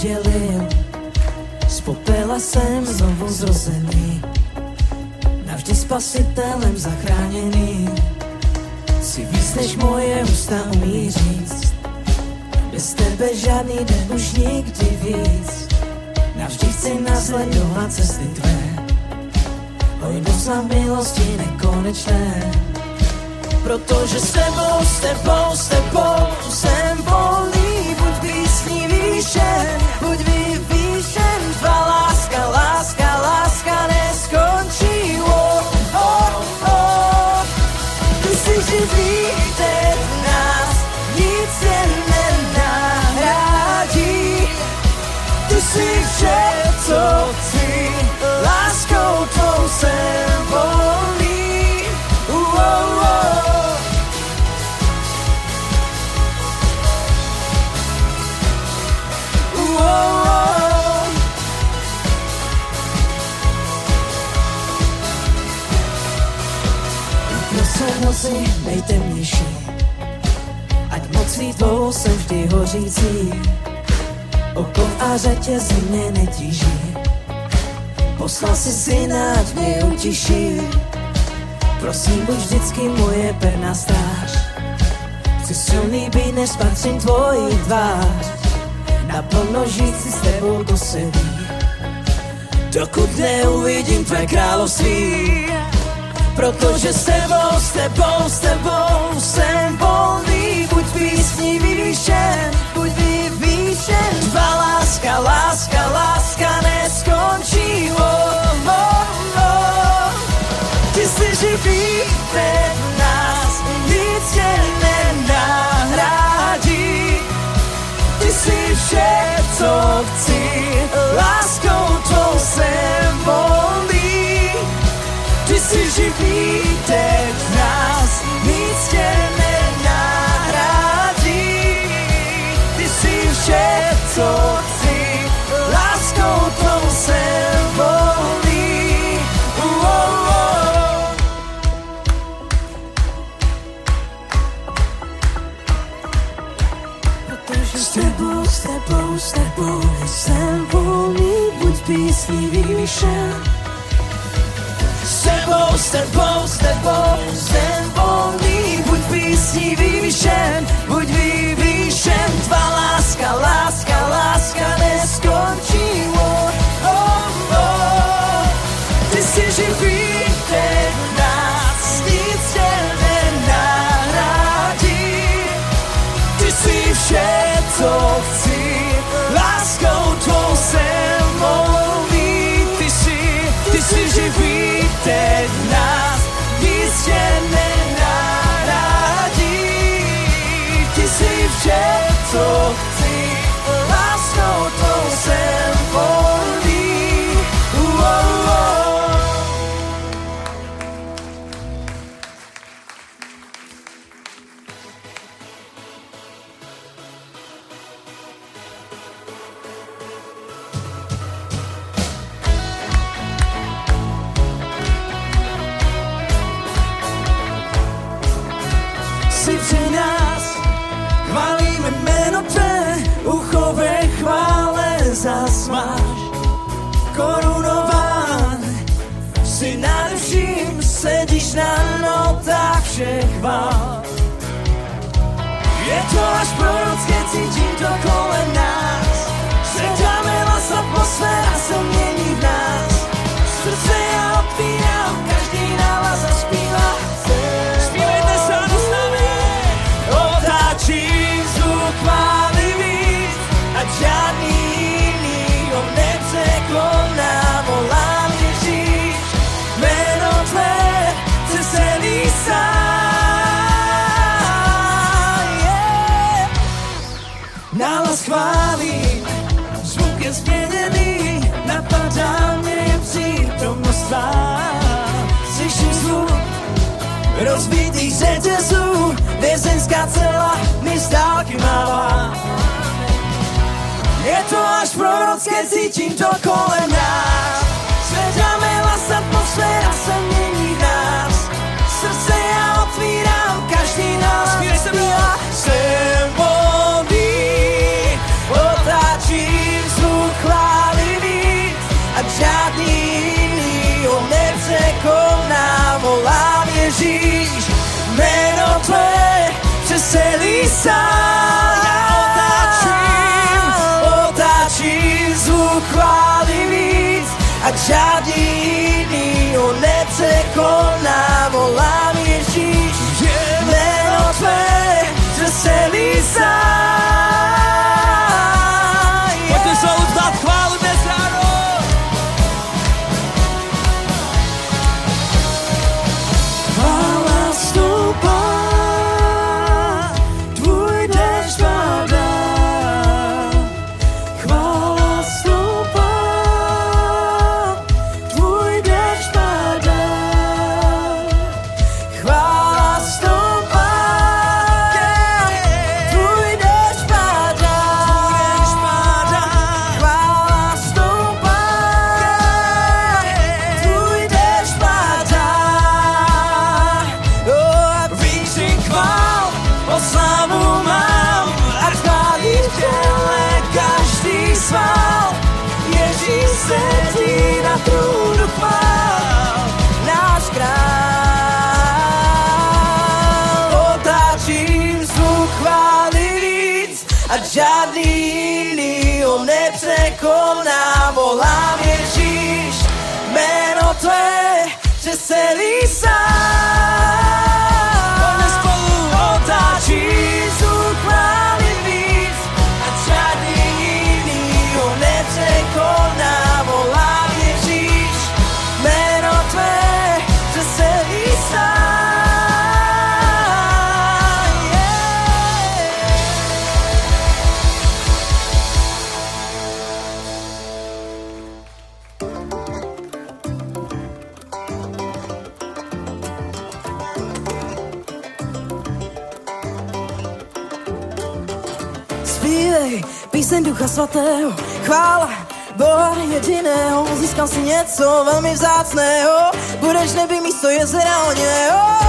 oddělil. Z popela jsem znovu zrozený. Navždy spasitelem zachráněný. Si víc než moje ústa umí říct. Bez tebe žádný den už nikdy víc. Navždy chci nasledovat cesty tvé. Hojnost a milosti nekonečné. Protože s tebou, s tebou, s tebou jsem volný, buď písní výšen, buď vyvýšen, tvá láska, láska, láska neskončí. Oh, oh, oh. Ty jsi živý, teď nás nic je nenahradí. Ty jsi vše, co chci, láskou tvou jsem noci nejtemnější, ať mocí tvou jsem vždy hořící. Okov a řetězy mě netíží, poslal si syna, ať mě utiší. Prosím, buď vždycky moje perná stráž. Chci silný být, než spatřím tvoji tvář. Naplno žít si s tebou to se ví. Dokud neuvidím tvé království. Protože s tebou, s tebou, s tebou jsem volný. Buď písní vyvýšen, buď vyvýšen. Tvá láska, láska, láska neskončí. Oh, oh, oh. Ty jsi živý, teď nás nic tě nenahradí. Ty jsi vše, co chci, láskou tvou jsem volný. Jsi živý, teď nás nic tě nenahradí. Ty jsi vše, co chci, láskou tvou jsem volný. Uh, oh, oh. S tebou, s tebou, s tebou jsem volný, buď písní vyvýšen. S tebou, s tebou, s tebou jsem volný, buď písní vyvýšen, buď vyvýšen. Tvá láska, láska, láska neskončí. Oh, oh, oh. Ty jsi živý, teď nás nic tě nenahradí. Ty jsi vše, co chci, láskou volný. Ty teď nás nic tě nenahradí. Ty jsi vše, co chci, láskou tvou jsem volný. Zas máš. Korunován, si nade vším, sedíš na notách všech chvál. Je to až prorocké, cítím to kolem nás. Světá milost, atmosféra se mění v rozbitých řetězů Vězeňská cela mi stálky mává Je to až prorocké, cítím to kolem nás Zvedáme vlast, atmosféra se mění v nás. Srdce já otvírám, každý nás vyspívá Jsem volný, otáčím zvuk chválivý A žádný jiný ho nepřekoná, volám Ježíš tvé přes celý sál. Já otáčím, otáčím zvuk chvály víc a žádný jiný ho nepřekoná. Volám Ježíš, jméno tvé přes celý sál. Píseň Ducha Svatého, chvála Boha jediného, získal si něco velmi vzácného, budeš v nebi místo jezera o něho.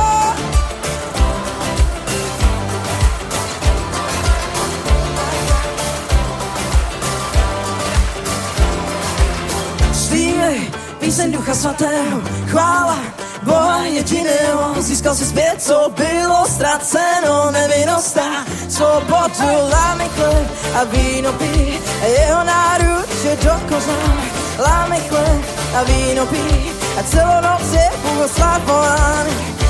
Zpívej píseň Ducha Svatého, chvála Boha jediného, získal si zpět, co bylo ztraceno, nevinnost a svobodu, láme chleb a víno pí, a jeho náruče do koza, láme chleb a víno pí, a celou noc je Bohoslav volán,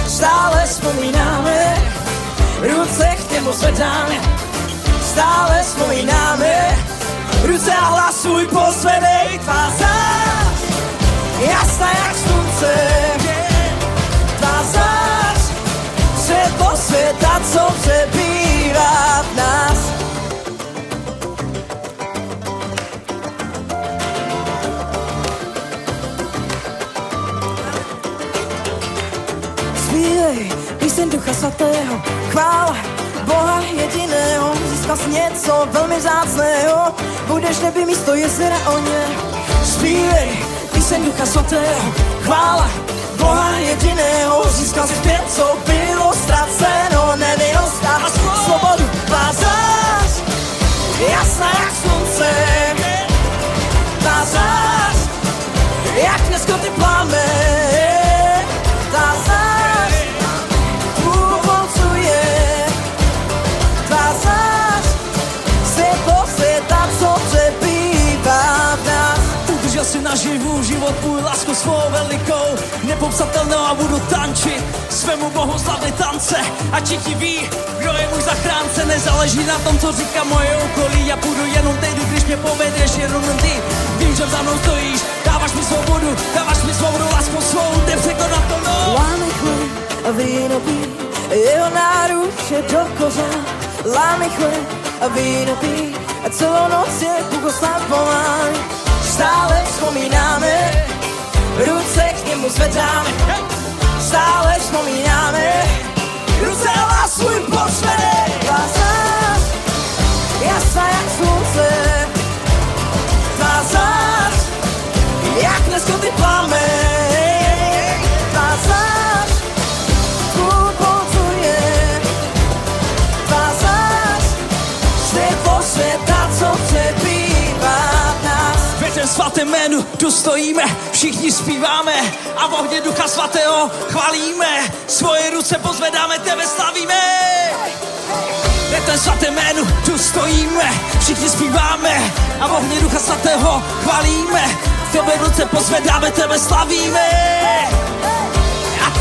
stále vzpomínáme, ruce k němu zvedáme, stále vzpomínáme, ruce a hlasuj posledej tvá zář, jasná jak slunce, tvá zář, světlo světa, co přebývá v nás. Zpívej píseň Ducha Svatého, chvála Boha jediného, získal si něco velmi vzácného, budeš v nebi místo jezera o ně. Zpívej píseň Ducha Svatého, chvála Boha jediného, získal si zpět, co bylo ztraceno, nevinnost a svobodu. Tvá zář, jasná jak slunce, tvá zář, jak neskoty plamen, naživu život můj lásku svou velikou Nepopsatelnou a budu tančit Svému bohu slavné tance A ti ví, kdo je můj zachránce Nezáleží na tom, co říká moje okolí Já půjdu jenom tehdy, když mě povedeš jenom ty Vím, že za mnou stojíš Dáváš mi svobodu, dáváš mi svobodu lásku svou Nepřekonat to no Láme chleb a víno pí, jeho náruče do koza. Láme chleb a víno pí, a celou noc je Bogoslav volán. Stále vzpomínáme, ruce k němu zvedáme. Stále vzpomínáme, ruce a hlasuj posledej. Tvá zář, jasná jak slunce, tvá zář, jak neskoty plamen. Svatém jménu tu stojíme, všichni zpíváme a v ohně Ducha Svatého chvalíme. Svoje ruce pozvedáme, tebe slavíme. Je ten svaté jménu, tu stojíme, všichni zpíváme a v ohně Ducha Svatého chvalíme. Tebe ruce pozvedáme, tebe slavíme. A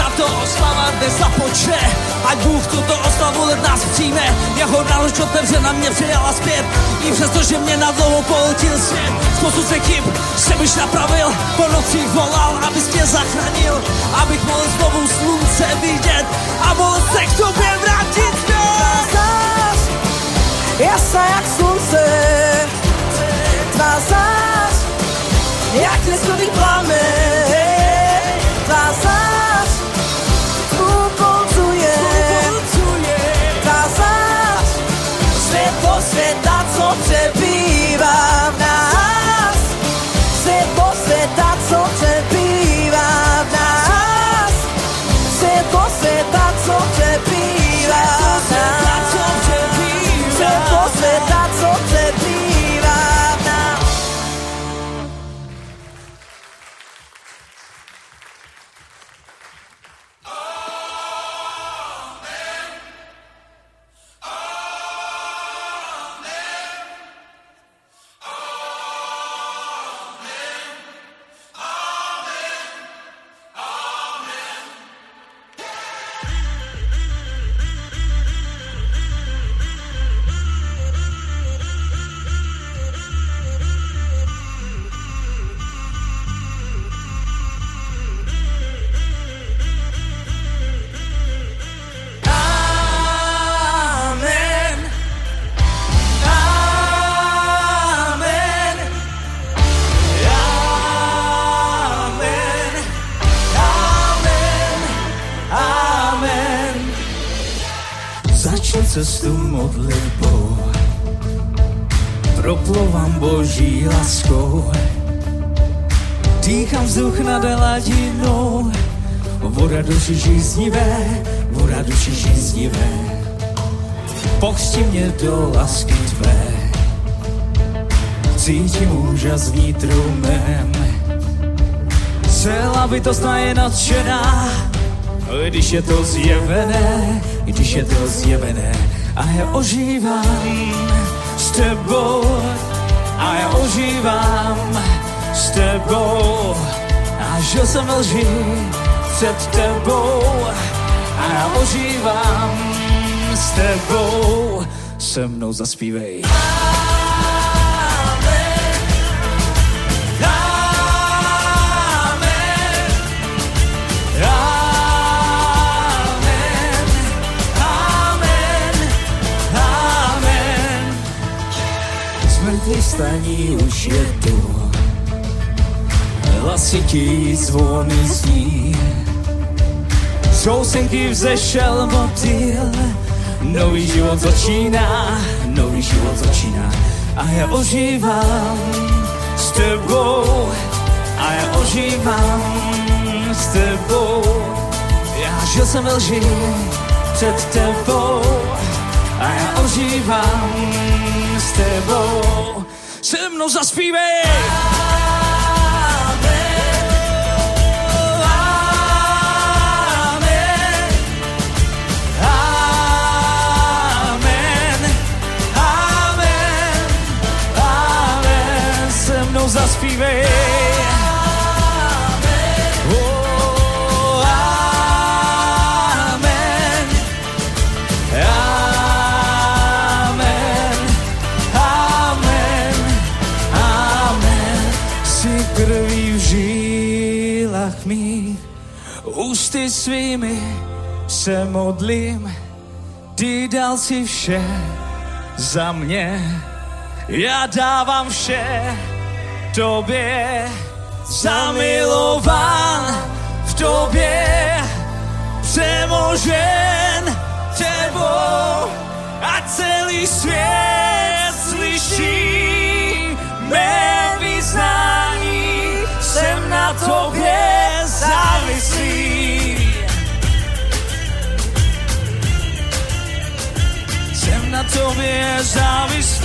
tato oslava dnes započne, ať Bůh tuto oslavu let nás přijme. Jeho nálož na mě přijala zpět, i přesto, že mě na dlouho polotil svět. Spoustu se chyb jsem už napravil, po nocích volal, abys mě zachránil, abych mohl znovu slunce vidět. A mohl se k tobě vrátit zpět. Jasa jak slunce, tvá zář, jak neskový plamen, tvá zář, voda duši žíznivé, voda duši žíznivé. Pochsti mě do lásky tvé, cítím úžas vnitru mém. Celá bytostná je nadšená, když je to zjevené, když je to zjevené. A já ožívám s tebou, a já ožívám s tebou. A žil jsem lži před tebou, a ožívám s tebou. Se mnou zaspívej. Zmrtvý staní už je tu, hlasití zvony zní. Z housenky vzešel motýl, nový život začíná, nový život začíná. A já ožívám s tebou, a já ožívám s tebou. Já žil jsem lži před tebou, a já ožívám s tebou. Se mnou zaspívej! Ústy svými se modlím, ty dal si vše za mě. Já dávám vše tobě, zamilován v tobě, přemožen tebou a celý svět slyší mé vyznání. Jsem na tobě závislý. Jsem na tobě závislý.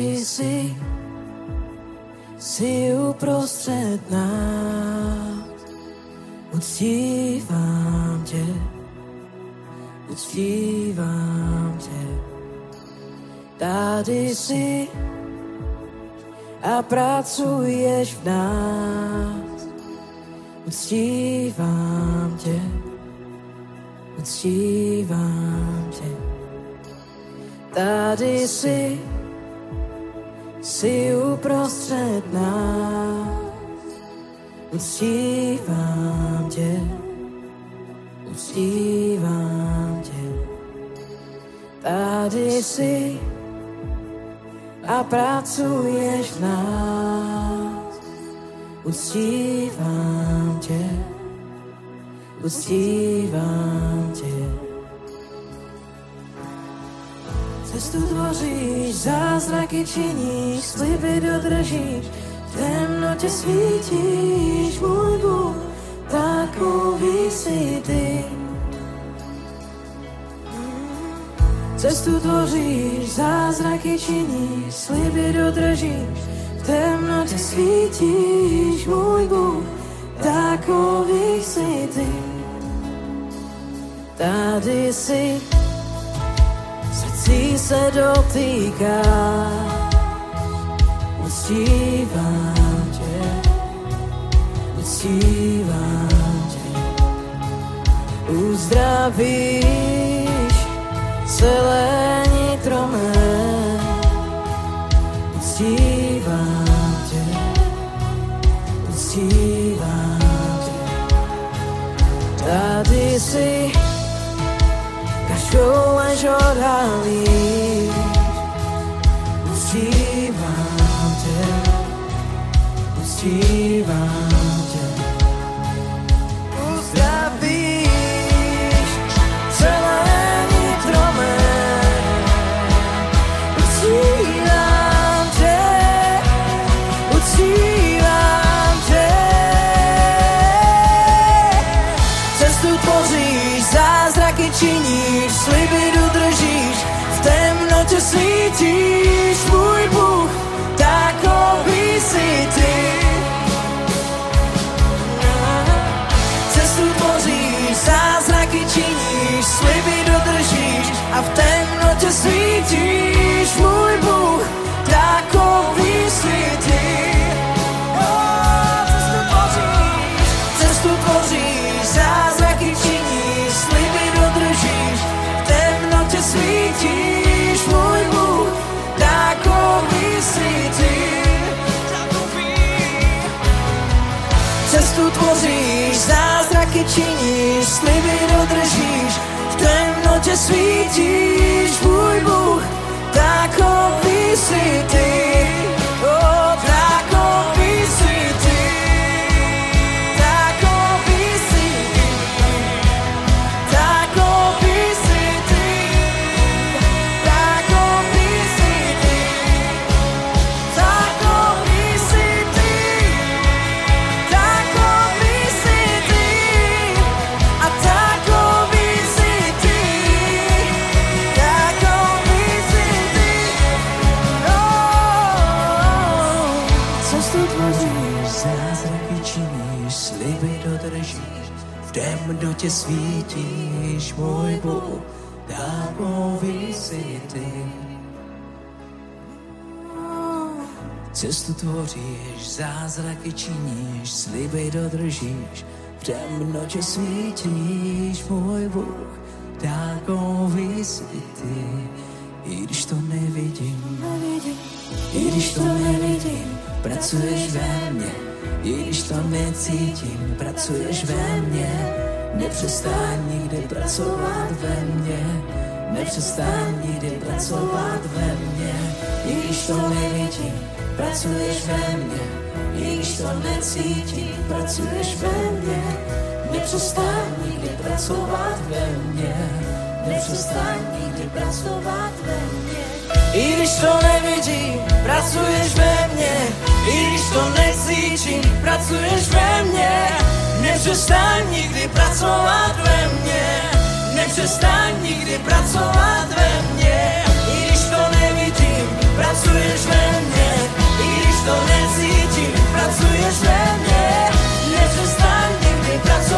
Tady si, si uprostřed nás. Uctívám tě, uctívám tě. Tady si a pracuješ v nás. Uctívám tě, uctívám tě. Tady si, si uprostřed nás. Uctívám tě, uctívám tě. Tady si a pracuješ v nás. Uctívám tě, uctívám tě. Cestu tvoříš, zázraky činíš, sliby dodržíš, v temnotě svítíš, můj Bůh, takový si ty. Cestu tvoříš, zázraky činíš, sliby dodržíš, v temnotě svítíš, můj Bůh, takový si ty. Tady si se dotýká, uctívám tě, uctívám tě, uzdravíš celé nitro mé, uctívám tě, uctívám tě. Tady si každou lež odhalíš, uctívám tě, uctívám tě. Svítíš, můj Bůh, takový si ty. Svítíš, Bůh, takový si ty. Cestu tvoříš, zázraky činíš, sliby dodržíš, v temnotě svítíš, můj Bůh, takový si ty. I když to nevidím, i když to nevidím, pracuješ ve mně, i když to necítím, pracuješ ve mně, nepřestaň nikdy pracovat ve mně, nepřestaň nikdy pracovat ve mně, i když to nevidím, pracuješ ve mně, i když to necítím, pracuješ ve mně, nepřestaň nikdy pracovat ve mně, nepřestaň nikdy pracovat ve mně. I když to nevidím, pracuješ ve mně, i když to necítím, pracuješ ve mně, Nepřestaň nikdy pracovat ve mně, nepřestaň nikdy pracovat ve mně. I když to nevidím, pracuješ ve mně, i když to necítím, pracuješ ve mně. Nepřestaň nikdy pracovat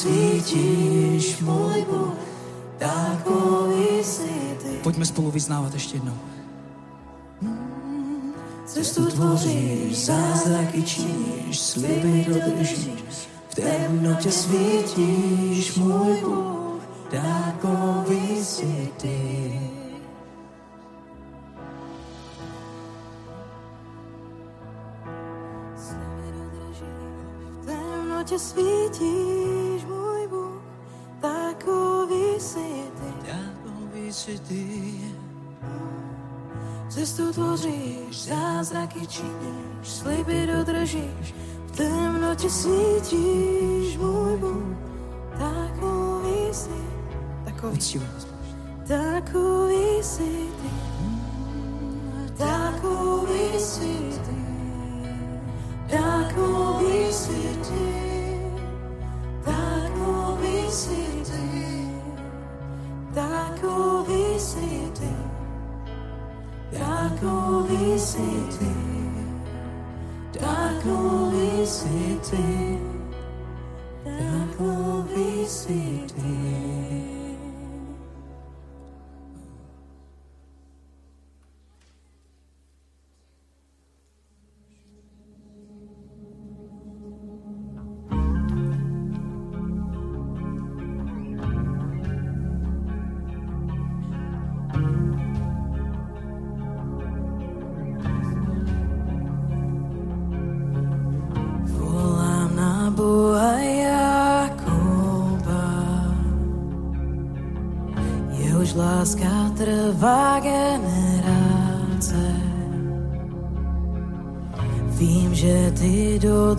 svítíš, můj Bůh, takový si ty. Pojďme spolu vyznávat ještě jednou. Cestu tvoříš, zázraky činíš, sliby dodržíš, v temnotě svítíš, můj Bůh, takový si ty. V temnotě svítíš, si ty. Cestu tvoříš, zázraky činíš, sliby dodržíš, v temnotě svítíš, můj Bůh, takový si, takový, takový si ty, takový si ty, takový si ty, takový si ty, takový si ty. Takový si ty, takový si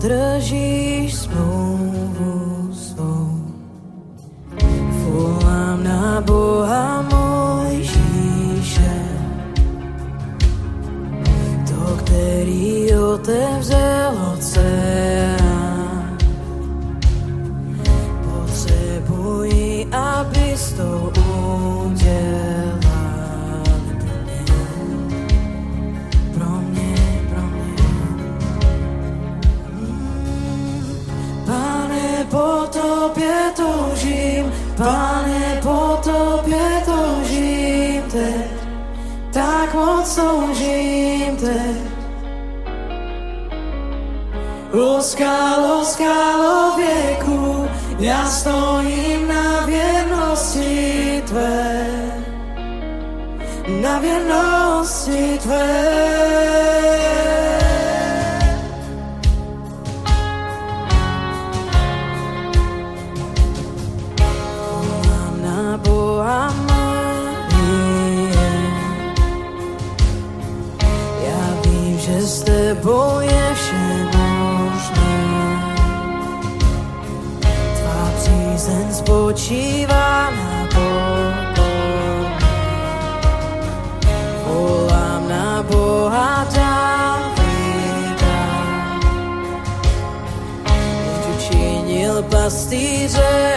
ty toužím, pane, po tobě toužím teď, tak moc toužím teď. O skalo, skalo věku, já stojím na věrnosti tvé, na věrnosti tvé. S tebou je vše možné. Tvá přízeň spočívá na pokorně. Volám na Boha Davida, jenž učinil pastýře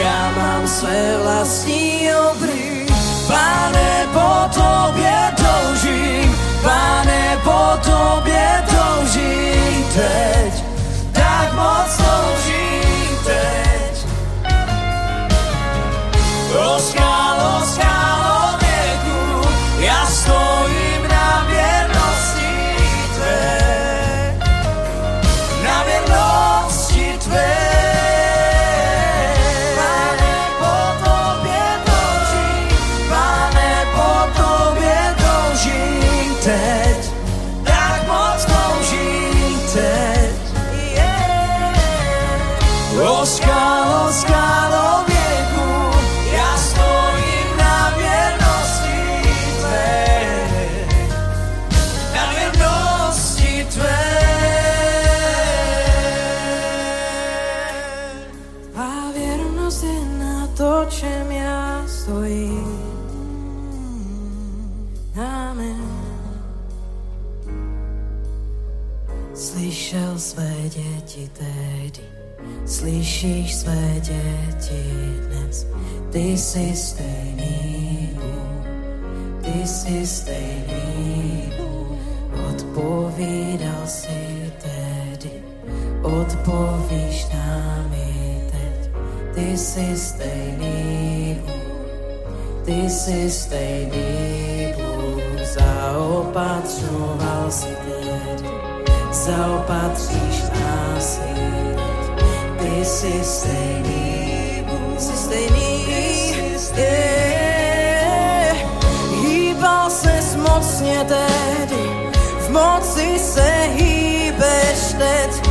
já mám své vlastní obry. Pane, po tobě toužím, pane, po tobě toužím teď, tak moc toužím teď. O v moci se hýbeš teď,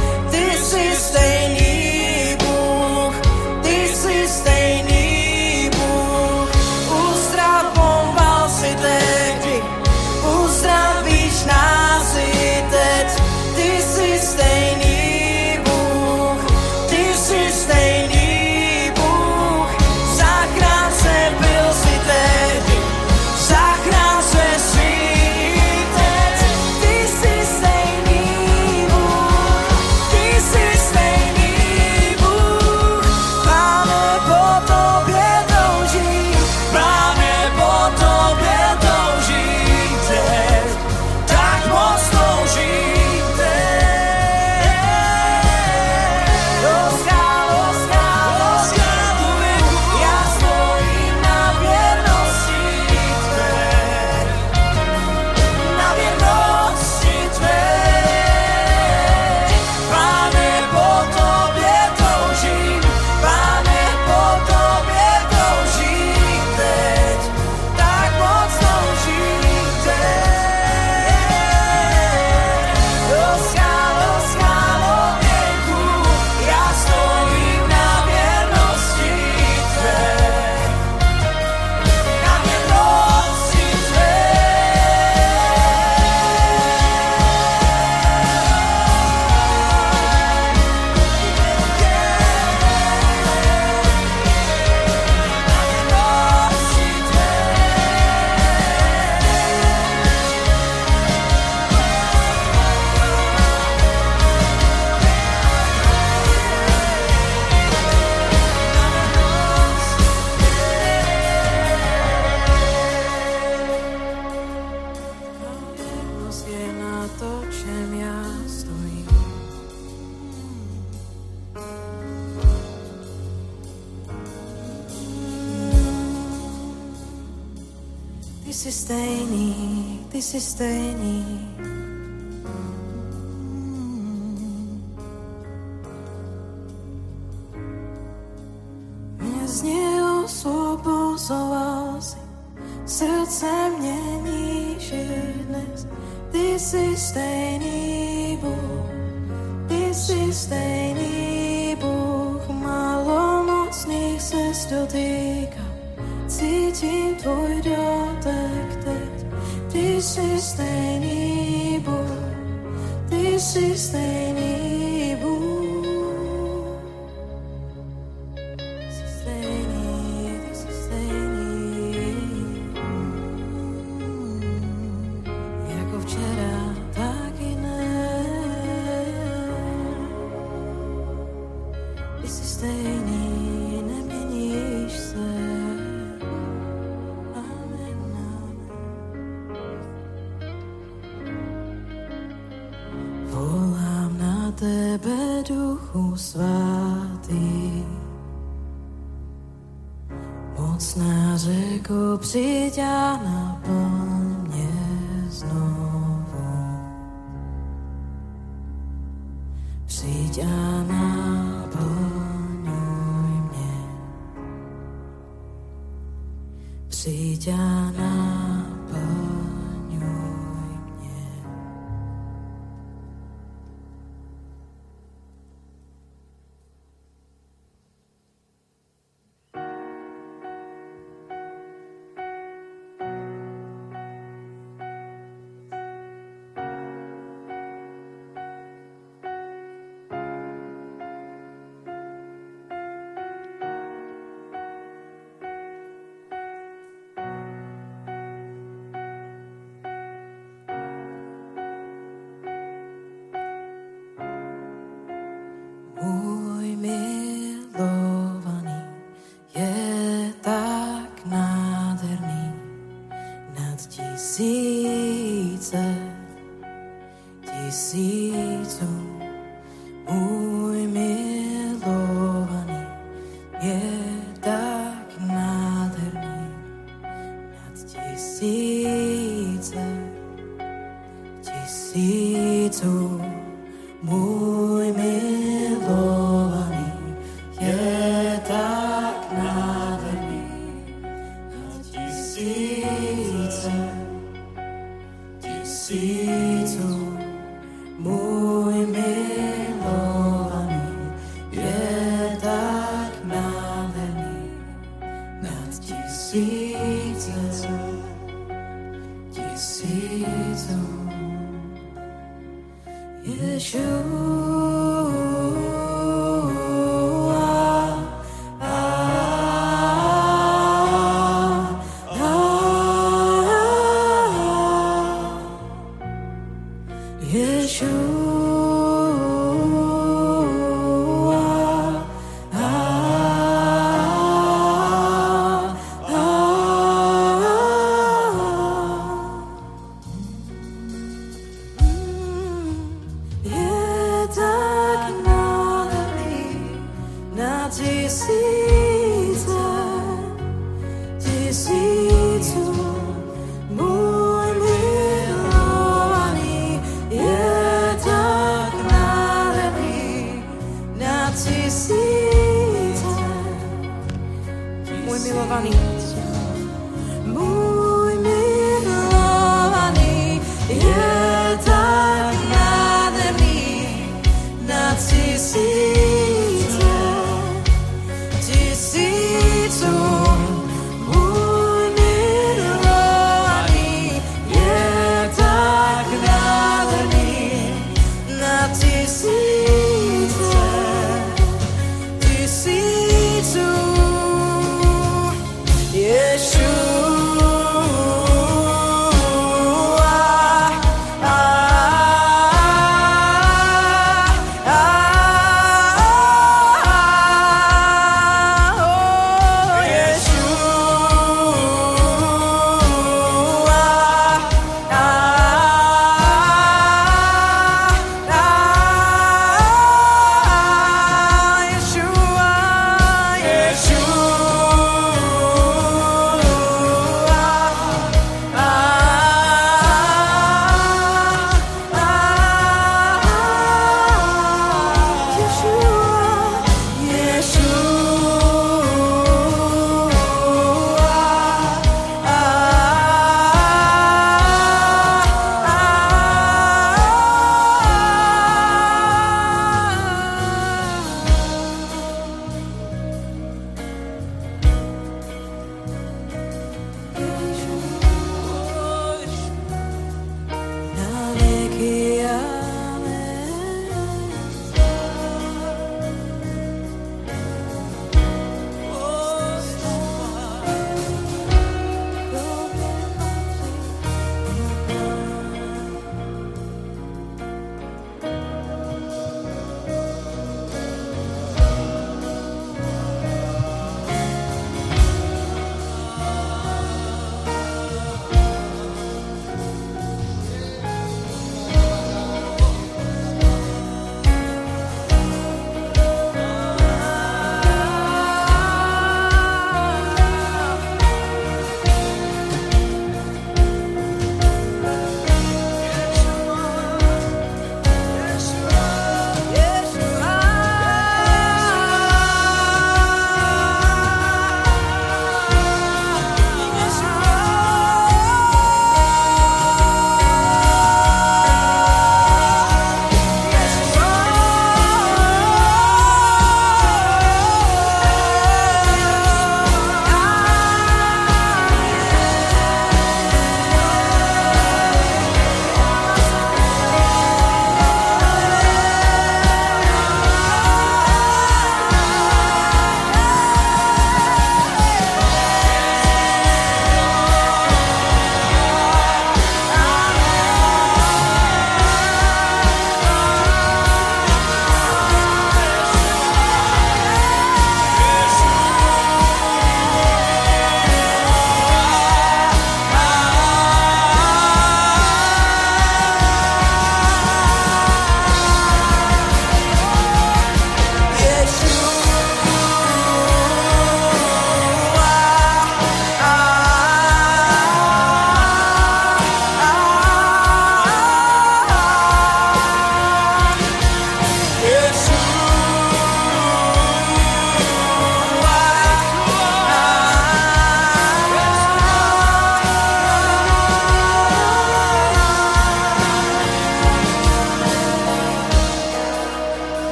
月出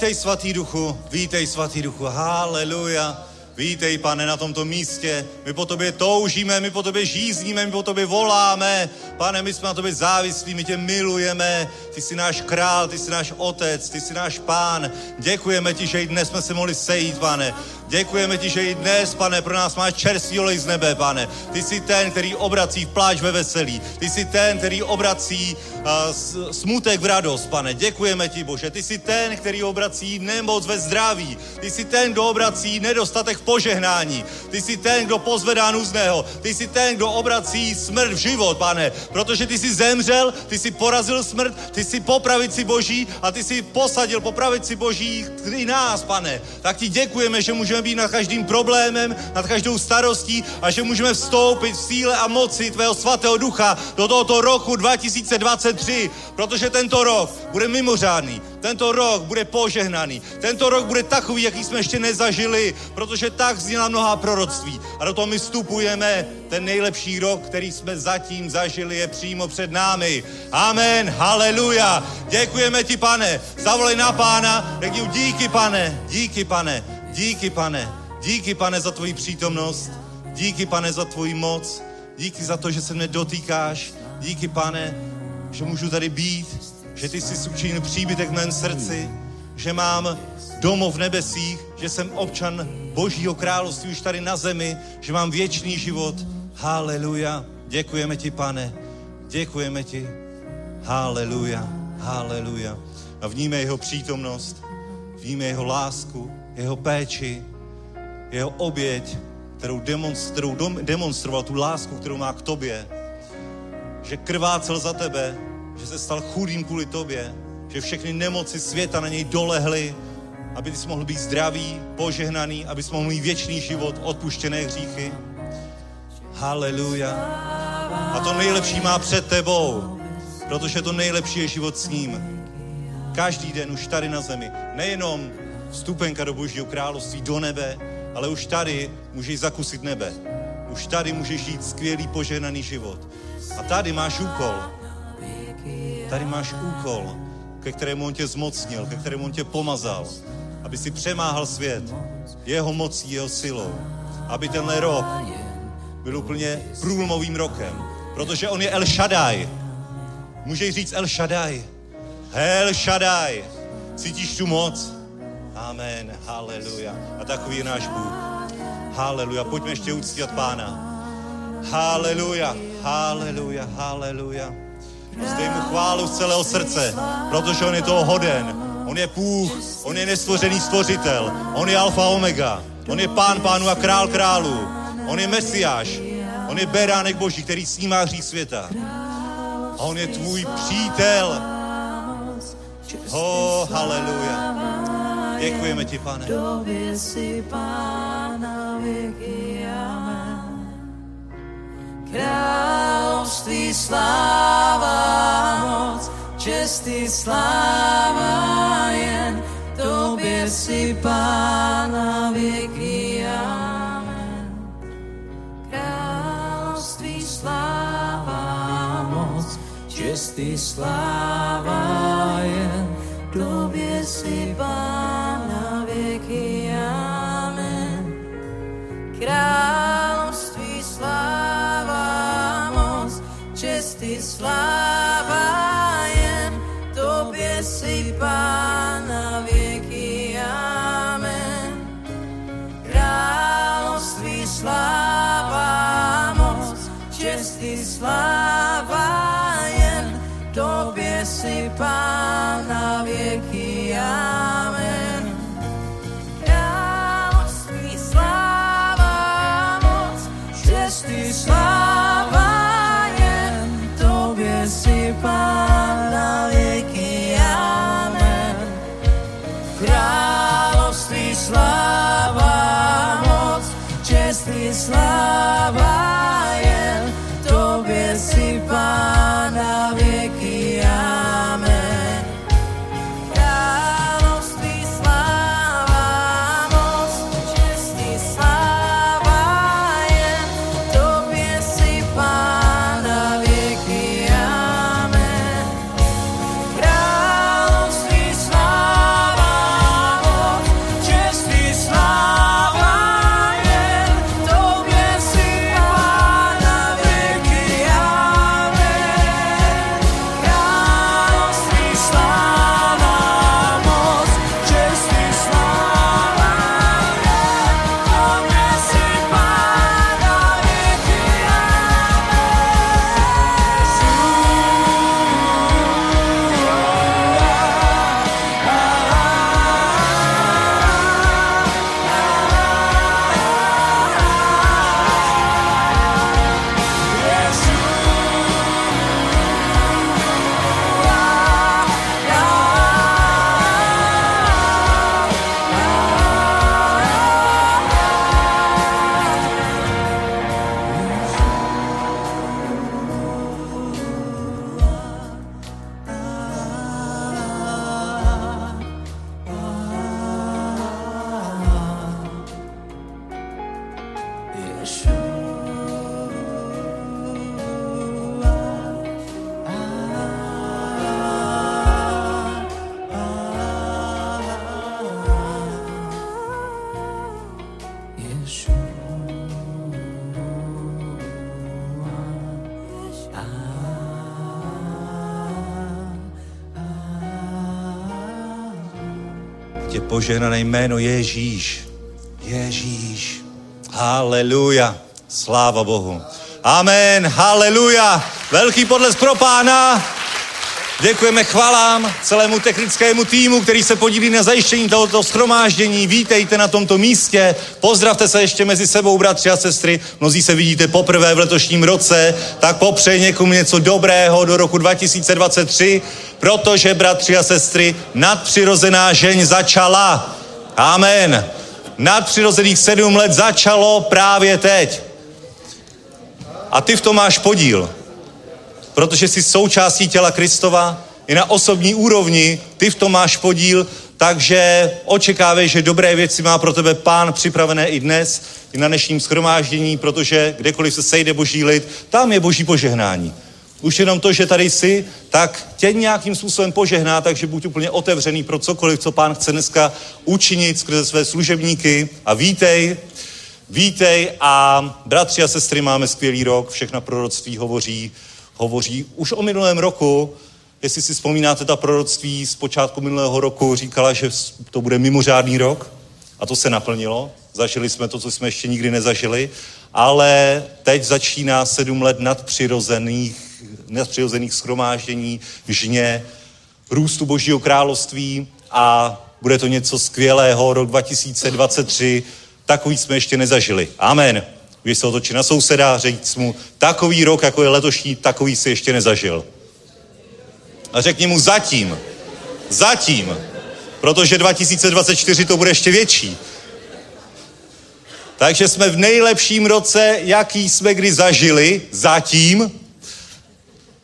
Vítej, Svatý Duchu, vítej, Svatý Duchu, haleluja. Vítej, pane, na tomto místě. My po tobě toužíme, my po tobě žízníme, my po tobě voláme. Pane, my jsme na tobě závislí, my tě milujeme. Ty jsi náš král, ty jsi náš otec, ty jsi náš pán. Děkujeme ti, že i dnes jsme se mohli sejít, pane. Děkujeme ti, že i dnes, pane, pro nás máš čerstvý olej z nebe, pane. Ty jsi ten, který obrací v pláč ve veselí. Ty jsi ten, který obrací uh, smutek v radost, pane. Děkujeme ti, Bože. Ty jsi ten, který obrací nemoc ve zdraví. Ty jsi ten, kdo obrací nedostatek v požehnání. Ty jsi ten, kdo pozvedá nuzného. Ty jsi ten, kdo obrací smrt v život, pane. Protože ty jsi zemřel, ty jsi porazil smrt, ty jsi po pravici Boží a ty jsi posadil po pravici Boží i nás, pane. Tak ti děkujeme, že můžeme být nad každým problémem, nad každou starostí a že můžeme vstoupit v síle a moci tvého svatého ducha do tohoto roku 2023, protože tento rok bude mimořádný, tento rok bude požehnaný, tento rok bude takový, jaký jsme ještě nezažili, protože tak zněla mnoha proroctví. A do toho my vstupujeme, ten nejlepší rok, který jsme zatím zažili, je přímo před námi. Amen, haleluja. Děkujeme ti, pane. Zavolej na pána, řekni díky, pane, díky, pane, díky, pane, díky, pane, za tvoji přítomnost, díky, pane, za tvoji moc, díky za to, že se mne dotýkáš, díky, pane, že můžu tady být, že ty jsi učinil příbytek v mém srdci, že mám domov v nebesích, že jsem občan Božího království už tady na zemi, že mám věčný život. Haleluja. Děkujeme ti, pane. Děkujeme ti. Haleluja. Haleluja. A vníme jeho přítomnost, vníme jeho lásku, jeho péči, jeho oběť, kterou, demonstr, kterou demonstroval tu lásku, kterou má k tobě. Že krvácel za tebe, že se stal chudým kvůli tobě, že všechny nemoci světa na něj dolehly, aby jsi mohl být zdravý, požehnaný, aby mohl mít věčný život, odpuštěné hříchy. Haleluja. A to nejlepší má před tebou, protože to nejlepší je život s ním. Každý den už tady na zemi. Nejenom vstupenka do Božího království, do nebe, ale už tady můžeš zakusit nebe. Už tady můžeš žít skvělý, požehnaný život. A tady máš úkol. Tady máš úkol, ke kterému on tě zmocnil, ke kterému on tě pomazal, aby si přemáhal svět jeho mocí, jeho silou. Aby tenhle rok byl úplně průlomovým rokem, protože on je El Shaddai. Můžeš říct El Shaddai. El Shaddai. Cítíš tu moc? Amen. Haleluja. A takový je náš Bůh. Haleluja. Pojďme ještě uctívat Pána. Haleluja. Haleluja. Haleluja. Zdej mu chválu z celého srdce, protože on je toho hoden. On je Bůh, on je nestvořený stvořitel, on je alfa omega, on je pán pánu a král králu, on je mesiáš, on je beránek boží, který snímá hřích světa. A on je tvůj přítel. Oh, haleluja. Děkujeme ti, pane. Tobě si pána věky, amen. Království sláva, moc, čestý sláva jen. Tobě si pána věky, amen. Království moc, čestý sláva jen. Tobě si pána Království sláva, moc, čestý sláva jen. Tobě si pána věky, amen. Království sláva, moc, čestý sláva jen. Tobě si pána požehnané jméno Ježíš. Ježíš. Haleluja. Sláva Bohu. Amen. Haleluja. Velký podles pro pána. Děkujeme chvalám celému technickému týmu, který se podílí na zajištění tohoto schromáždění. Vítejte na tomto místě. Pozdravte se ještě mezi sebou, bratři a sestry. Mnozí se vidíte poprvé v letošním roce, tak popřej někomu něco dobrého do roku 2023, protože, bratři a sestry, nadpřirozená žeň začala. Amen. Nadpřirozených sedm let začalo právě teď. A ty v tom máš podíl protože jsi součástí těla Kristova, i na osobní úrovni, ty v tom máš podíl, takže očekávej, že dobré věci má pro tebe pán připravené i dnes, i na dnešním schromáždění, protože kdekoliv se sejde boží lid, tam je boží požehnání. Už jenom to, že tady jsi, tak tě nějakým způsobem požehná, takže buď úplně otevřený pro cokoliv, co pán chce dneska učinit skrze své služebníky. A vítej, vítej a bratři a sestry, máme skvělý rok, všechna proroctví hovoří hovoří už o minulém roku, jestli si vzpomínáte ta proroctví z počátku minulého roku, říkala, že to bude mimořádný rok. A to se naplnilo. Zažili jsme to, co jsme ještě nikdy nezažili, ale teď začíná sedm let nadpřirozených, nadpřirozených schromáždění, žně, růstu Božího království a bude to něco skvělého, rok 2023, takový jsme ještě nezažili. Amen. Když se otočí na souseda říct mu, takový rok, jako je letošní, takový si ještě nezažil. A řekni mu zatím. Zatím. Protože 2024 to bude ještě větší. Takže jsme v nejlepším roce, jaký jsme kdy zažili, zatím.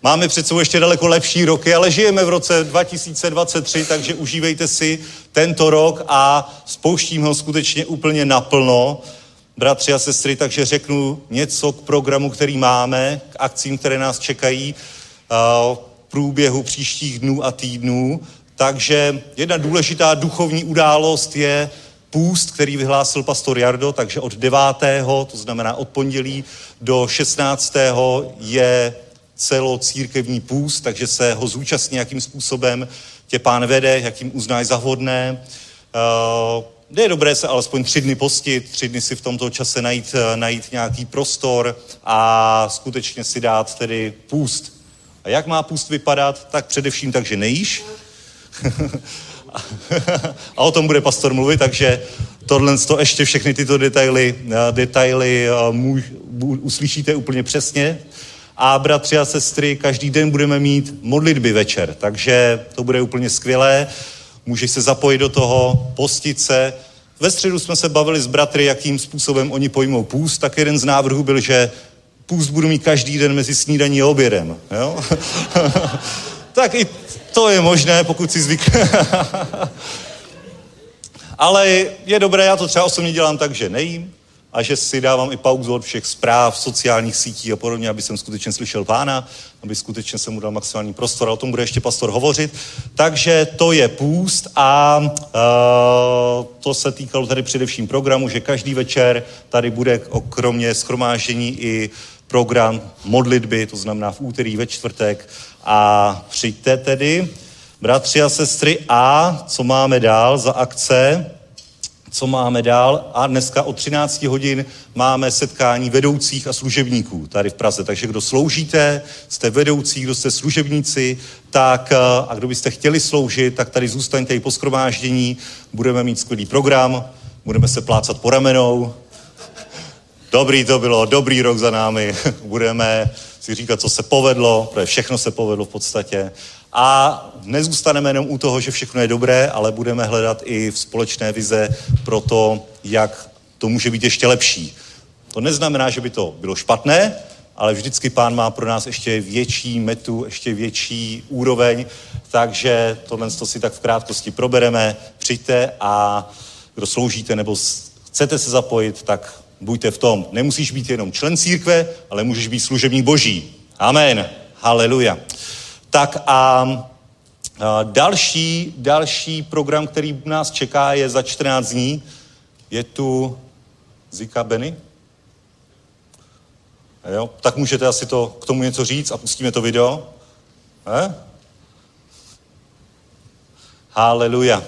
Máme před sebou ještě daleko lepší roky, ale žijeme v roce 2023, takže užívejte si tento rok a spouštím ho skutečně úplně naplno bratři a sestry, takže řeknu něco k programu, který máme, k akcím, které nás čekají v průběhu příštích dnů a týdnů. Takže jedna důležitá duchovní událost je půst, který vyhlásil pastor Jardo, takže od 9. to znamená od pondělí do 16. je celocírkevní půst, takže se ho zúčastní, jakým způsobem tě pán vede, jakým uznáš za vhodné je dobré se alespoň tři dny postit, tři dny si v tomto čase najít, eh, najít nějaký prostor a skutečně si dát tedy půst. A jak má půst vypadat? Tak především tak, že nejíš. a o tom bude pastor mluvit, takže tohle to ještě všechny tyto detaily, eh, detaily eh, můj, uslyšíte úplně přesně. A bratři a sestry, každý den budeme mít modlitby večer, takže to bude úplně skvělé můžeš se zapojit do toho, postit se. Ve středu jsme se bavili s bratry, jakým způsobem oni pojmou půst, tak jeden z návrhů byl, že půst budu mít každý den mezi snídaní a obědem. Jo? tak i to je možné, pokud si zvyk. Ale je dobré, já to třeba osobně dělám tak, že nejím, a že si dávám i pauzu od všech zpráv, sociálních sítí a podobně, aby jsem skutečně slyšel pána, aby skutečně jsem mu dal maximální prostor a o tom bude ještě pastor hovořit. Takže to je půst a uh, to se týkalo tady především programu, že každý večer tady bude kromě schromáždění i program modlitby, to znamená v úterý, ve čtvrtek a přijďte tedy, bratři a sestry, a co máme dál za akce? Co máme dál. A dneska od 13 hodin máme setkání vedoucích a služebníků tady v Praze. Takže kdo sloužíte, jste vedoucí, kdo jste služebníci, tak eh, a kdo byste chtěli sloužit, tak tady zůstaňte i po skromáždění. Budeme mít skvělý program, budeme se plácat po ramenou. Dobrý to bylo, dobrý rok za námi. Budeme si říkat, co se povedlo, protože všechno se povedlo v podstatě. A nezůstaneme jenom u toho, že všechno je dobré, ale budeme hledat i v společné vize pro to, jak to může být ještě lepší. To neznamená, že by to bylo špatné, ale vždycky pán má pro nás ještě větší metu, ještě větší úroveň, takže tohle si tak v krátkosti probereme. Přijďte a kdo sloužíte nebo chcete se zapojit, tak buďte v tom. Nemusíš být jenom člen církve, ale můžeš být služebník boží. Amen. Haleluja. Tak a další, další program, který nás čeká, je za 14 dní. Je tu Zika Benny. Jo? Tak můžete asi to, k tomu něco říct a pustíme to video. Eh? Haleluja.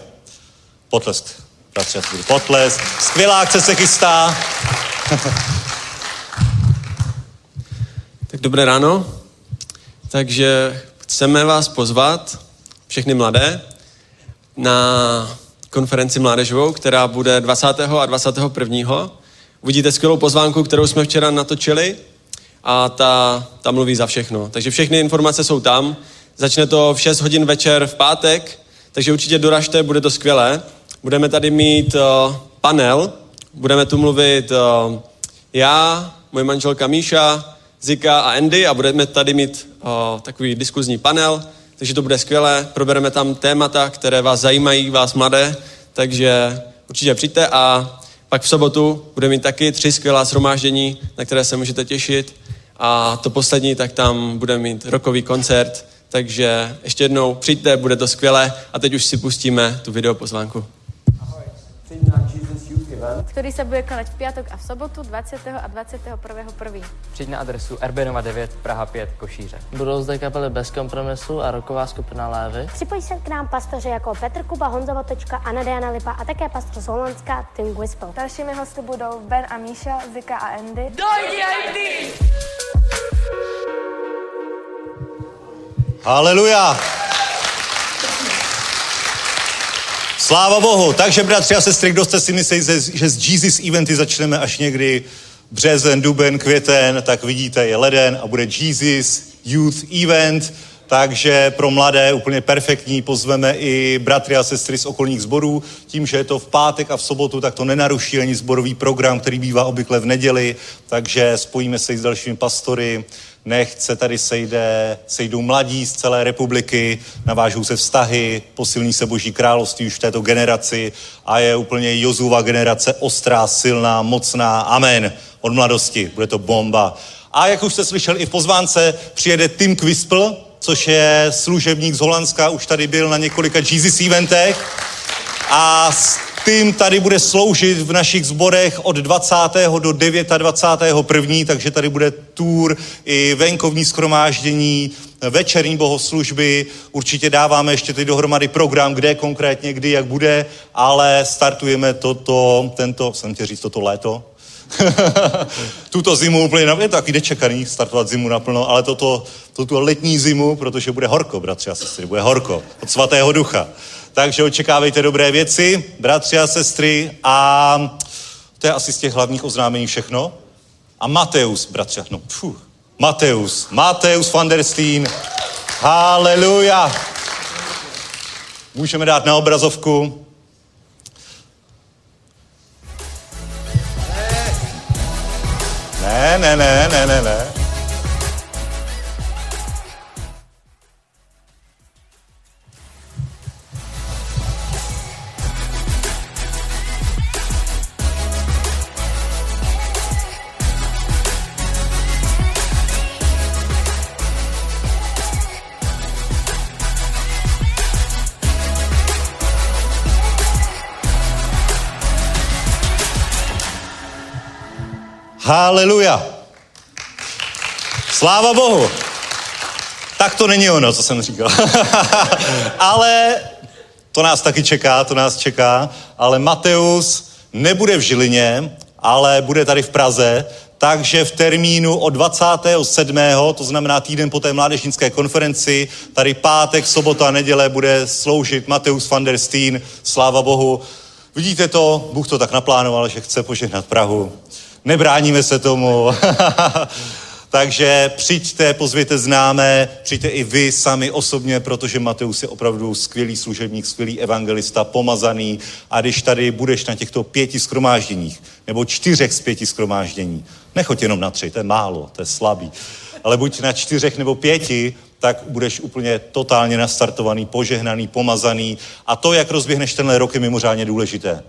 Potlesk. Bratři potlesk. Skvělá akce se chystá. Tak dobré ráno. Takže chceme vás pozvat, všechny mladé, na konferenci mládežovou, která bude 20. a 21. Uvidíte skvělou pozvánku, kterou jsme včera natočili a ta, ta mluví za všechno. Takže všechny informace jsou tam. Začne to v 6 hodin večer v pátek, takže určitě doražte, bude to skvělé. Budeme tady mít uh, panel, budeme tu mluvit uh, já, moje manželka Míša, Zika a Andy a budeme tady mít uh, takový diskuzní panel, takže to bude skvělé. Probereme tam témata, které vás zajímají, vás mladé, takže určitě přijďte a pak v sobotu budeme mít taky tři skvělá shromáždění, na které se můžete těšit. A to poslední, tak tam budeme mít rokový koncert, takže ještě jednou přijďte, bude to skvělé a teď už si pustíme tu videopozvánku. Ktorý sa bude konať v piatok a v sobotu 20. a 21.1. Přijď na adresu RB 9 Praha 5 Košíře. Budou zde kapely Bez kompromisu a roková skupina Lévy. Připojí se k nám pastoři jako Petr Kuba, Honza Votočka, Anna Diana Lipa a také pastor z Holandska Tim Gwispel. Dalšími hosty budou Ben a Míša, Zika a Andy. Haleluja. Sláva Bohu. Takže, bratři a sestry, kdo jste si mysleli, že z Jesus eventy začneme až někdy březen, duben, květen, tak vidíte, je leden a bude Jesus Youth Event, takže pro mladé úplně perfektní. Pozveme i bratry a sestry z okolních sborů. Tím, že je to v pátek a v sobotu, tak to nenaruší ani zborový program, který bývá obvykle v neděli. Takže spojíme se i s dalšími pastory. Nech se tady sejde, sejdou mladí z celé republiky, navážou se vztahy, posilní se boží království už v této generaci a je úplně Jozuva generace ostrá, silná, mocná. Amen. Od mladosti. Bude to bomba. A jak už jste slyšeli i v pozvánce, přijede Tim Quispel, což je služebník z Holandska, už tady byl na několika Jesus eventech. A s Tim tady bude sloužit v našich zborech od 20. do 29. takže tady bude tour i venkovní schromáždění, večerní bohoslužby. Určitě dáváme ještě teď dohromady program, kde konkrétně, kdy, jak bude, ale startujeme toto, tento, jsem tě říct, toto léto, tuto zimu úplně, je to taky nečekaný startovat zimu naplno, ale toto, toto letní zimu, protože bude horko, bratři a sestry, bude horko od svatého ducha. Takže očekávejte dobré věci, bratři a sestry, a to je asi z těch hlavních oznámení všechno. A Mateus, bratři, no, pfuh, Mateus, Mateus van der Steen, haleluja. Můžeme dát na obrazovku. Ne, ne, ne, ne, ne, ne. Haleluja. Sláva Bohu. Tak to není ono, co jsem říkal. ale to nás taky čeká, to nás čeká. Ale Mateus nebude v Žilině, ale bude tady v Praze, takže v termínu od 27. to znamená týden po té mládežnické konferenci, tady pátek, sobota a neděle bude sloužit Mateus van der Steen, sláva Bohu. Vidíte to, Bůh to tak naplánoval, že chce požehnat Prahu. Nebráníme se tomu. Takže přijďte, pozvěte známé, přijďte i vy sami osobně, protože Mateus je opravdu skvělý služebník, skvělý evangelista, pomazaný. A když tady budeš na těchto pěti skromážděních, nebo čtyřech z pěti skromáždění, nechoď jenom na tři, to je málo, to je slabý, ale buď na čtyřech nebo pěti, tak budeš úplně totálně nastartovaný, požehnaný, pomazaný. A to, jak rozběhneš tenhle rok, je mimořádně důležité.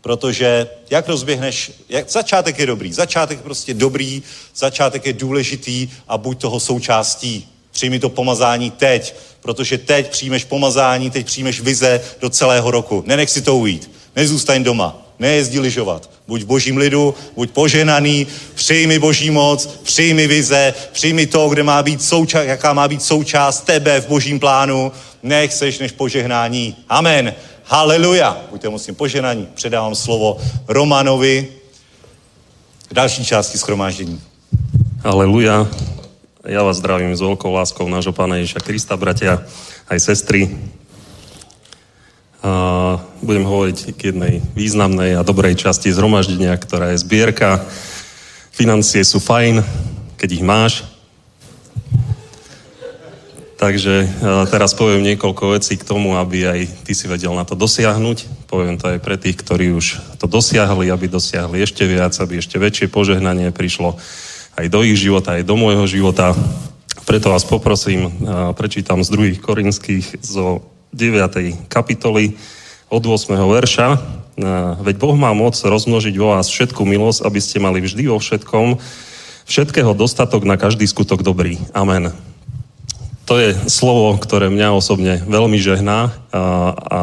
Protože jak rozběhneš, jak, začátek je dobrý, začátek prostě dobrý, začátek je důležitý a buď toho součástí. Přijmi to pomazání teď, protože teď přijmeš pomazání, teď přijmeš vize do celého roku. Nenech si to ujít, nezůstaň doma, nejezdí lyžovat. Buď v božím lidu, buď poženaný, přijmi boží moc, přijmi vize, přijmi to, kde má být souča- jaká má být součást tebe v božím plánu, nech seš než požehnání. Amen. Haleluja. Buďte musím poženaní. Předávám slovo Romanovi k další části schromáždění. Haleluja. Ja vás zdravím s veľkou láskou nášho Pána Ježiša Krista, bratia, aj sestry. A budem hovoriť k jednej významnej a dobrej časti zhromaždenia, ktorá je zbierka. Financie sú fajn, keď ich máš. Takže teraz poviem niekoľko vecí k tomu, aby aj ty si vedel na to dosiahnuť. Poviem to aj pre tých, ktorí už to dosiahli, aby dosiahli ešte viac, aby ešte väčšie požehnanie prišlo aj do ich života, aj do môjho života. Preto vás poprosím, prečítam z druhých korinských zo 9. kapitoly od 8. verša. Veď Boh má moc rozmnožiť vo vás všetku milosť, aby ste mali vždy vo všetkom všetkého dostatok na každý skutok dobrý. Amen. To je slovo, ktoré mňa osobne veľmi žehná a, a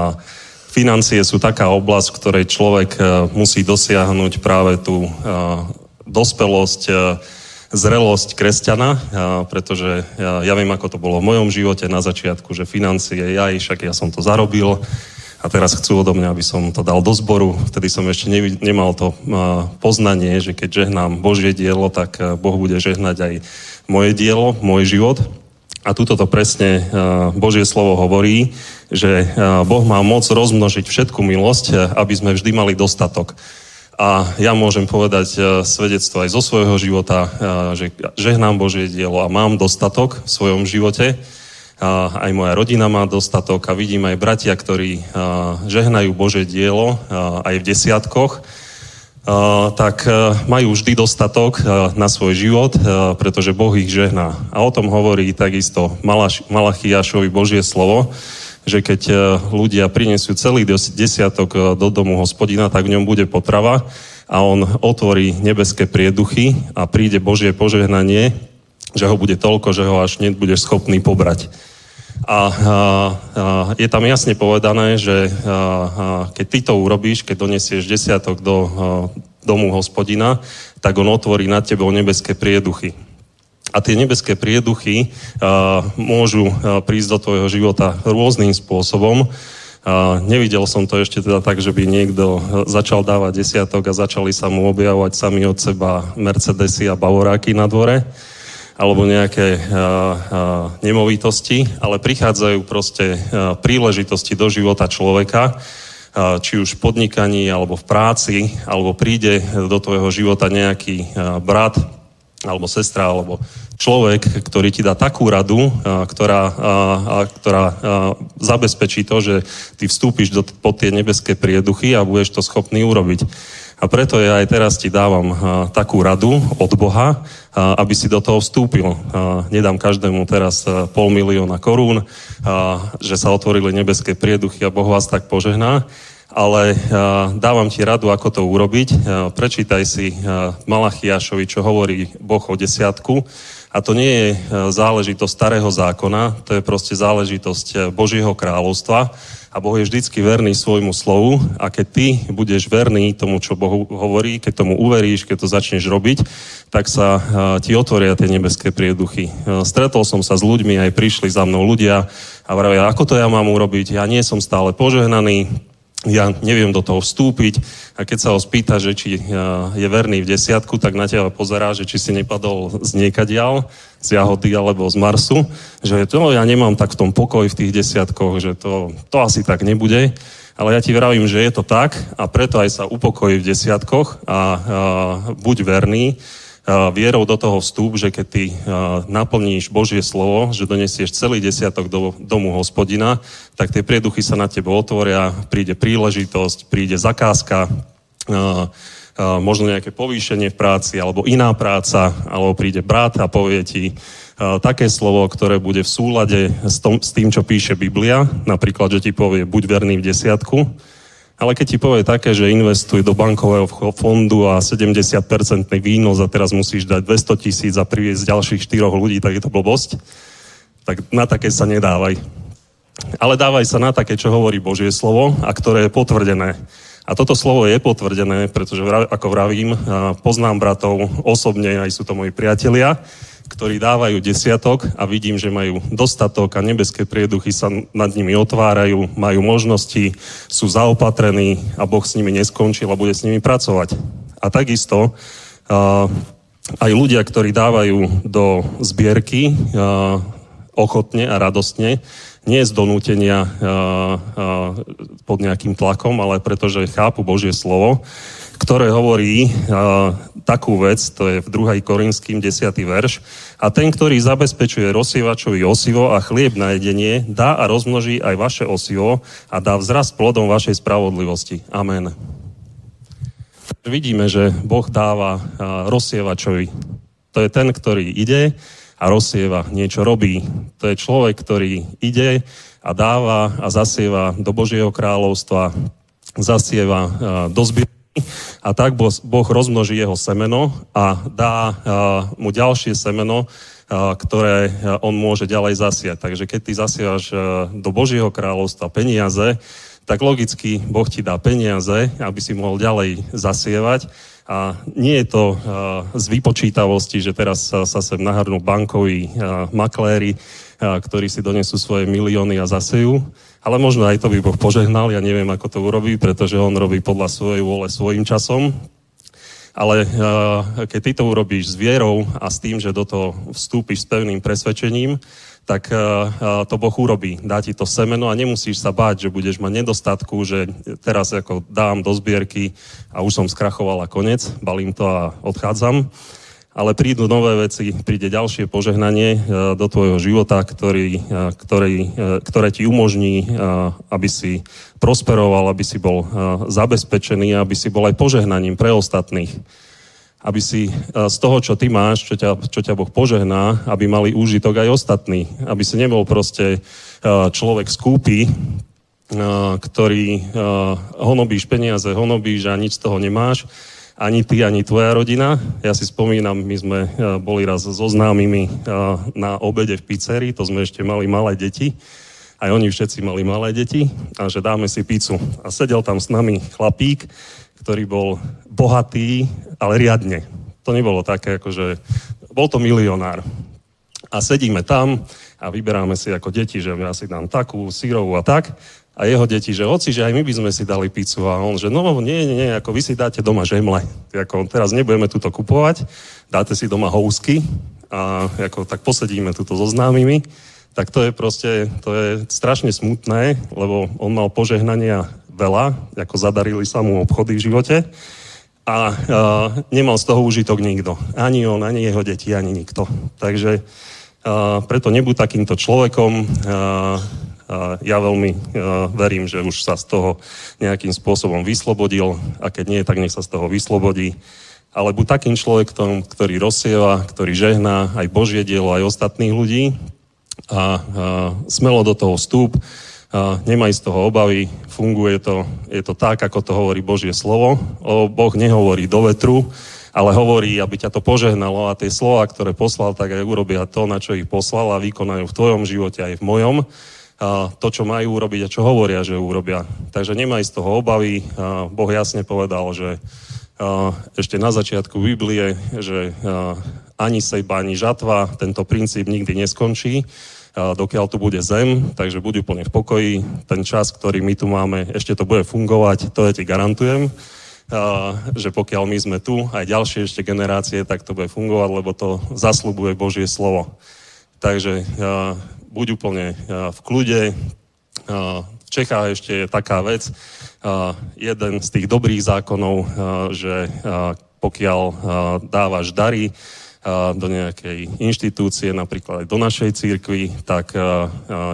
financie sú taká oblasť, v ktorej človek musí dosiahnuť práve tú dospelosť, zrelosť kresťana, pretože ja, ja viem, ako to bolo v mojom živote na začiatku, že financie, ja však ja som to zarobil a teraz chcú odo mňa, aby som to dal do zboru. Vtedy som ešte ne, nemal to poznanie, že keď žehnám Božie dielo, tak Boh bude žehnať aj moje dielo, môj život. A tuto to presne Božie slovo hovorí, že Boh má moc rozmnožiť všetku milosť, aby sme vždy mali dostatok. A ja môžem povedať svedectvo aj zo svojho života, že žehnám Božie dielo a mám dostatok v svojom živote. Aj moja rodina má dostatok a vidím aj bratia, ktorí žehnajú Božie dielo aj v desiatkoch, tak majú vždy dostatok na svoj život, pretože Boh ich žehná. A o tom hovorí takisto Malachiašovi Božie slovo, že keď e, ľudia prinesú celý desiatok e, do domu hospodina, tak v ňom bude potrava a on otvorí nebeské prieduchy a príde Božie požehnanie, že ho bude toľko, že ho až nebudeš schopný pobrať. A, a, a je tam jasne povedané, že a, a, keď ty to urobíš, keď donesieš desiatok do a, domu hospodina, tak on otvorí nad tebou nebeské prieduchy. A tie nebeské prieduchy uh, môžu uh, prísť do tvojho života rôznym spôsobom. Uh, nevidel som to ešte teda tak, že by niekto začal dávať desiatok a začali sa mu objavovať sami od seba Mercedesy a Bavoráky na dvore alebo nejaké nemovitosti, ale prichádzajú proste príležitosti do života človeka, či už v podnikaní, alebo v práci, alebo príde do tvojho života nejaký brat, alebo sestra, alebo človek, ktorý ti dá takú radu, ktorá, ktorá zabezpečí to, že ty vstúpiš do, pod tie nebeské prieduchy a budeš to schopný urobiť. A preto ja aj teraz ti dávam takú radu od Boha, aby si do toho vstúpil. Nedám každému teraz pol milióna korún, že sa otvorili nebeské prieduchy a Boh vás tak požehná ale dávam ti radu, ako to urobiť. Prečítaj si Malachiašovi, čo hovorí Boh o desiatku. A to nie je záležitosť starého zákona, to je proste záležitosť Božieho kráľovstva. A Boh je vždycky verný svojmu slovu a keď ty budeš verný tomu, čo Boh hovorí, keď tomu uveríš, keď to začneš robiť, tak sa ti otvoria tie nebeské prieduchy. Stretol som sa s ľuďmi, aj prišli za mnou ľudia a vravia, ako to ja mám urobiť, ja nie som stále požehnaný, ja neviem do toho vstúpiť a keď sa ho spýta, že či je verný v desiatku, tak na teba pozerá, že či si nepadol z niekadiaľ, z jahody alebo z Marsu, že to ja nemám tak v tom pokoj v tých desiatkoch, že to, to asi tak nebude. Ale ja ti vravím, že je to tak a preto aj sa upokojí v desiatkoch a, a buď verný, vierou do toho vstúp, že keď ty naplníš Božie slovo, že donesieš celý desiatok do domu hospodina, tak tie prieduchy sa na tebo otvoria, príde príležitosť, príde zakázka, možno nejaké povýšenie v práci, alebo iná práca, alebo príde brat a povie ti také slovo, ktoré bude v súlade s tým, čo píše Biblia, napríklad, že ti povie buď verný v desiatku, ale keď ti povie také, že investuj do bankového fondu a 70-percentný výnos a teraz musíš dať 200 tisíc a priviesť ďalších 4 ľudí, tak je to blbosť. Tak na také sa nedávaj. Ale dávaj sa na také, čo hovorí Božie slovo a ktoré je potvrdené. A toto slovo je potvrdené, pretože ako vravím, poznám bratov osobne, aj sú to moji priatelia, ktorí dávajú desiatok a vidím, že majú dostatok a nebeské prieduchy sa nad nimi otvárajú, majú možnosti, sú zaopatrení a Boh s nimi neskončil a bude s nimi pracovať. A takisto aj ľudia, ktorí dávajú do zbierky ochotne a radostne, nie z donútenia pod nejakým tlakom, ale pretože chápu Božie slovo, ktoré hovorí uh, takú vec, to je v 2. Korinským 10. verš, a ten, ktorý zabezpečuje rozsievačovi osivo a chlieb na jedenie, dá a rozmnoží aj vaše osivo a dá vzrast plodom vašej spravodlivosti. Amen. Vidíme, že Boh dáva rozsievačovi. To je ten, ktorý ide a rozsieva, niečo robí. To je človek, ktorý ide a dáva a zasieva do Božieho kráľovstva, zasieva do zbierky a tak Boh rozmnoží jeho semeno a dá mu ďalšie semeno, ktoré on môže ďalej zasiať. Takže keď ty zasievaš do Božieho kráľovstva peniaze, tak logicky Boh ti dá peniaze, aby si mohol ďalej zasievať. A nie je to z vypočítavosti, že teraz sa, sem nahrnú bankoví makléri, ktorí si donesú svoje milióny a zasejú, ale možno aj to by Boh požehnal, ja neviem, ako to urobí, pretože on robí podľa svojej vôle svojim časom. Ale uh, keď ty to urobíš s vierou a s tým, že do toho vstúpiš s pevným presvedčením, tak uh, to Boh urobí. Dá ti to semeno a nemusíš sa báť, že budeš mať nedostatku, že teraz ako dám do zbierky a už som skrachoval a konec, balím to a odchádzam. Ale prídu nové veci, príde ďalšie požehnanie do tvojho života, ktorý, ktorý, ktoré ti umožní, aby si prosperoval, aby si bol zabezpečený, aby si bol aj požehnaním pre ostatných aby si e, z toho, čo ty máš, čo ťa, čo ťa Boh požehná, aby mali úžitok aj ostatní. Aby si nebol proste e, človek skúpy, e, ktorý honobíš peniaze, honobíš a nič z toho nemáš. Ani ty, ani tvoja rodina. Ja si spomínam, my sme boli raz so známymi na obede v pizzerii, to sme ešte mali malé deti. Aj oni všetci mali malé deti a že dáme si pizzu. A sedel tam s nami chlapík, ktorý bol bohatý, ale riadne. To nebolo také, ako že bol to milionár. A sedíme tam a vyberáme si ako deti, že ja si dám takú, sírovú a tak. A jeho deti, že oci, že aj my by sme si dali pizzu. A on, že no nie, nie, nie, ako vy si dáte doma žemle. Ako, teraz nebudeme túto kupovať, dáte si doma housky a ako, tak posedíme túto so známymi. Tak to je proste, to je strašne smutné, lebo on mal požehnania veľa, ako zadarili sa mu obchody v živote a uh, nemal z toho užitok nikto. Ani on, ani jeho deti, ani nikto. Takže uh, preto nebuď takýmto človekom. Uh, ja veľmi uh, verím, že už sa z toho nejakým spôsobom vyslobodil a keď nie, tak nech sa z toho vyslobodí. Ale buď takým človekom, ktorý rozsieva, ktorý žehná aj Božie dielo, aj ostatných ľudí a uh, smelo do toho vstúp nemaj z toho obavy, funguje to, je to tak, ako to hovorí Božie slovo. O, boh nehovorí do vetru, ale hovorí, aby ťa to požehnalo a tie slova, ktoré poslal, tak aj urobia to, na čo ich poslal a vykonajú v tvojom živote aj v mojom. To, čo majú urobiť a čo hovoria, že urobia. Takže nemaj z toho obavy. Boh jasne povedal, že ešte na začiatku Biblie, že ani sejba, ani žatva, tento princíp nikdy neskončí dokiaľ tu bude zem, takže buď úplne v pokoji. Ten čas, ktorý my tu máme, ešte to bude fungovať, to ja ti garantujem, že pokiaľ my sme tu, aj ďalšie ešte generácie, tak to bude fungovať, lebo to zaslubuje Božie slovo. Takže buď úplne v kľude. V Čechách ešte je taká vec, jeden z tých dobrých zákonov, že pokiaľ dávaš dary, do nejakej inštitúcie, napríklad aj do našej církvy, tak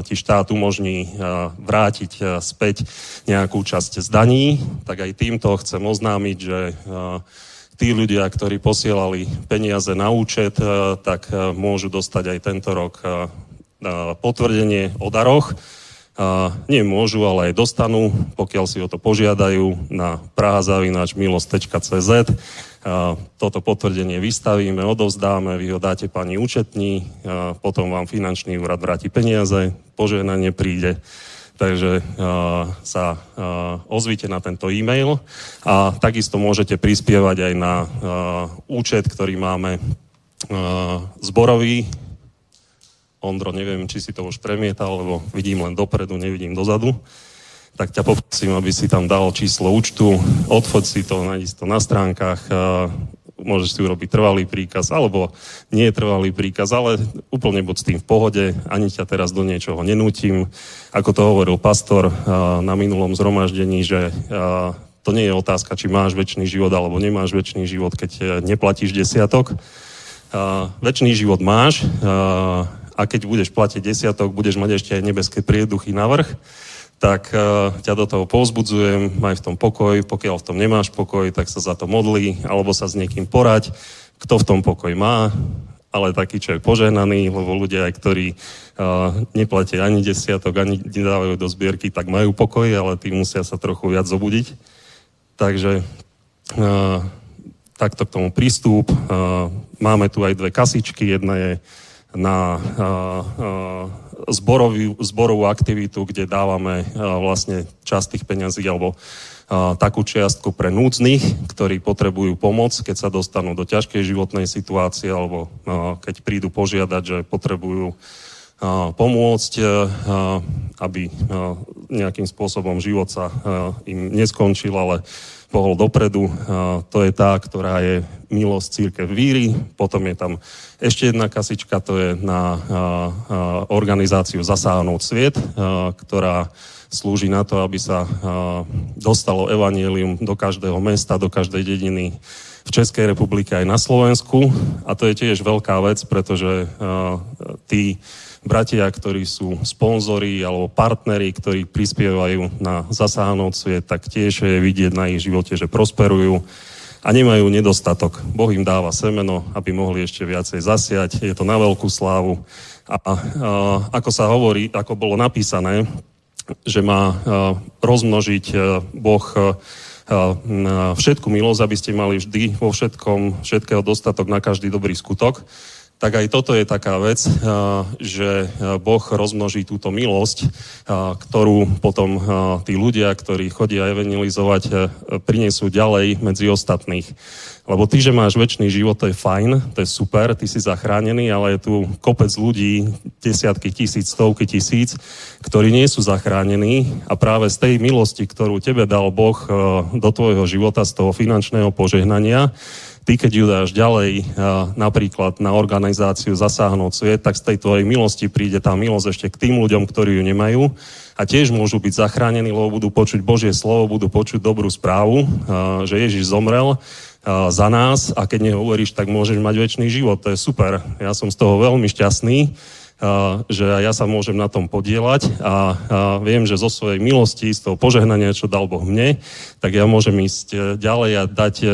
ti štát umožní vrátiť späť nejakú časť z daní. Tak aj týmto chcem oznámiť, že tí ľudia, ktorí posielali peniaze na účet, tak môžu dostať aj tento rok potvrdenie o daroch. Nie môžu, ale aj dostanú, pokiaľ si o to požiadajú na prahazavinačmilost.cz toto potvrdenie vystavíme, odovzdáme, vy ho dáte pani účetní, potom vám finančný úrad vráti peniaze, požehnanie príde. Takže uh, sa uh, ozvite na tento e-mail a takisto môžete prispievať aj na uh, účet, ktorý máme zborový. Ondro, neviem, či si to už premietal, lebo vidím len dopredu, nevidím dozadu. Tak ťa poprosím, aby si tam dal číslo účtu, odfoď si to, nájdi to na stránkach, môžeš si urobiť trvalý príkaz, alebo nie je trvalý príkaz, ale úplne buď s tým v pohode, ani ťa teraz do niečoho nenútim. Ako to hovoril pastor na minulom zhromaždení, že to nie je otázka, či máš väčší život alebo nemáš väčší život, keď e, neplatíš desiatok. Väčší život máš a keď budeš platiť desiatok, budeš mať ešte aj nebeské prieduchy na vrch tak uh, ťa do toho povzbudzujem, maj v tom pokoj, pokiaľ v tom nemáš pokoj, tak sa za to modli, alebo sa s niekým porať, kto v tom pokoj má, ale taký, čo je požehnaný, lebo ľudia, aj ktorí uh, neplatia ani desiatok, ani nedávajú do zbierky, tak majú pokoj, ale tí musia sa trochu viac zobudiť. Takže uh, takto k tomu prístup. Uh, máme tu aj dve kasičky, jedna je na zborovú, zborovú aktivitu, kde dávame vlastne časť tých peňazí alebo takú čiastku pre núdznych, ktorí potrebujú pomoc, keď sa dostanú do ťažkej životnej situácie alebo keď prídu požiadať, že potrebujú pomôcť, aby nejakým spôsobom život sa im neskončil, ale pohol dopredu. To je tá, ktorá je milosť církev víry. Potom je tam ešte jedna kasička, to je na organizáciu Zasáhnout sviet, ktorá slúži na to, aby sa dostalo evanielium do každého mesta, do každej dediny v Českej republike aj na Slovensku. A to je tiež veľká vec, pretože tí bratia, ktorí sú sponzori alebo partneri, ktorí prispievajú na zasáhnout sviet, tak tiež je vidieť na ich živote, že prosperujú a nemajú nedostatok. Boh im dáva semeno, aby mohli ešte viacej zasiať. Je to na veľkú slávu. A, a ako sa hovorí, ako bolo napísané, že má rozmnožiť Boh všetku milosť, aby ste mali vždy vo všetkom, všetkého dostatok na každý dobrý skutok tak aj toto je taká vec, že Boh rozmnoží túto milosť, ktorú potom tí ľudia, ktorí chodia evangelizovať, prinesú ďalej medzi ostatných. Lebo ty, že máš väčší život, to je fajn, to je super, ty si zachránený, ale je tu kopec ľudí, desiatky tisíc, stovky tisíc, ktorí nie sú zachránení a práve z tej milosti, ktorú tebe dal Boh do tvojho života, z toho finančného požehnania, ty, keď ju dáš ďalej, napríklad na organizáciu zasáhnuť sviet, tak z tej tvojej milosti príde tá milosť ešte k tým ľuďom, ktorí ju nemajú a tiež môžu byť zachránení, lebo budú počuť Božie slovo, budú počuť dobrú správu, že Ježiš zomrel za nás a keď nehovoríš, tak môžeš mať väčší život. To je super. Ja som z toho veľmi šťastný že ja sa môžem na tom podielať a, viem, že zo svojej milosti, z toho požehnania, čo dal Boh mne, tak ja môžem ísť e, ďalej a dať e,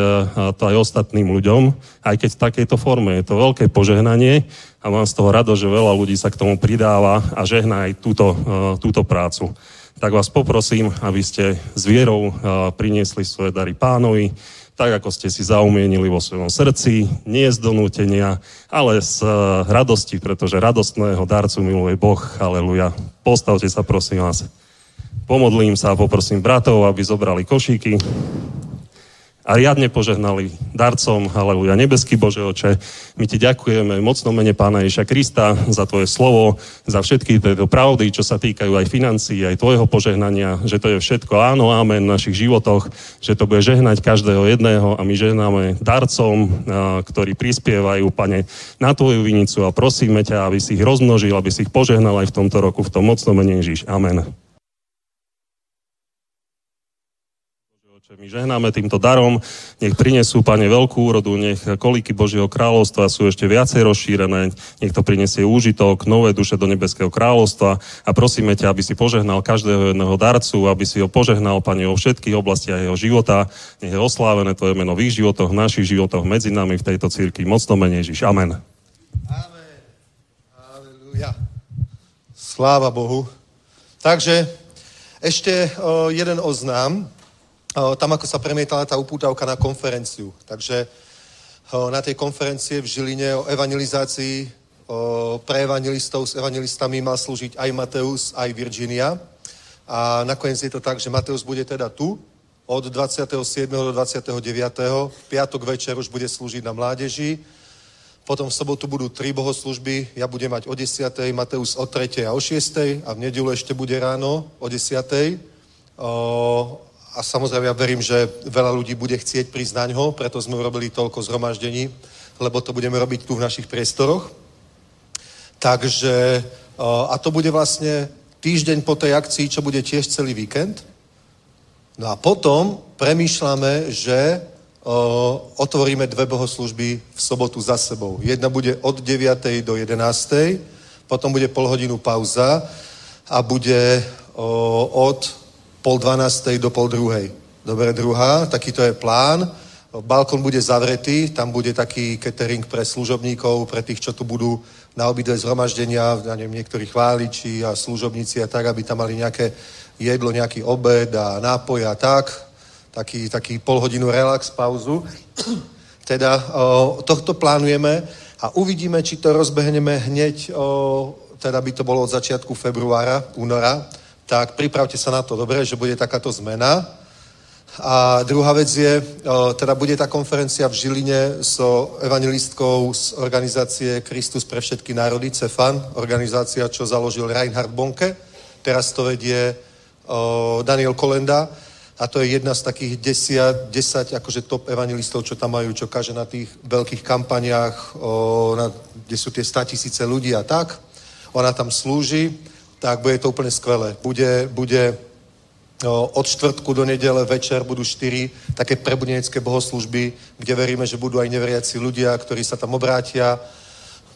to aj ostatným ľuďom, aj keď v takejto forme. Je to veľké požehnanie a mám z toho rado, že veľa ľudí sa k tomu pridáva a žehná aj túto, e, túto prácu. Tak vás poprosím, aby ste s vierou priniesli svoje dary pánovi, tak ako ste si zaumienili vo svojom srdci, nie z donútenia, ale z eh, radosti, pretože radostného darcu miluje Boh. Aleluja. Postavte sa, prosím vás. Pomodlím sa a poprosím bratov, aby zobrali košíky a riadne požehnali darcom, haleluja, nebeský Bože oče. My ti ďakujeme v mocnom mene Pána Ježa Krista za tvoje slovo, za všetky tieto pravdy, čo sa týkajú aj financií, aj tvojho požehnania, že to je všetko áno, amen v našich životoch, že to bude žehnať každého jedného a my žehnáme darcom, ktorí prispievajú, pane, na tvoju vinicu a prosíme ťa, aby si ich rozmnožil, aby si ich požehnal aj v tomto roku, v tom mocnom mene Ježiš. Amen. My žehnáme týmto darom, nech prinesú, Pane, veľkú úrodu, nech kolíky Božieho kráľovstva sú ešte viacej rozšírené, nech to prinesie úžitok, nové duše do nebeského kráľovstva a prosíme ťa, aby si požehnal každého jedného darcu, aby si ho požehnal, Pane, vo všetkých oblastiach jeho života, nech je oslávené Tvoje meno v ich životoch, v našich životoch, medzi nami v tejto církvi. Mocno mene Ježiš. Amen. Amen. Sláva Bohu. Takže ešte o, jeden oznám tam ako sa premietala tá upútavka na konferenciu. Takže na tej konferencie v Žiline o evangelizácii pre evangelistov s evangelistami mal slúžiť aj Mateus, aj Virginia. A nakoniec je to tak, že Mateus bude teda tu od 27. do 29. V piatok večer už bude slúžiť na mládeži. potom v sobotu budú tri bohoslužby, ja budem mať o 10. Mateus o 3. a o 6. a v nedelu ešte bude ráno o 10. O, a samozrejme ja verím, že veľa ľudí bude chcieť prísť na ňo, preto sme urobili toľko zhromaždení, lebo to budeme robiť tu v našich priestoroch. Takže, o, a to bude vlastne týždeň po tej akcii, čo bude tiež celý víkend. No a potom premýšľame, že o, otvoríme dve bohoslužby v sobotu za sebou. Jedna bude od 9. do 11. Potom bude pol hodinu pauza a bude o, od pol 12. do pol druhej. Dobre, druhá, takýto je plán. Balkón bude zavretý, tam bude taký catering pre služobníkov, pre tých, čo tu budú na obidve zhromaždenia, ja neviem, niektorí chváliči a služobníci a tak, aby tam mali nejaké jedlo, nejaký obed a nápoj a tak. Taký, taký pol hodinu relax, pauzu. teda o, tohto plánujeme a uvidíme, či to rozbehneme hneď, o, teda by to bolo od začiatku februára, února, tak pripravte sa na to, dobre, že bude takáto zmena. A druhá vec je, teda bude tá konferencia v Žiline so evangelistkou z organizácie Kristus pre všetky národy, CEFAN, organizácia, čo založil Reinhard Bonke. Teraz to vedie Daniel Kolenda a to je jedna z takých desiat, desať akože top evangelistov, čo tam majú, čo kaže na tých veľkých kampaniách, kde sú tie tisíce ľudí a tak. Ona tam slúži tak bude to úplne skvelé. Bude, bude od čtvrtku do nedele večer budú štyri také prebudenecké bohoslužby, kde veríme, že budú aj neveriaci ľudia, ktorí sa tam obrátia.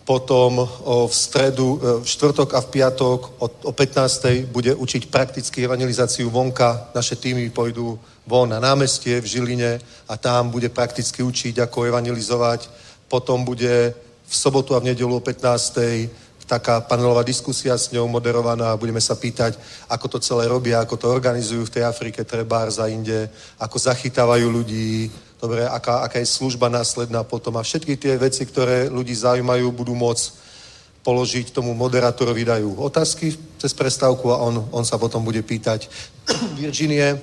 Potom v stredu, e, v štvrtok a v piatok o 15. bude učiť prakticky evangelizáciu vonka. Naše týmy pôjdu von na námestie v Žiline a tam bude prakticky učiť, ako evangelizovať. Potom bude v sobotu a v nedelu o 15 taká panelová diskusia s ňou moderovaná a budeme sa pýtať, ako to celé robia, ako to organizujú v tej Afrike, trebár za inde, ako zachytávajú ľudí, dobre, aká, aká je služba následná potom. A všetky tie veci, ktoré ľudí zaujímajú, budú môcť položiť tomu moderátorovi, dajú otázky cez prestávku a on, on sa potom bude pýtať. Virginie,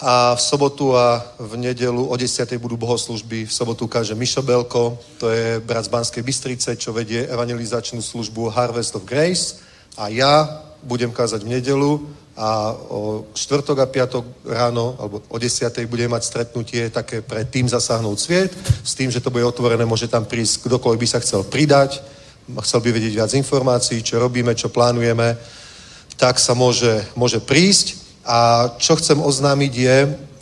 a v sobotu a v nedelu o 10. budú bohoslužby. V sobotu káže Mišo Belko, to je brat z Banskej Bystrice, čo vedie evangelizačnú službu Harvest of Grace. A ja budem kázať v nedelu a o štvrtok a piatok ráno, alebo o 10. budem mať stretnutie také pre tým zasáhnout sviet, s tým, že to bude otvorené, môže tam prísť kdokoľvek by sa chcel pridať, chcel by vedieť viac informácií, čo robíme, čo plánujeme, tak sa môže, môže prísť. A čo chcem oznámiť je,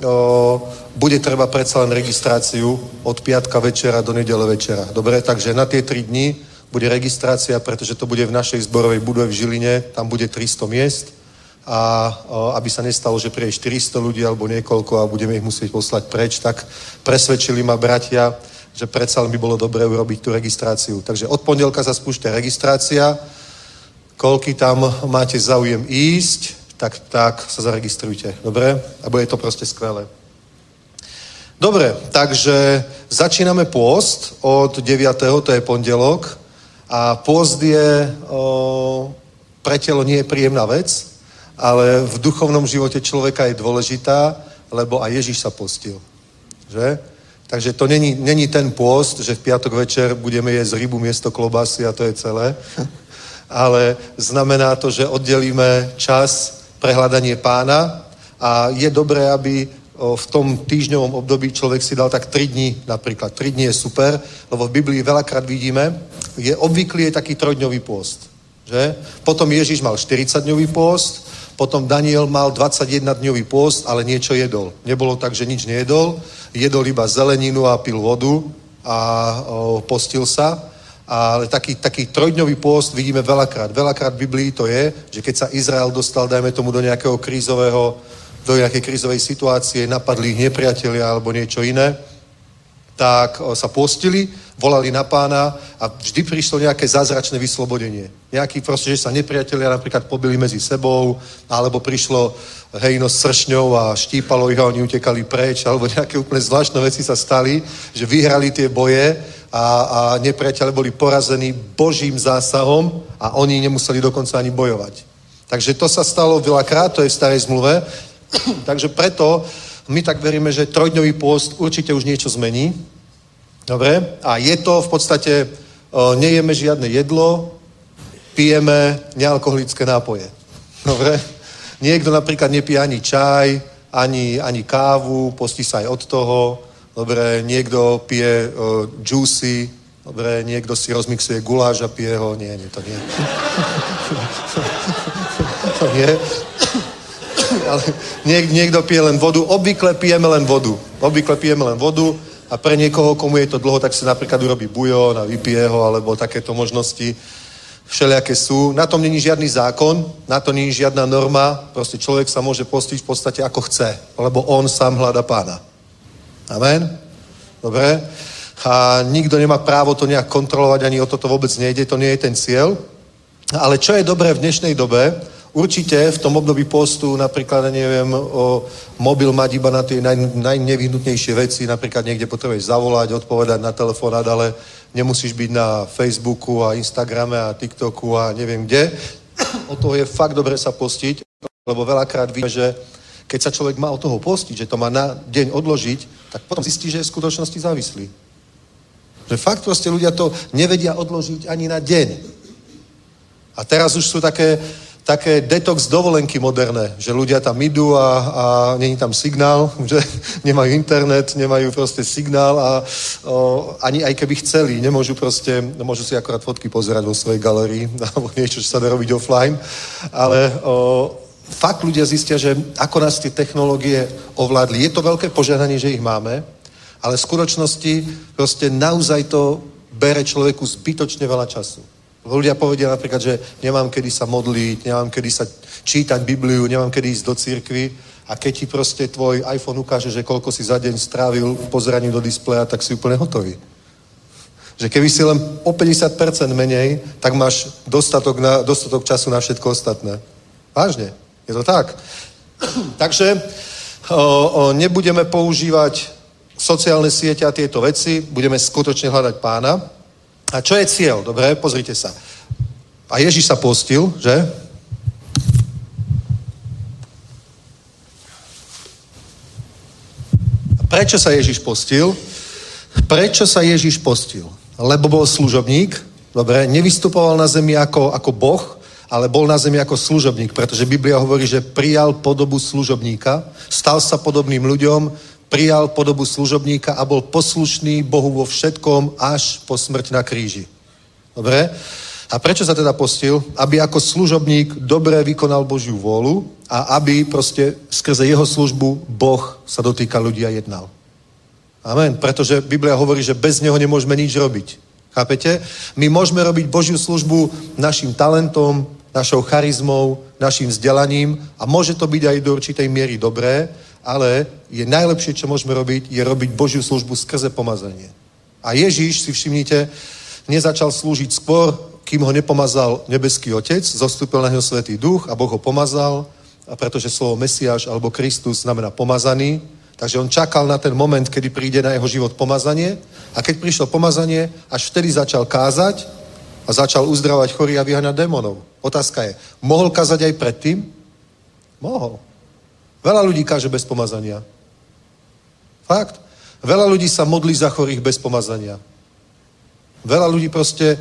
o, bude treba predsa len registráciu od piatka večera do nedele večera. Dobre, takže na tie tri dni bude registrácia, pretože to bude v našej zborovej budove v Žiline, tam bude 300 miest a o, aby sa nestalo, že príde 400 ľudí alebo niekoľko a budeme ich musieť poslať preč, tak presvedčili ma bratia, že predsa len by bolo dobré urobiť tú registráciu. Takže od pondelka sa spúšťa registrácia, koľky tam máte záujem ísť, tak, tak sa zaregistrujte. Dobre? A bude to proste skvelé. Dobre, takže začíname pôst od 9. to je pondelok. A pôst je o, pre telo nie je príjemná vec, ale v duchovnom živote človeka je dôležitá, lebo aj Ježiš sa postil. Že? Takže to není, není ten pôst, že v piatok večer budeme jesť rybu miesto klobásy a to je celé. Ale znamená to, že oddelíme čas prehľadanie pána a je dobré, aby v tom týždňovom období človek si dal tak 3 dní napríklad. 3 dní je super, lebo v Biblii veľakrát vidíme, je obvyklý je taký trojdňový pôst. Že? Potom Ježiš mal 40-dňový pôst, potom Daniel mal 21-dňový pôst, ale niečo jedol. Nebolo tak, že nič nejedol, jedol iba zeleninu a pil vodu a o, postil sa ale taký, taký trojdňový pôst vidíme veľakrát. Veľakrát v Biblii to je, že keď sa Izrael dostal, dajme tomu, do nejakého krízového, do nejakej krízovej situácie, napadli ich nepriatelia alebo niečo iné, tak sa postili, volali na pána a vždy prišlo nejaké zázračné vyslobodenie. Nejaký proste, že sa nepriatelia napríklad pobili medzi sebou, alebo prišlo hejno s sršňou a štípalo ich a oni utekali preč, alebo nejaké úplne zvláštne veci sa stali, že vyhrali tie boje a, a nepriateľe boli porazení Božím zásahom a oni nemuseli dokonca ani bojovať. Takže to sa stalo veľakrát, to je v starej zmluve. Takže preto my tak veríme, že trojdňový pôst určite už niečo zmení. Dobre? A je to v podstate o, nejeme žiadne jedlo, pijeme nealkoholické nápoje. Dobre? Niekto napríklad nepije ani čaj, ani, ani kávu, postí sa aj od toho. Dobre, niekto pije o, juicy, dobre, niekto si rozmixuje guláš a pije ho. Nie, nie, to nie. to nie. Ale niek, niekto pije len vodu. Obvykle pijeme len vodu. Obvykle pijeme len vodu a pre niekoho, komu je to dlho, tak si napríklad urobí bujon a vypije ho, alebo takéto možnosti všelijaké sú. Na tom není žiadny zákon, na to není žiadna norma. Proste človek sa môže postiť v podstate ako chce, lebo on sám hľada pána. Amen? Dobre? A nikto nemá právo to nejak kontrolovať, ani o toto vôbec nejde, to nie je ten cieľ. Ale čo je dobré v dnešnej dobe, určite v tom období postu napríklad, neviem, o mobil mať iba na tie naj, najnevyhnutnejšie veci, napríklad niekde potrebuješ zavolať, odpovedať na telefonát, ale nemusíš byť na Facebooku a Instagrame a TikToku a neviem kde. O toho je fakt dobre sa postiť, lebo veľakrát vidíme, že keď sa človek má od toho postiť, že to má na deň odložiť, tak potom zistí, že je v skutočnosti závislý. Že fakt proste ľudia to nevedia odložiť ani na deň. A teraz už sú také, také detox dovolenky moderné, že ľudia tam idú a, a není tam signál, že nemajú internet, nemajú proste signál a o, ani aj keby chceli, nemôžu proste, môžu si akorát fotky pozerať vo svojej galerii alebo niečo, čo sa dá robiť offline, ale o, fakt ľudia zistia, že ako nás tie technológie ovládli. Je to veľké požehnanie, že ich máme, ale v skutočnosti proste naozaj to bere človeku zbytočne veľa času. Ľudia povedia napríklad, že nemám kedy sa modliť, nemám kedy sa čítať Bibliu, nemám kedy ísť do církvy a keď ti proste tvoj iPhone ukáže, že koľko si za deň strávil pozeraním do displeja, tak si úplne hotový. Že keby si len o 50% menej, tak máš dostatok, na, dostatok času na všetko ostatné. Vážne. Je to tak. Takže o, o, nebudeme používať sociálne siete a tieto veci, budeme skutočne hľadať pána. A čo je cieľ? Dobre, pozrite sa. A Ježiš sa postil, že? Prečo sa Ježiš postil? Prečo sa Ježiš postil? Lebo bol služobník, dobre, nevystupoval na zemi ako, ako boh, ale bol na zemi ako služobník, pretože Biblia hovorí, že prijal podobu služobníka, stal sa podobným ľuďom, prijal podobu služobníka a bol poslušný Bohu vo všetkom až po smrť na kríži. Dobre? A prečo sa teda postil? Aby ako služobník dobre vykonal Božiu vôľu a aby proste skrze jeho službu Boh sa dotýka ľudí a jednal. Amen. Pretože Biblia hovorí, že bez neho nemôžeme nič robiť. Chápete? My môžeme robiť Božiu službu našim talentom, našou charizmou, našim vzdelaním a môže to byť aj do určitej miery dobré, ale je najlepšie, čo môžeme robiť, je robiť Božiu službu skrze pomazanie. A Ježíš, si všimnite, nezačal slúžiť skôr, kým ho nepomazal nebeský Otec, zostúpil na neho Svetý Duch a Boh ho pomazal, a pretože slovo Mesiáš alebo Kristus znamená pomazaný, takže on čakal na ten moment, kedy príde na jeho život pomazanie a keď prišlo pomazanie, až vtedy začal kázať a začal uzdravovať chorí a vyháňať démonov. Otázka je, mohol kázať aj predtým? Mohol. Veľa ľudí káže bez pomazania. Fakt. Veľa ľudí sa modlí za chorých bez pomazania. Veľa ľudí proste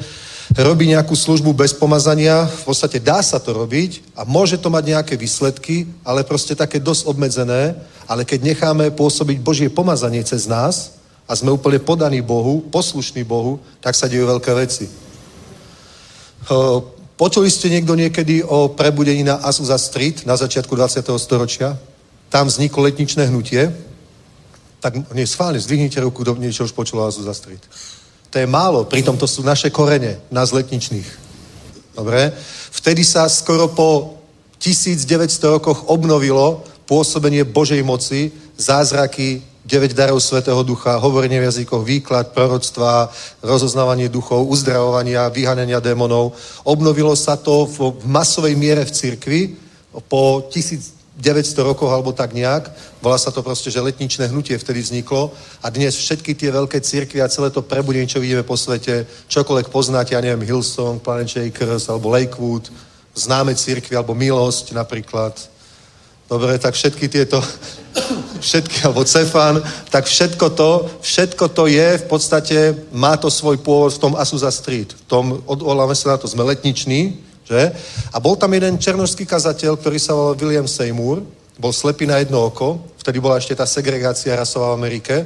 robí nejakú službu bez pomazania, v podstate dá sa to robiť a môže to mať nejaké výsledky, ale proste také dosť obmedzené, ale keď necháme pôsobiť Božie pomazanie cez nás a sme úplne podaní Bohu, poslušní Bohu, tak sa dejú veľké veci. Počuli ste niekto niekedy o prebudení na Azusa Street na začiatku 20. storočia? Tam vzniklo letničné hnutie. Tak nie, schválne, zdvihnite ruku, kto niečo už počul o Azusa Street. To je málo, pritom to sú naše korene, nás letničných. Dobre? Vtedy sa skoro po 1900 rokoch obnovilo pôsobenie Božej moci, zázraky, 9 darov Svetého Ducha, hovorenie v jazykoch, výklad, proroctva, rozoznávanie duchov, uzdravovania, vyhanenia démonov. Obnovilo sa to v masovej miere v cirkvi po 1900 rokoch alebo tak nejak. Volá sa to proste, že letničné hnutie vtedy vzniklo a dnes všetky tie veľké cirkvy a celé to prebudenie, čo vidíme po svete, čokoľvek poznáte, ja neviem, Hillsong, Planet Shakers alebo Lakewood, známe cirkvy alebo Milosť napríklad. Dobre, tak všetky tieto všetky, alebo Cefan, tak všetko to, všetko to je v podstate, má to svoj pôvod v tom Asusa Street. V tom, odvoláme sa na to, sme letniční, že? A bol tam jeden černožský kazateľ, ktorý sa volal William Seymour, bol slepý na jedno oko, vtedy bola ešte tá segregácia rasová v Amerike.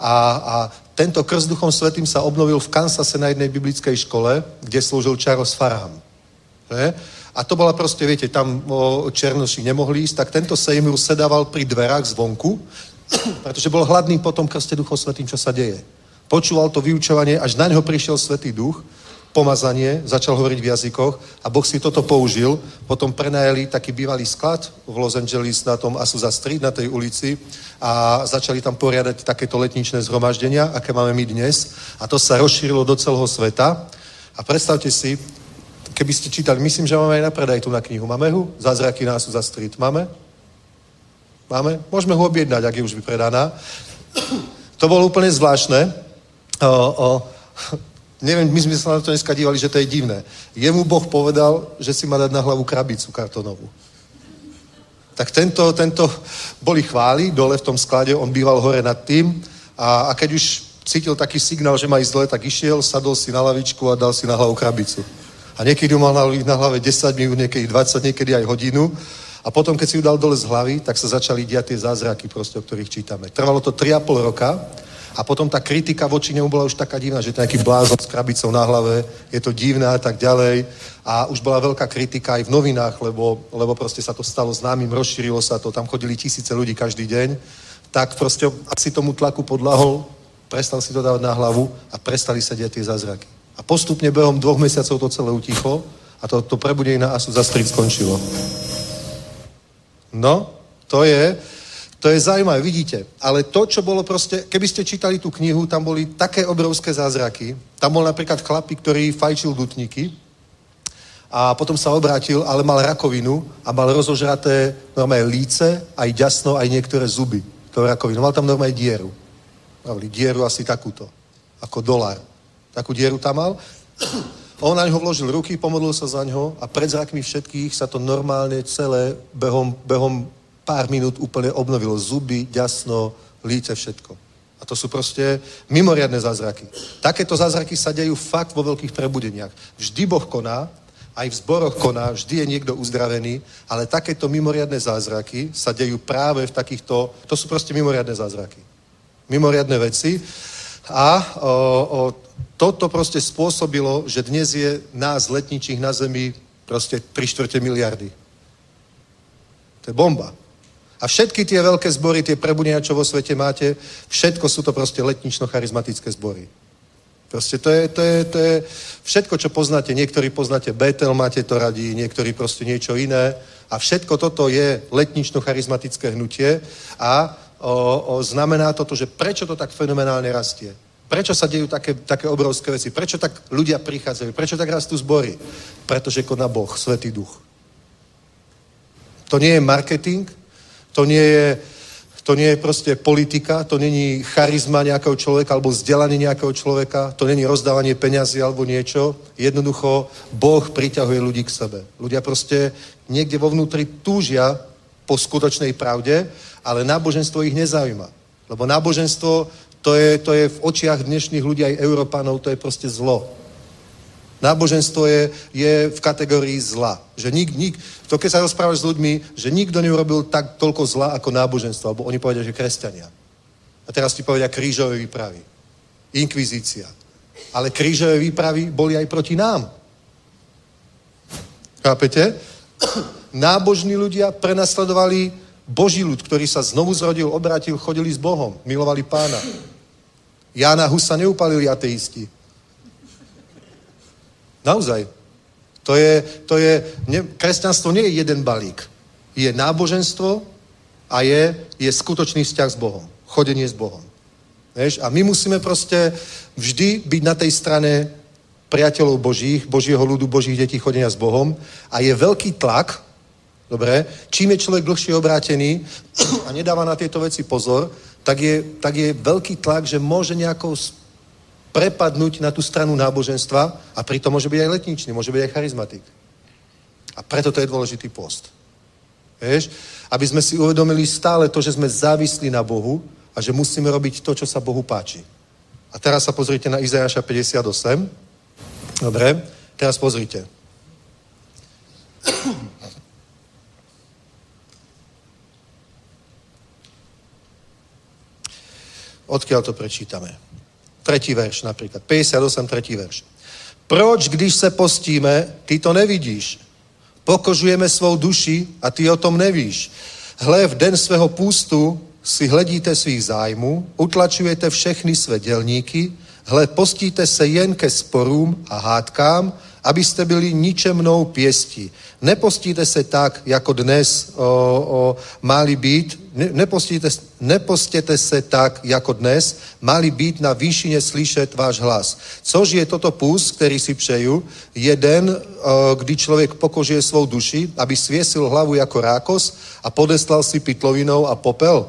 A, a tento krst duchom svetým sa obnovil v Kansase na jednej biblickej škole, kde slúžil Charles Farham. Že? A to bola proste, viete, tam černoši nemohli ísť, tak tento Seymour sedával pri dverách zvonku, pretože bol hladný po tom krste duchom svetým, čo sa deje. Počúval to vyučovanie, až na ňo prišiel Svetý duch pomazanie, začal hovoriť v jazykoch a Boh si toto použil. Potom prenajali taký bývalý sklad v Los Angeles na tom Asusa Street, na tej ulici a začali tam poriadať takéto letničné zhromaždenia, aké máme my dnes. A to sa rozšírilo do celého sveta. A predstavte si, keby ste čítali, myslím, že máme aj na predaj tu na knihu. Máme ho? Zázraky na Asusa Street. Máme? Máme? Môžeme ho objednať, ak je už vypredaná. To bolo úplne zvláštne. O, o, Neviem, my sme sa na to dneska dívali, že to je divné. Jemu Boh povedal, že si má dať na hlavu krabicu kartonovú. Tak tento, tento boli chváli dole v tom sklade, on býval hore nad tým a, a keď už cítil taký signál, že má ísť dole, tak išiel, sadol si na lavičku a dal si na hlavu krabicu. A niekedy mal na, na hlave 10 minút, niekedy 20, niekedy aj hodinu. A potom, keď si ju dal dole z hlavy, tak sa začali diať tie zázraky, proste, o ktorých čítame. Trvalo to 3,5 roka a potom tá kritika voči nemu bola už taká divná, že to nejaký blázon s krabicou na hlave, je to divné a tak ďalej. A už bola veľká kritika aj v novinách, lebo, lebo proste sa to stalo známym, rozšírilo sa to, tam chodili tisíce ľudí každý deň. Tak proste asi tomu tlaku podlahol, prestal si to dávať na hlavu a prestali sa diať tie zázraky. A postupne behom dvoch mesiacov to celé utichlo a to, to prebudenie na Asu za skončilo. No, to je, to je zaujímavé, vidíte. Ale to, čo bolo proste, keby ste čítali tú knihu, tam boli také obrovské zázraky. Tam bol napríklad chlapík, ktorý fajčil dutníky a potom sa obrátil, ale mal rakovinu a mal rozožraté normálne líce, aj ďasno, aj niektoré zuby. To rakovinu. Mal tam normálne dieru. Mali dieru asi takúto. Ako dolár. Takú dieru tam mal. On na ňo vložil ruky, pomodlil sa za ňo a pred zrakmi všetkých sa to normálne celé behom, behom pár minút úplne obnovilo zuby, ďasno, líce, všetko. A to sú proste mimoriadne zázraky. Takéto zázraky sa dejú fakt vo veľkých prebudeniach. Vždy Boh koná, aj v zboroch koná, vždy je niekto uzdravený, ale takéto mimoriadne zázraky sa dejú práve v takýchto, to sú proste mimoriadne zázraky. Mimoriadne veci. A o, o, toto proste spôsobilo, že dnes je nás letničích na zemi proste 3 čtvrte miliardy. To je bomba. A všetky tie veľké zbory, tie prebudenia, čo vo svete máte, všetko sú to proste letnično-charizmatické zbory. Proste to je, to, je, to je všetko, čo poznáte. Niektorí poznáte Betel, máte to radí, niektorí proste niečo iné. A všetko toto je letnično-charizmatické hnutie a o, o, znamená toto, že prečo to tak fenomenálne rastie. Prečo sa dejú také, také obrovské veci? Prečo tak ľudia prichádzajú? Prečo tak rastú zbory? Pretože koná Boh, Svetý Duch. To nie je marketing, to nie je, to nie je proste politika, to není charizma nejakého človeka alebo vzdelanie nejakého človeka, to není rozdávanie peňazí alebo niečo. Jednoducho Boh priťahuje ľudí k sebe. Ľudia proste niekde vo vnútri túžia po skutočnej pravde, ale náboženstvo ich nezaujíma. Lebo náboženstvo, to je, to je v očiach dnešných ľudí aj Európanov, to je proste zlo. Náboženstvo je, je v kategórii zla. Že nik, nik, to keď sa rozprávaš s ľuďmi, že nikto neurobil tak toľko zla ako náboženstvo, alebo oni povedia, že kresťania. A teraz ti povedia krížové výpravy. Inkvizícia. Ale krížové výpravy boli aj proti nám. Chápete? Nábožní ľudia prenasledovali Boží ľud, ktorý sa znovu zrodil, obrátil, chodili s Bohom, milovali pána. Jána Husa neupalili ateisti. Naozaj. To je, to je, ne, kresťanstvo nie je jeden balík. Je náboženstvo a je, je skutočný vzťah s Bohom. Chodenie s Bohom. Vieš? A my musíme proste vždy byť na tej strane priateľov Božích, Božieho ľudu, Božích detí, chodenia s Bohom. A je veľký tlak, dobre, čím je človek dlhšie obrátený a nedáva na tieto veci pozor, tak je, tak je veľký tlak, že môže nejakou prepadnúť na tú stranu náboženstva a pritom môže byť aj letničný, môže byť aj charizmatik. A preto to je dôležitý post. Vieš? Aby sme si uvedomili stále to, že sme závislí na Bohu a že musíme robiť to, čo sa Bohu páči. A teraz sa pozrite na Izajaša 58. Dobre, teraz pozrite. Odkiaľ to prečítame? Tretí verš napríklad. 58, tretí verš. Proč, když se postíme, ty to nevidíš? Pokožujeme svou duši a ty o tom nevíš. Hle, v den svého půstu si hledíte svých zájmů, utlačujete všechny své dělníky, hle, postíte se jen ke sporům a hádkám, abyste byli ničemnou pěstí. Nepostíte se tak, jako dnes o, o, máli být, ne, nepostíte, nepostěte se tak, jako dnes, máli být na výšině slyšet váš hlas. Což je toto půst, který si přeju, jeden, kdy člověk pokožuje svou duši, aby svěsil hlavu jako rákos a podeslal si pytlovinou a popel?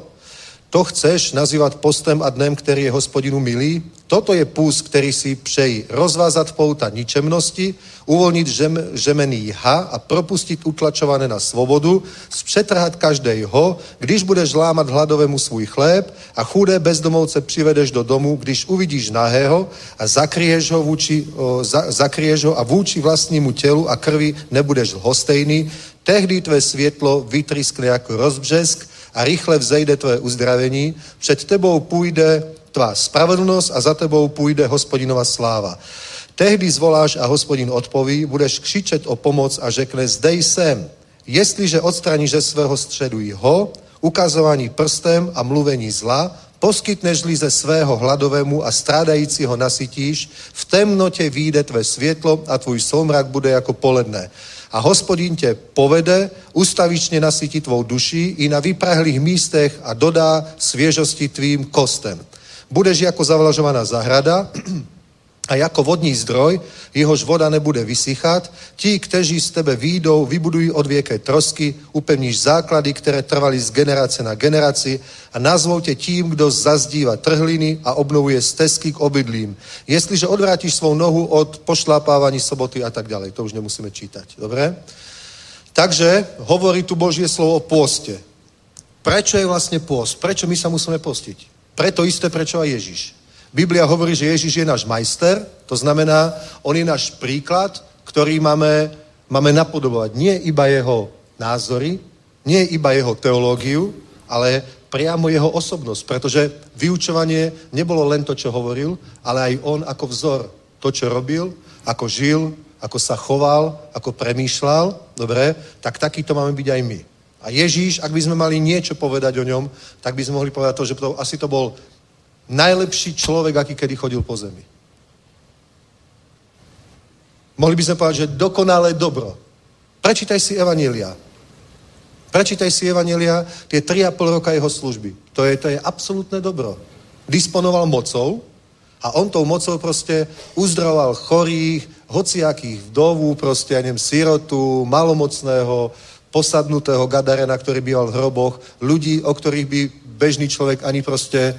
To chceš nazývat postem a dnem, který je hospodinu milý? Toto je půst, který si přeji. Rozvázat pouta ničemnosti, uvolnit žem, žemený jha a propustit utlačované na svobodu, zpřetrhat každého, když budeš lámat hladovému svůj chléb a chudé bezdomovce přivedeš do domu, když uvidíš nahého a zakryješ ho, vůči, o, za, zakryješ ho a vůči vlastnímu tělu a krvi nebudeš hostejný, tehdy tvé světlo vytryskne jako rozbřesk a rychle vzejde tvoje uzdravení, před tebou půjde tvá spravedlnosť a za tebou půjde hospodinova sláva. Tehdy zvoláš a hospodin odpoví, budeš křičet o pomoc a řekne, zdej jsem. Jestliže odstraníš ze svého středu ho, ukazování prstem a mluvení zla, poskytneš-li ze svého hladovému a strádajícího nasytíš, v temnotě výjde tvé světlo a tvůj soumrak bude jako poledne. A hospodin tě povede, ustavičně nasytí tvou duši i na vyprahlých místech a dodá svěžosti tvým kostem. Budeš jako zavlažovaná zahrada a jako vodní zdroj, jehož voda nebude vysychat. Ti, kteří z tebe výjdou, vybudují odvěké trosky, upevníš základy, které trvaly z generace na generaci a nazvou tě tím, kdo zazdívá trhliny a obnovuje stezky k obydlím. Jestliže odvrátíš svou nohu od pošlápávání soboty a tak ďalej. To už nemusíme čítať. Dobre? Takže hovorí tu Božie slovo o pôste. Prečo je vlastne pôst? Prečo my sa musíme postiť? Preto isté, prečo aj Ježiš. Biblia hovorí, že Ježiš je náš majster, to znamená, on je náš príklad, ktorý máme, máme napodobovať. Nie iba jeho názory, nie iba jeho teológiu, ale priamo jeho osobnosť, pretože vyučovanie nebolo len to, čo hovoril, ale aj on ako vzor. To, čo robil, ako žil, ako sa choval, ako premýšľal, dobre, tak takýto máme byť aj my. A Ježíš, ak by sme mali niečo povedať o ňom, tak by sme mohli povedať to, že to, asi to bol najlepší človek, aký kedy chodil po zemi. Mohli by sme povedať, že dokonalé dobro. Prečítaj si Evanília. Prečítaj si Evanília, tie 3,5 roka jeho služby. To je, to je absolútne dobro. Disponoval mocou a on tou mocou proste uzdravoval chorých, hociakých vdovú, proste, ja neviem, sirotu, malomocného, posadnutého Gadarena, ktorý býval v hroboch, ľudí, o ktorých by bežný človek ani proste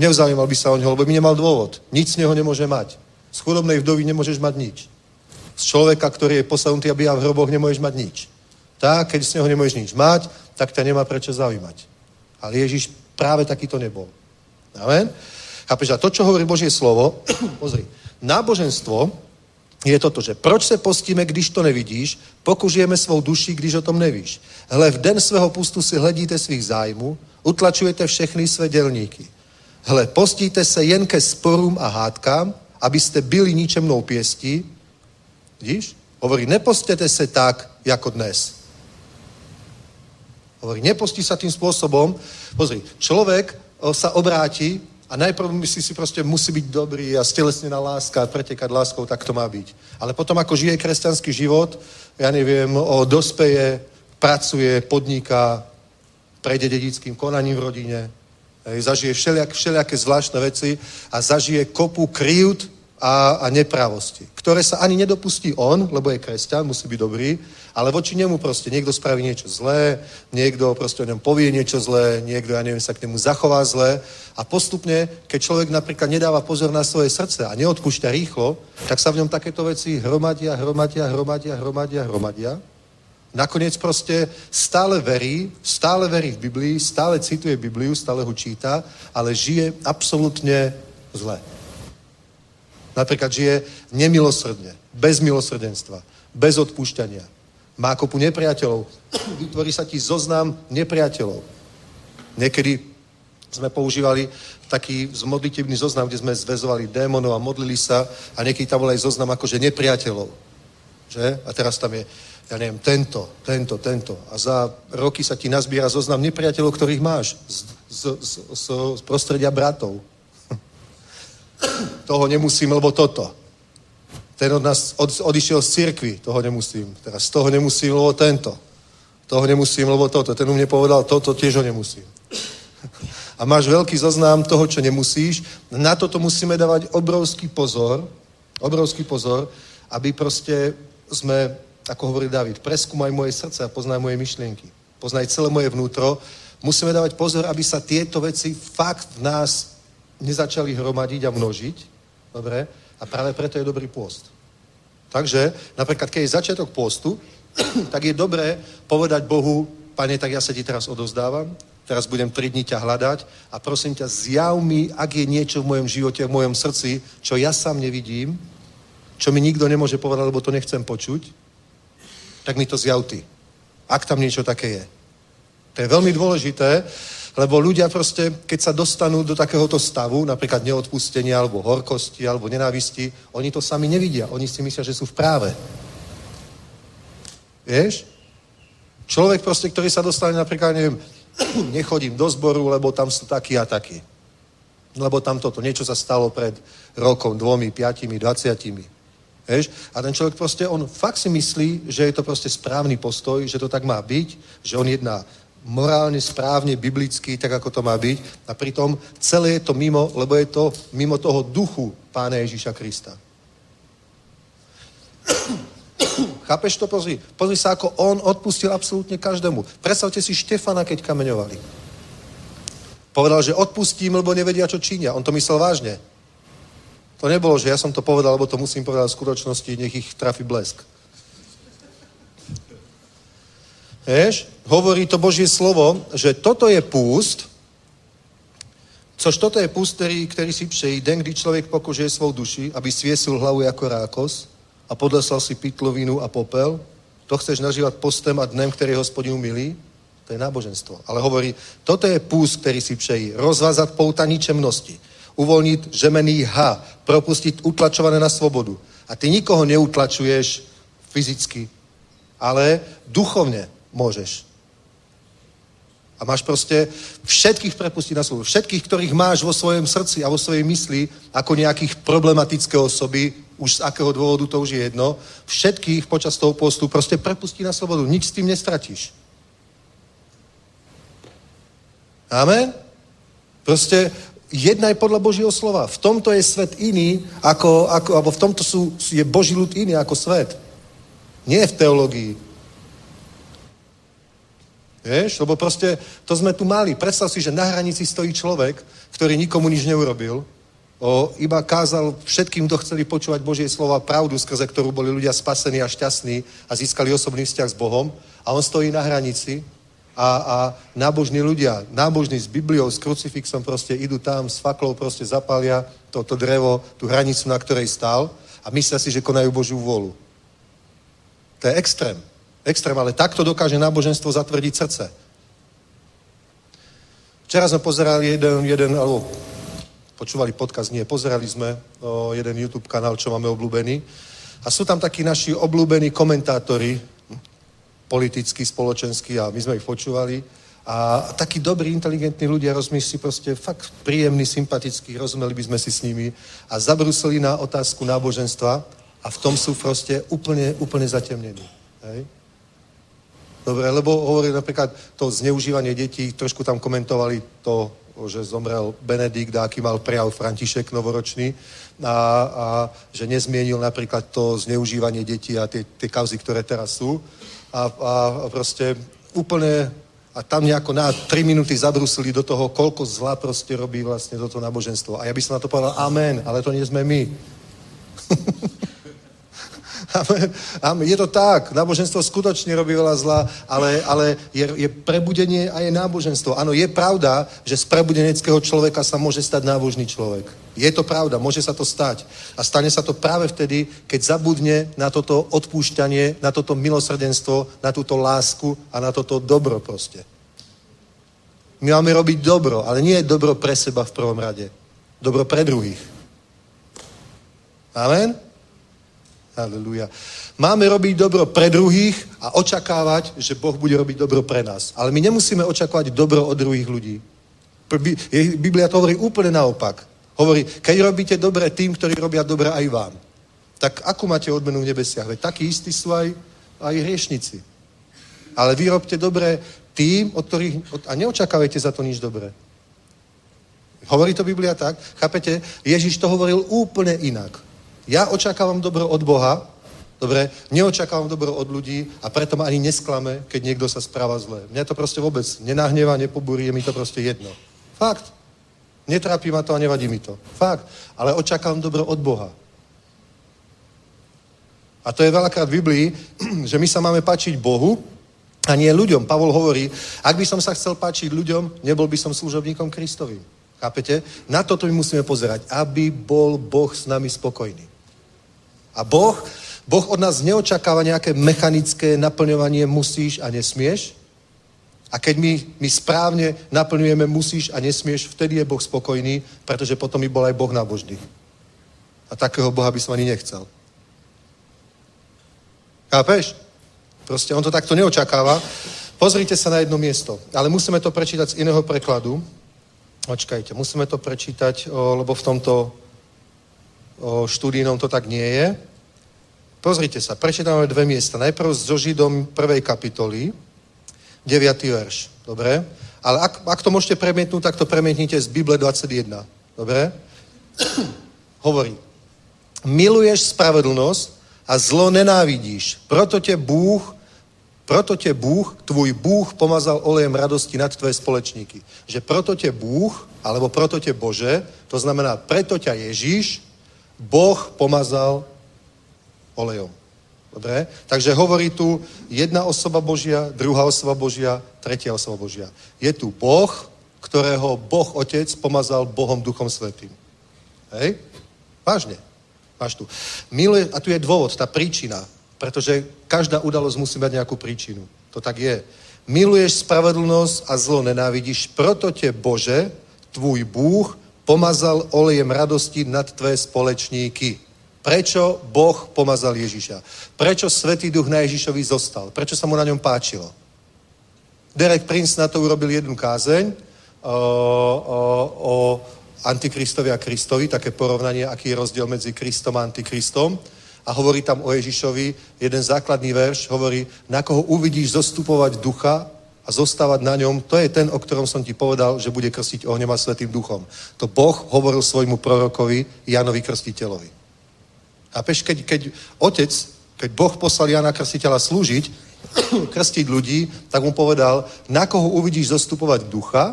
Nevzaujímal by sa o neho, lebo by nemal dôvod. Nič z neho nemôže mať. Z chudobnej vdovy nemôžeš mať nič. Z človeka, ktorý je posadnutý a býva v hroboch, nemôžeš mať nič. Tak, keď z neho nemôžeš nič mať, tak ťa nemá prečo zaujímať. Ale Ježiš práve takýto nebol. Amen? Chápeš? A to, čo hovorí Božie slovo, pozri, náboženstvo je toto, že proč se postíme, když to nevidíš, pokužujeme svou duši, když o tom nevíš. Hle, v den svého pustu si hledíte svých zájmů, utlačujete všechny své dělníky. Hle, postíte se jen ke sporům a hádkám, abyste byli ničemnou pěstí. Vidíš? Hovorí, nepostěte se tak, jako dnes. Hovorí, nepostí sa tým spôsobom. Pozri, človek sa obráti a najprv myslí si proste, musí byť dobrý a stelesnená láska, pretekať láskou, tak to má byť. Ale potom, ako žije kresťanský život, ja neviem, o dospeje, pracuje, podniká, prejde dedickým konaním v rodine, zažije všelijak, všelijaké zvláštne veci a zažije kopu kryjút a, a nepravosti, ktoré sa ani nedopustí on, lebo je kresťan, musí byť dobrý, ale voči nemu proste niekto spraví niečo zlé, niekto proste o ňom povie niečo zlé, niekto, ja neviem, sa k nemu zachová zlé a postupne, keď človek napríklad nedáva pozor na svoje srdce a neodpúšťa rýchlo, tak sa v ňom takéto veci hromadia, hromadia, hromadia, hromadia, hromadia Nakoniec proste stále verí, stále verí v Biblii, stále cituje Bibliu, stále ho číta, ale žije absolútne zle. Napríklad žije nemilosrdne, bez milosrdenstva, bez odpúšťania. Má kopu nepriateľov. Vytvorí sa ti zoznam nepriateľov. Niekedy sme používali taký modlitebný zoznam, kde sme zväzovali démonov a modlili sa a niekedy tam bol aj zoznam akože nepriateľov. Že? A teraz tam je, ja neviem, tento, tento, tento. A za roky sa ti nazbiera zoznam nepriateľov, ktorých máš z, z, z, z, prostredia bratov. Toho nemusím, lebo toto. Ten od nás od, odišiel z cirkvi, toho nemusím. Teraz z toho nemusím, lebo tento. Toho nemusím, lebo toto. Ten u mne povedal toto, tiež ho nemusím. A máš veľký zoznam toho, čo nemusíš. Na toto musíme dávať obrovský pozor, obrovský pozor, aby proste sme, ako hovorí David, preskúmaj moje srdce a poznaj moje myšlienky. Poznaj celé moje vnútro. Musíme dávať pozor, aby sa tieto veci fakt v nás nezačali hromadiť a množiť. Dobre? A práve preto je dobrý pôst. Takže, napríklad, keď je začiatok pôstu, tak je dobré povedať Bohu, pane, tak ja sa ti teraz odozdávam, teraz budem 3 dní ťa hľadať a prosím ťa, zjav mi, ak je niečo v mojom živote, v mojom srdci, čo ja sám nevidím, čo mi nikto nemôže povedať, lebo to nechcem počuť, tak mi to zjav ty. Ak tam niečo také je. To je veľmi dôležité, lebo ľudia proste, keď sa dostanú do takéhoto stavu, napríklad neodpustenia, alebo horkosti, alebo nenávisti, oni to sami nevidia. Oni si myslia, že sú v práve. Vieš? Človek proste, ktorý sa dostane napríklad, neviem, nechodím do zboru, lebo tam sú takí a takí. Lebo tam toto, niečo sa stalo pred rokom, dvomi, piatimi, dvaciatimi. Vieš? A ten človek proste, on fakt si myslí, že je to proste správny postoj, že to tak má byť, že on jedná morálne, správne, biblicky, tak ako to má byť. A pritom celé je to mimo, lebo je to mimo toho duchu Pána Ježíša Krista. Chápeš to? Pozri. Pozri sa, ako on odpustil absolútne každému. Predstavte si Štefana, keď kameňovali. Povedal, že odpustím, lebo nevedia, čo činia. On to myslel vážne. To nebolo, že ja som to povedal, lebo to musím povedať v skutočnosti, nech ich trafi blesk. Vieš, hovorí to Božie slovo, že toto je púst, což toto je púst, který, který si přejí den, kdy člověk pokožuje svou duši, aby sviesil hlavu jako rákos a podlesal si pitlovinu a popel. To chceš nažívať postem a dnem, který hospodinu milí? To je náboženstvo. Ale hovorí, toto je púst, který si přejí. Rozvázat pouta ničemnosti. Uvolnit žemený ha. Propustit utlačované na svobodu. A ty nikoho neutlačuješ fyzicky, ale duchovne môžeš. A máš proste všetkých prepustiť na slovo. Všetkých, ktorých máš vo svojom srdci a vo svojej mysli ako nejakých problematické osoby, už z akého dôvodu to už je jedno, všetkých počas toho postu proste prepustí na slobodu. Nič s tým nestratíš. Amen? Proste jednaj podľa Božího slova. V tomto je svet iný, ako, ako, alebo v tomto sú, je Boží ľud iný ako svet. Nie v teológii. Vieš? Lebo proste to sme tu mali. Predstav si, že na hranici stojí človek, ktorý nikomu nič neurobil, o, iba kázal všetkým, kto chceli počúvať Božie slova, pravdu, skrze ktorú boli ľudia spasení a šťastní a získali osobný vzťah s Bohom. A on stojí na hranici a, a nábožní ľudia, nábožní s Bibliou, s krucifixom proste idú tam, s faklou proste zapália toto drevo, tú hranicu, na ktorej stál a myslia si, že konajú Božiu vôľu. To je extrém. Extrém, ale takto dokáže náboženstvo zatvrdiť srdce. Včera sme pozerali jeden, jeden alebo počúvali podcast, nie, pozerali sme o, jeden YouTube kanál, čo máme obľúbený. A sú tam takí naši obľúbení komentátori, politickí, spoločenskí a my sme ich počúvali. A takí dobrí, inteligentní ľudia, rozmýšľali proste fakt príjemní, sympatickí, rozumeli by sme si s nimi a zabrusili na otázku náboženstva a v tom sú proste úplne, úplne zatemnení. Hej? Dobre, lebo hovorili napríklad to zneužívanie detí, trošku tam komentovali to, že zomrel Benedikt a aký mal prejav František novoročný a, a že nezmienil napríklad to zneužívanie detí a tie, tie kauzy, ktoré teraz sú. A, a proste úplne a tam nejako na 3 minúty zabrusili do toho, koľko zla proste robí vlastne toto náboženstvo. A ja by som na to povedal amen, ale to nie sme my. Je to tak, náboženstvo skutočne robí veľa zla, ale, ale je, je prebudenie a je náboženstvo. Áno, je pravda, že z prebudeneckého človeka sa môže stať nábožný človek. Je to pravda, môže sa to stať. A stane sa to práve vtedy, keď zabudne na toto odpúšťanie, na toto milosrdenstvo, na túto lásku a na toto dobro proste. My máme robiť dobro, ale nie dobro pre seba v prvom rade. Dobro pre druhých. Amen? Halleluja. Máme robiť dobro pre druhých a očakávať, že Boh bude robiť dobro pre nás. Ale my nemusíme očakávať dobro od druhých ľudí. Biblia to hovorí úplne naopak. Hovorí, keď robíte dobre tým, ktorí robia dobre aj vám, tak akú máte odmenu v nebesiach? Veď takí istí sú aj, aj hriešnici. Ale vy robte dobre tým, od ktorých, od, a neočakávajte za to nič dobré. Hovorí to Biblia tak? Chápete? Ježiš to hovoril úplne inak. Ja očakávam dobro od Boha, dobre, neočakávam dobro od ľudí a preto ma ani nesklame, keď niekto sa správa zle. Mňa to proste vôbec nenahneva, nepobúri, je mi to proste jedno. Fakt. Netrápi ma to a nevadí mi to. Fakt. Ale očakávam dobro od Boha. A to je veľakrát v Biblii, že my sa máme páčiť Bohu a nie ľuďom. Pavol hovorí, ak by som sa chcel páčiť ľuďom, nebol by som služobníkom Kristovým. Chápete? Na toto my musíme pozerať, aby bol Boh s nami spokojný. A Boh, Boh od nás neočakáva nejaké mechanické naplňovanie musíš a nesmieš. A keď my, my správne naplňujeme musíš a nesmieš, vtedy je Boh spokojný, pretože potom by bol aj Boh nábožný. A takého Boha by som ani nechcel. Chápeš? Proste on to takto neočakáva. Pozrite sa na jedno miesto. Ale musíme to prečítať z iného prekladu. Očkajte, musíme to prečítať, lebo v tomto štúdijnom to tak nie je. Pozrite sa, prečítame dve miesta. Najprv so Židom prvej kapitoly, 9. verš. Dobre? Ale ak, ak to môžete premietnúť, tak to premietnite z Bible 21. Dobre? Hovorí. Miluješ spravedlnosť a zlo nenávidíš. Proto tě Bůh proto tě Bůh, tvůj Bůh pomazal olejem radosti nad tvoje společníky. Že proto tě Bůh, alebo proto tě Bože, to znamená preto ťa Ježíš, Boh pomazal olejom. Dobre? Takže hovorí tu jedna osoba Božia, druhá osoba Božia, tretia osoba Božia. Je tu Boh, ktorého Boh Otec pomazal Bohom Duchom Svetým. Hej? Vážne. Máš tu. Miluje, a tu je dôvod, tá príčina. Pretože každá udalosť musí mať nejakú príčinu. To tak je. Miluješ spravedlnosť a zlo nenávidíš, proto te Bože, tvůj Bůh, pomazal olejem radosti nad tvé společníky. Prečo Boh pomazal Ježiša? Prečo Svetý Duch na Ježišovi zostal? Prečo sa mu na ňom páčilo? Derek Prince na to urobil jednu kázeň o, o, o Antikristovi a Kristovi, také porovnanie, aký je rozdiel medzi Kristom a Antikristom. A hovorí tam o Ježišovi jeden základný verš, hovorí, na koho uvidíš zostupovať ducha a zostávať na ňom, to je ten, o ktorom som ti povedal, že bude krstiť ohňom a svetým duchom. To Boh hovoril svojmu prorokovi Janovi Krstiteľovi. A peš, keď, keď otec, keď Boh poslal Jana Krstiteľa slúžiť, krstiť ľudí, tak mu povedal, na koho uvidíš zostupovať ducha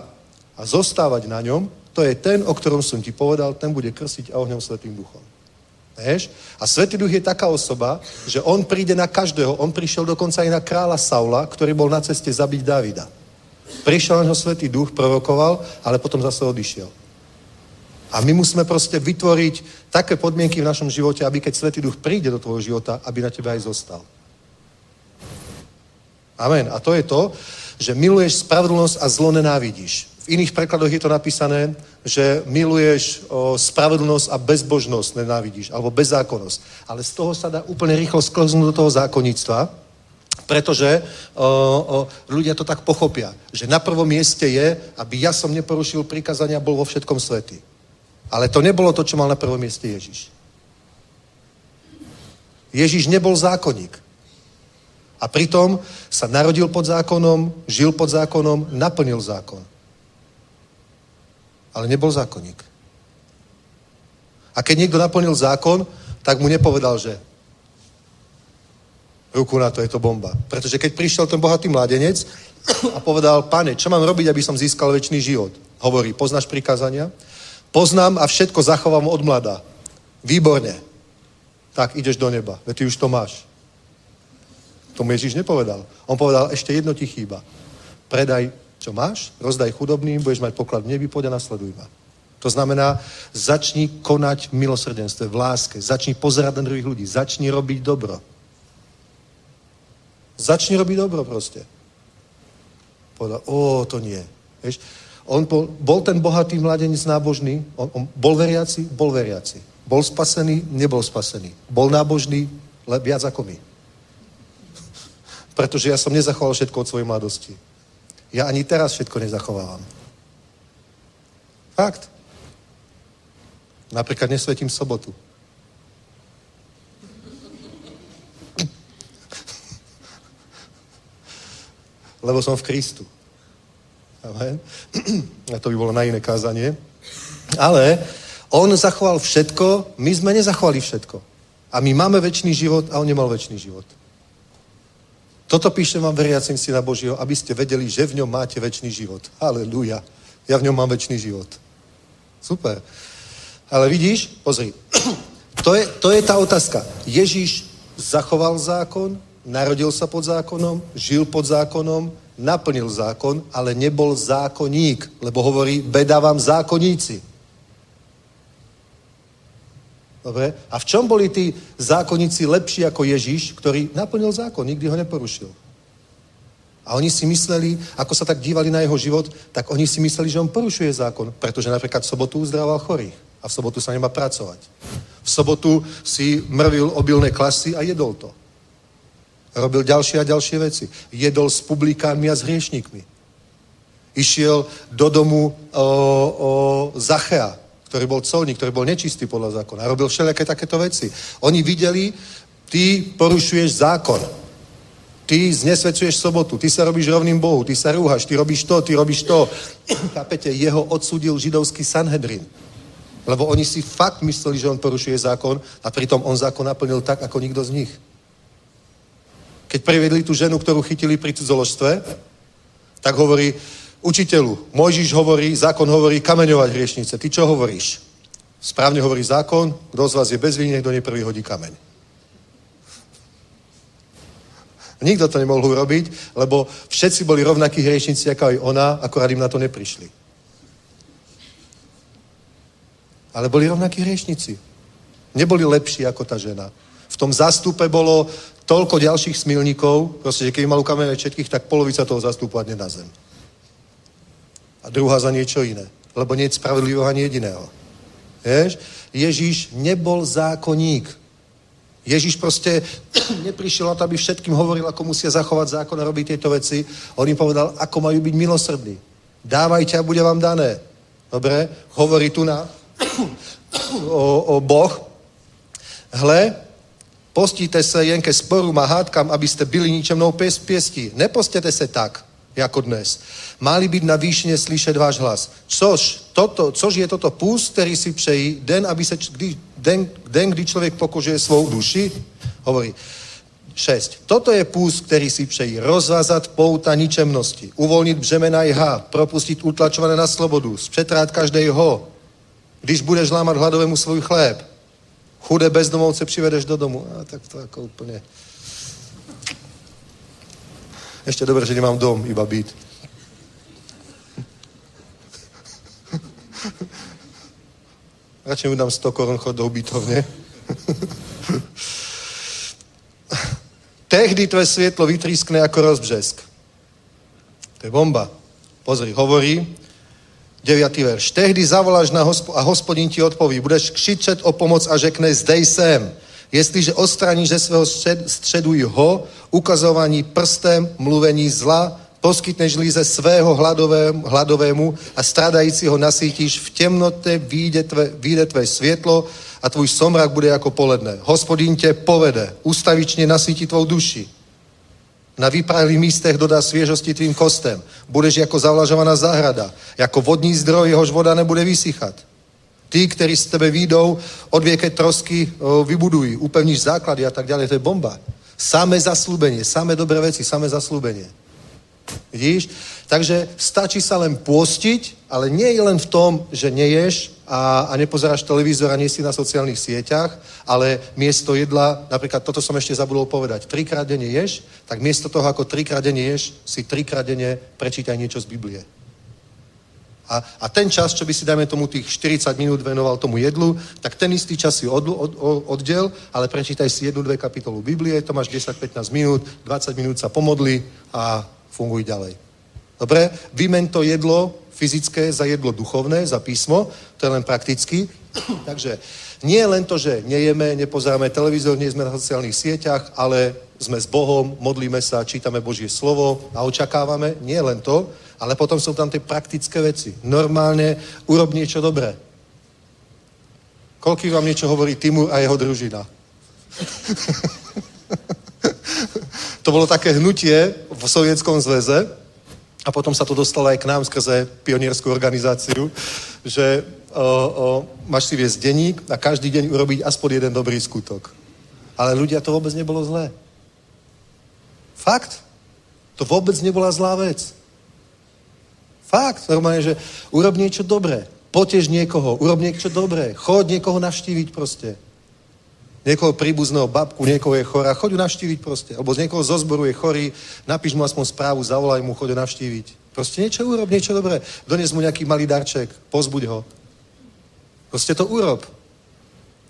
a zostávať na ňom, to je ten, o ktorom som ti povedal, ten bude krstiť ohňom svetým duchom. Vieš? A Svetý Duch je taká osoba, že on príde na každého. On prišiel dokonca aj na kráľa Saula, ktorý bol na ceste zabiť Davida. Prišiel na ho Svetý Duch, provokoval, ale potom zase odišiel. A my musíme proste vytvoriť také podmienky v našom živote, aby keď Svetý Duch príde do tvojho života, aby na teba aj zostal. Amen. A to je to, že miluješ spravodlnosť a zlo nenávidíš. V iných prekladoch je to napísané, že miluješ o, spravedlnosť a bezbožnosť nenávidíš, alebo bezzákonnosť. Ale z toho sa dá úplne rýchlo sklznúť do toho zákonníctva, pretože o, o, ľudia to tak pochopia, že na prvom mieste je, aby ja som neporušil prikazania, bol vo všetkom svety. Ale to nebolo to, čo mal na prvom mieste Ježiš. Ježiš nebol zákonník. A pritom sa narodil pod zákonom, žil pod zákonom, naplnil zákon ale nebol zákonník. A keď niekto naplnil zákon, tak mu nepovedal, že ruku na to, je to bomba. Pretože keď prišiel ten bohatý mladenec a povedal, pane, čo mám robiť, aby som získal väčší život? Hovorí, poznáš prikázania? Poznám a všetko zachovám od mlada. Výborne. tak ideš do neba. Veď ty už to máš. To mu Ježiš nepovedal. On povedal, ešte jedno ti chýba. Predaj, čo máš, rozdaj chudobným, budeš mať poklad v nebi, poď a nasleduj ma. To znamená, začni konať v milosrdenstve, v láske, začni pozerať na druhých ľudí, začni robiť dobro. Začni robiť dobro proste. Povedal, o, to nie. Vieš, on bol, bol ten bohatý mladenec nábožný, on, on bol veriaci, bol veriaci. Bol spasený, nebol spasený. Bol nábožný, le, viac ako my. Pretože ja som nezachoval všetko od svojej mladosti. Ja ani teraz všetko nezachovávam. Fakt. Napríklad nesvetím sobotu. Lebo som v Kristu. Amen. A to by bolo na iné kázanie. Ale on zachoval všetko, my sme nezachovali všetko. A my máme väčší život a on nemal väčší život. Toto píšem vám veriacim Syna Božího, aby ste vedeli, že v ňom máte väčší život. Halelúja. Ja v ňom mám väčší život. Super. Ale vidíš, pozri, to je, to je tá otázka. Ježíš zachoval zákon, narodil sa pod zákonom, žil pod zákonom, naplnil zákon, ale nebol zákonník, lebo hovorí, beda vám zákonníci. Dobre? A v čom boli tí zákonníci lepší ako Ježíš, ktorý naplnil zákon, nikdy ho neporušil? A oni si mysleli, ako sa tak dívali na jeho život, tak oni si mysleli, že on porušuje zákon, pretože napríklad v sobotu uzdravoval chorých a v sobotu sa nemá pracovať. V sobotu si mrvil obilné klasy a jedol to. Robil ďalšie a ďalšie veci. Jedol s publikánmi a s hriešnikmi. Išiel do domu o, o Zachea, ktorý bol colník, ktorý bol nečistý podľa zákona. A robil všelijaké takéto veci. Oni videli, ty porušuješ zákon. Ty znesvedčuješ sobotu, ty sa robíš rovným Bohu, ty sa rúhaš, ty robíš to, ty robíš to. Chápete, jeho odsudil židovský Sanhedrin. Lebo oni si fakt mysleli, že on porušuje zákon a pritom on zákon naplnil tak, ako nikto z nich. Keď previedli tú ženu, ktorú chytili pri cudzoložstve, tak hovorí, učiteľu, Mojžiš hovorí, zákon hovorí kameňovať hriešnice. Ty čo hovoríš? Správne hovorí zákon, kto z vás je bez viny, kto neprvý hodí kameň. Nikto to nemohol urobiť, lebo všetci boli rovnakí hriešnici, ako aj ona, akorát im na to neprišli. Ale boli rovnakí hriešnici. Neboli lepší ako tá žena. V tom zastupe bolo toľko ďalších smilníkov, proste, že keby mal ukameňovať všetkých, tak polovica toho zastupu na zem. A druhá za niečo iné. Lebo nie je spravodlivého ani jediného. Vieš? Ježíš nebol zákonník. Ježíš proste neprišiel na to, aby všetkým hovoril, ako musia zachovať zákon a robiť tieto veci. On im povedal, ako majú byť milosrdní. Dávajte a bude vám dané. Dobre? Hovorí tu na o, o Boh. Hle, Postíte se jen ke sporům a hádkám, abyste byli ničemnou pěs, pěstí. Nepostěte se tak, jako dnes. Máli být na výšině slyšet váš hlas. Což, toto, což je toto půst, který si přejí, den, aby se, kdy, den, den, kdy člověk pokožuje svou duši? Hovorí. 6. Toto je půst, který si přejí rozvázat pouta ničemnosti, uvolnit břemena jha, propustit utlačované na slobodu, zpřetrát každého, když budeš lámat hladovému svůj chléb, chudé bezdomovce přivedeš do domu. A tak to ako úplne... Ešte dobre, že nemám dom, iba byt. Radšej mu dám 100 korun chod do ubytovne. Tehdy tvoje svietlo vytrískne ako rozbřesk. To je bomba. Pozri, hovorí, 9. verš. Tehdy zavoláš na hospo- a hospodin ti odpoví. Budeš křičet o pomoc a řekne, zdej jsem. Jestliže odstraníš ze svého střed, středu ho, ukazování prstem, mluvení zla, poskytneš ze svého hladovému, hladovému a stradajícího nasítíš, v temnote vyjde tvé, vyjde tvé světlo a tvůj somrak bude jako poledne. Hospodin tě povede, ustavičně nasítí tvou duši. Na vyprahlých místech dodá sviežosti tvým kostem. Budeš jako zavlažovaná zahrada, jako vodní zdroj, jehož voda nebude vysychat. Tí, ktorí z tebe výjdou, odvieké trosky o, vybudujú, upevníš základy a tak ďalej. To je bomba. Samé zaslúbenie, samé dobré veci, samé zaslúbenie. Vidíš? Takže stačí sa len pôstiť, ale nie je len v tom, že neješ, a, a nepozeráš televízor a nie si na sociálnych sieťach, ale miesto jedla, napríklad toto som ešte zabudol povedať, trikrát denne ješ, tak miesto toho, ako trikrát denne ješ, si trikrát denne prečítaj niečo z Biblie. A, a ten čas, čo by si, dajme tomu, tých 40 minút venoval tomu jedlu, tak ten istý čas si od, od, od, oddel, ale prečítaj si jednu, dve kapitolu Biblie, to máš 10-15 minút, 20 minút sa pomodli a funguj ďalej. Dobre? Vymen to jedlo fyzické za jedlo duchovné, za písmo, to je len prakticky. Takže nie len to, že nejeme, nepozeráme televízor, nie sme na sociálnych sieťach, ale sme s Bohom, modlíme sa, čítame Božie slovo a očakávame, nie len to, ale potom sú tam tie praktické veci. Normálne urob niečo dobré. Koľký vám niečo hovorí Timur a jeho družina? to bolo také hnutie v Sovietskom zväze a potom sa to dostalo aj k nám skrze pionierskú organizáciu, že o, o, máš si viesť denník a každý deň urobiť aspoň jeden dobrý skutok. Ale ľudia to vôbec nebolo zlé. Fakt. To vôbec nebola zlá vec. Fakt, normálne, že urob niečo dobré. Potež niekoho, urob niečo dobré. Chod niekoho navštíviť proste. Niekoho príbuzného babku, niekoho je chorá, choď ju navštíviť proste. Alebo z niekoho zo zboru je chorý, napíš mu aspoň správu, zavolaj mu, choď ho navštíviť. Proste niečo urob, niečo dobré. Dones mu nejaký malý darček, pozbuď ho. Proste to urob.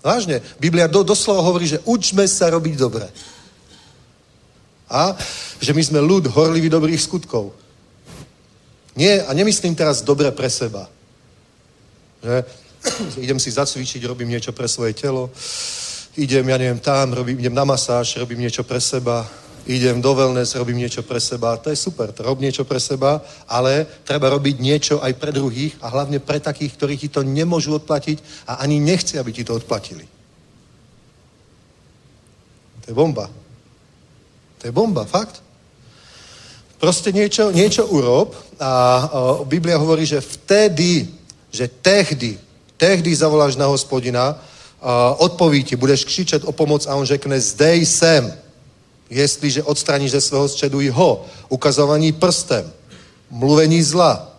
Vážne. Biblia do, doslova hovorí, že učme sa robiť dobre. A že my sme ľud horlivý dobrých skutkov. Nie, a nemyslím teraz dobre pre seba. Že? idem si zacvičiť, robím niečo pre svoje telo, idem, ja neviem, tam, robím, idem na masáž, robím niečo pre seba, idem do wellness, robím niečo pre seba. To je super, to rob niečo pre seba, ale treba robiť niečo aj pre druhých a hlavne pre takých, ktorí ti to nemôžu odplatiť a ani nechci, aby ti to odplatili. To je bomba. To je bomba, fakt. Proste niečo, niečo urob a o, Biblia hovorí, že vtedy, že tehdy, tehdy zavoláš na hospodina, odpoví ti, budeš křičet o pomoc a on řekne, zdej sem, jestliže odstraníš ze svého středu ho, ukazovaní prstem, mluvení zla.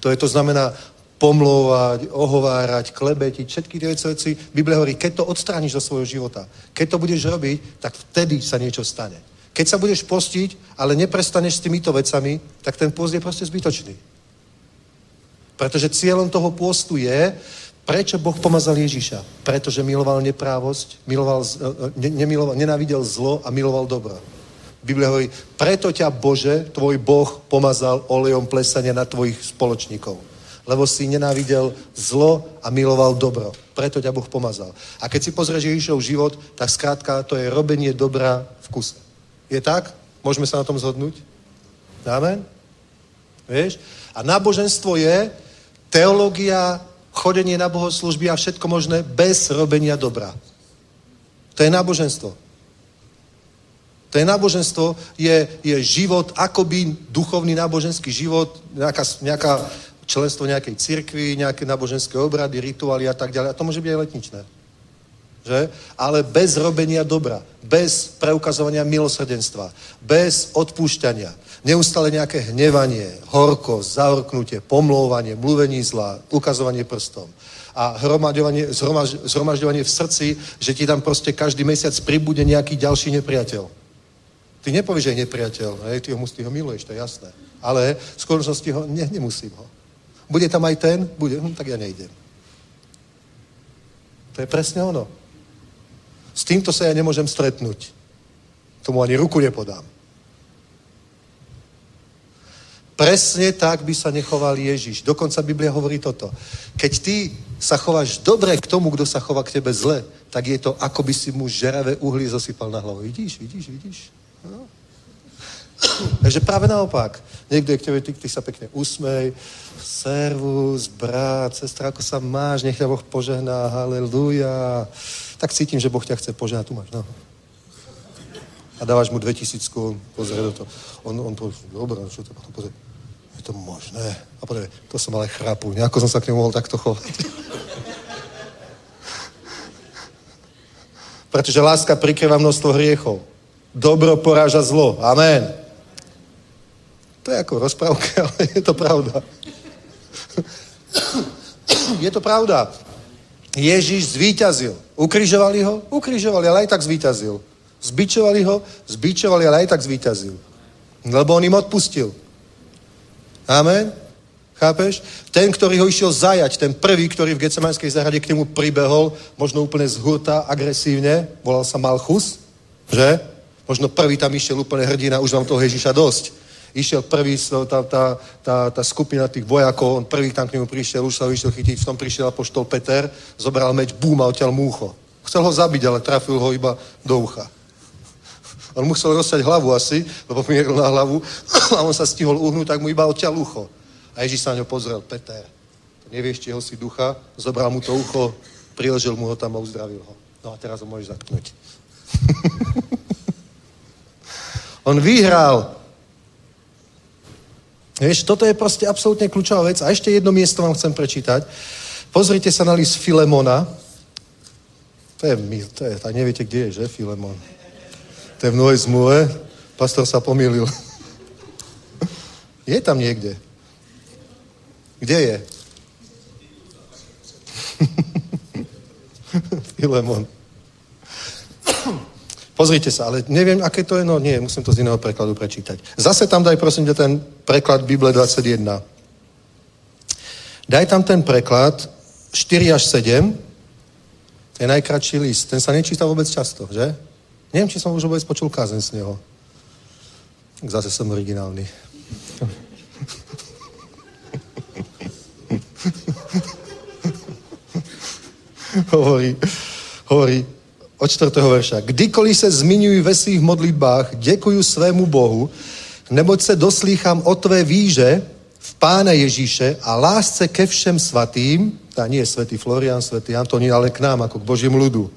To je to znamená pomlouvať, ohovárať, klebetiť, všetky tie veci. Biblia hovorí, keď to odstrániš zo svojho života, keď to budeš robiť, tak vtedy sa niečo stane. Keď sa budeš postiť, ale neprestaneš s týmito vecami, tak ten post je proste zbytočný. Pretože cieľom toho pôstu je, prečo Boh pomazal Ježiša? Pretože miloval neprávosť, miloval, e, e, ne, nemiloval, nenávidel zlo a miloval dobro. Biblia hovorí, preto ťa Bože, tvoj Boh pomazal olejom plesania na tvojich spoločníkov. Lebo si nenávidel zlo a miloval dobro. Preto ťa Boh pomazal. A keď si pozrieš Ježišov život, tak skrátka to je robenie dobra v kuse. Je tak? Môžeme sa na tom zhodnúť? Amen? Vieš? A náboženstvo je teológia, chodenie na bohoslužby a všetko možné bez robenia dobra. To je náboženstvo. To je náboženstvo, je, je život, akoby duchovný náboženský život, nejaká, nejaká členstvo nejakej cirkvi, nejaké náboženské obrady, rituály a tak ďalej. A to môže byť aj letničné že? ale bez robenia dobra, bez preukazovania milosrdenstva, bez odpúšťania, neustále nejaké hnevanie, horkosť, zahorknutie, pomlouvanie, mluvení zla, ukazovanie prstom a zhromažďovanie v srdci, že ti tam proste každý mesiac pribude nejaký ďalší nepriateľ. Ty nepovieš, že je nepriateľ, hej, ty ho, ty ho miluješ, to je jasné. Ale v skutočnosti ho, ne, nemusím ho. Bude tam aj ten? Bude, hm, tak ja nejdem. To je presne ono. S týmto sa ja nemôžem stretnúť. Tomu ani ruku nepodám. Presne tak by sa nechoval Ježiš. Dokonca Biblia hovorí toto. Keď ty sa chováš dobre k tomu, kto sa chová k tebe zle, tak je to, ako by si mu žeravé uhly zosypal na hlavu. Vidíš, vidíš, vidíš? No. Takže práve naopak. Niekto je k tebe, ty, ty sa pekne usmej. Servus, brat, sestra, ako sa máš? Nech ťa Boh požehná, haleluja tak cítim, že Boh ťa chce požehnať. Tu máš, no. A dávaš mu 2000, pozrie do toho. On, on to, dobre, čo to potom pozrie. Je to možné. A povie, to som ale chrapu. Nejako som sa k nemu mohol takto chovať. Pretože láska prikryva množstvo hriechov. Dobro poráža zlo. Amen. To je ako rozprávka, ale je to pravda. Je to pravda. Ježiš zvíťazil. Ukrižovali ho? Ukrižovali, ale aj tak zvíťazil. Zbičovali ho? Zbičovali, ale aj tak zvíťazil. Lebo on im odpustil. Amen? Chápeš? Ten, ktorý ho išiel zajať, ten prvý, ktorý v Gecemanskej záhrade k nemu pribehol, možno úplne z hurta, agresívne, volal sa Malchus, že? Možno prvý tam išiel úplne hrdina, už mám toho Ježiša dosť. Išiel prvý, tá, tá, tá, tá skupina tých vojakov, on prvý tam k nemu prišiel, už sa ho išiel chytiť, v tom prišiel apoštol Peter, zobral meč, búm a odtiaľ múcho. Chcel ho zabiť, ale trafil ho iba do ucha. On musel rozsať hlavu asi, lebo mieril na hlavu a on sa stihol uhnúť, tak mu iba odtiaľ ucho. A Ježíš sa na ňo pozrel, Peter, nevieš, či ho si ducha, zobral mu to ucho, priložil mu ho tam a uzdravil ho. No a teraz ho môžeš zatknúť. On vyhral. Vieš, toto je proste absolútne kľúčová vec. A ešte jedno miesto vám chcem prečítať. Pozrite sa na list Filemona. To je, to je, tak neviete, kde je, že, Filemon? To je v Novej zmluve. Pastor sa pomýlil. Je tam niekde. Kde je? Filemon. Pozrite sa, ale neviem, aké to je, no nie, musím to z iného prekladu prečítať. Zase tam daj, prosím ťa, ten preklad Bible 21. Daj tam ten preklad 4 až 7, to je najkratší list. Ten sa nečíta vôbec často, že? Neviem, či som už vôbec počul kázen z neho. Tak zase som originálny. hovorí, hovorí, od 4. verša. Kdykoliv se zmiňují ve svých modlitbách, děkuju svému Bohu, neboť se doslýchám o tvé víže v Pána Ježíše a lásce ke všem svatým, tá nie je svätý Florian, svätý Antonín, ale k nám, ako k Božím ľudu.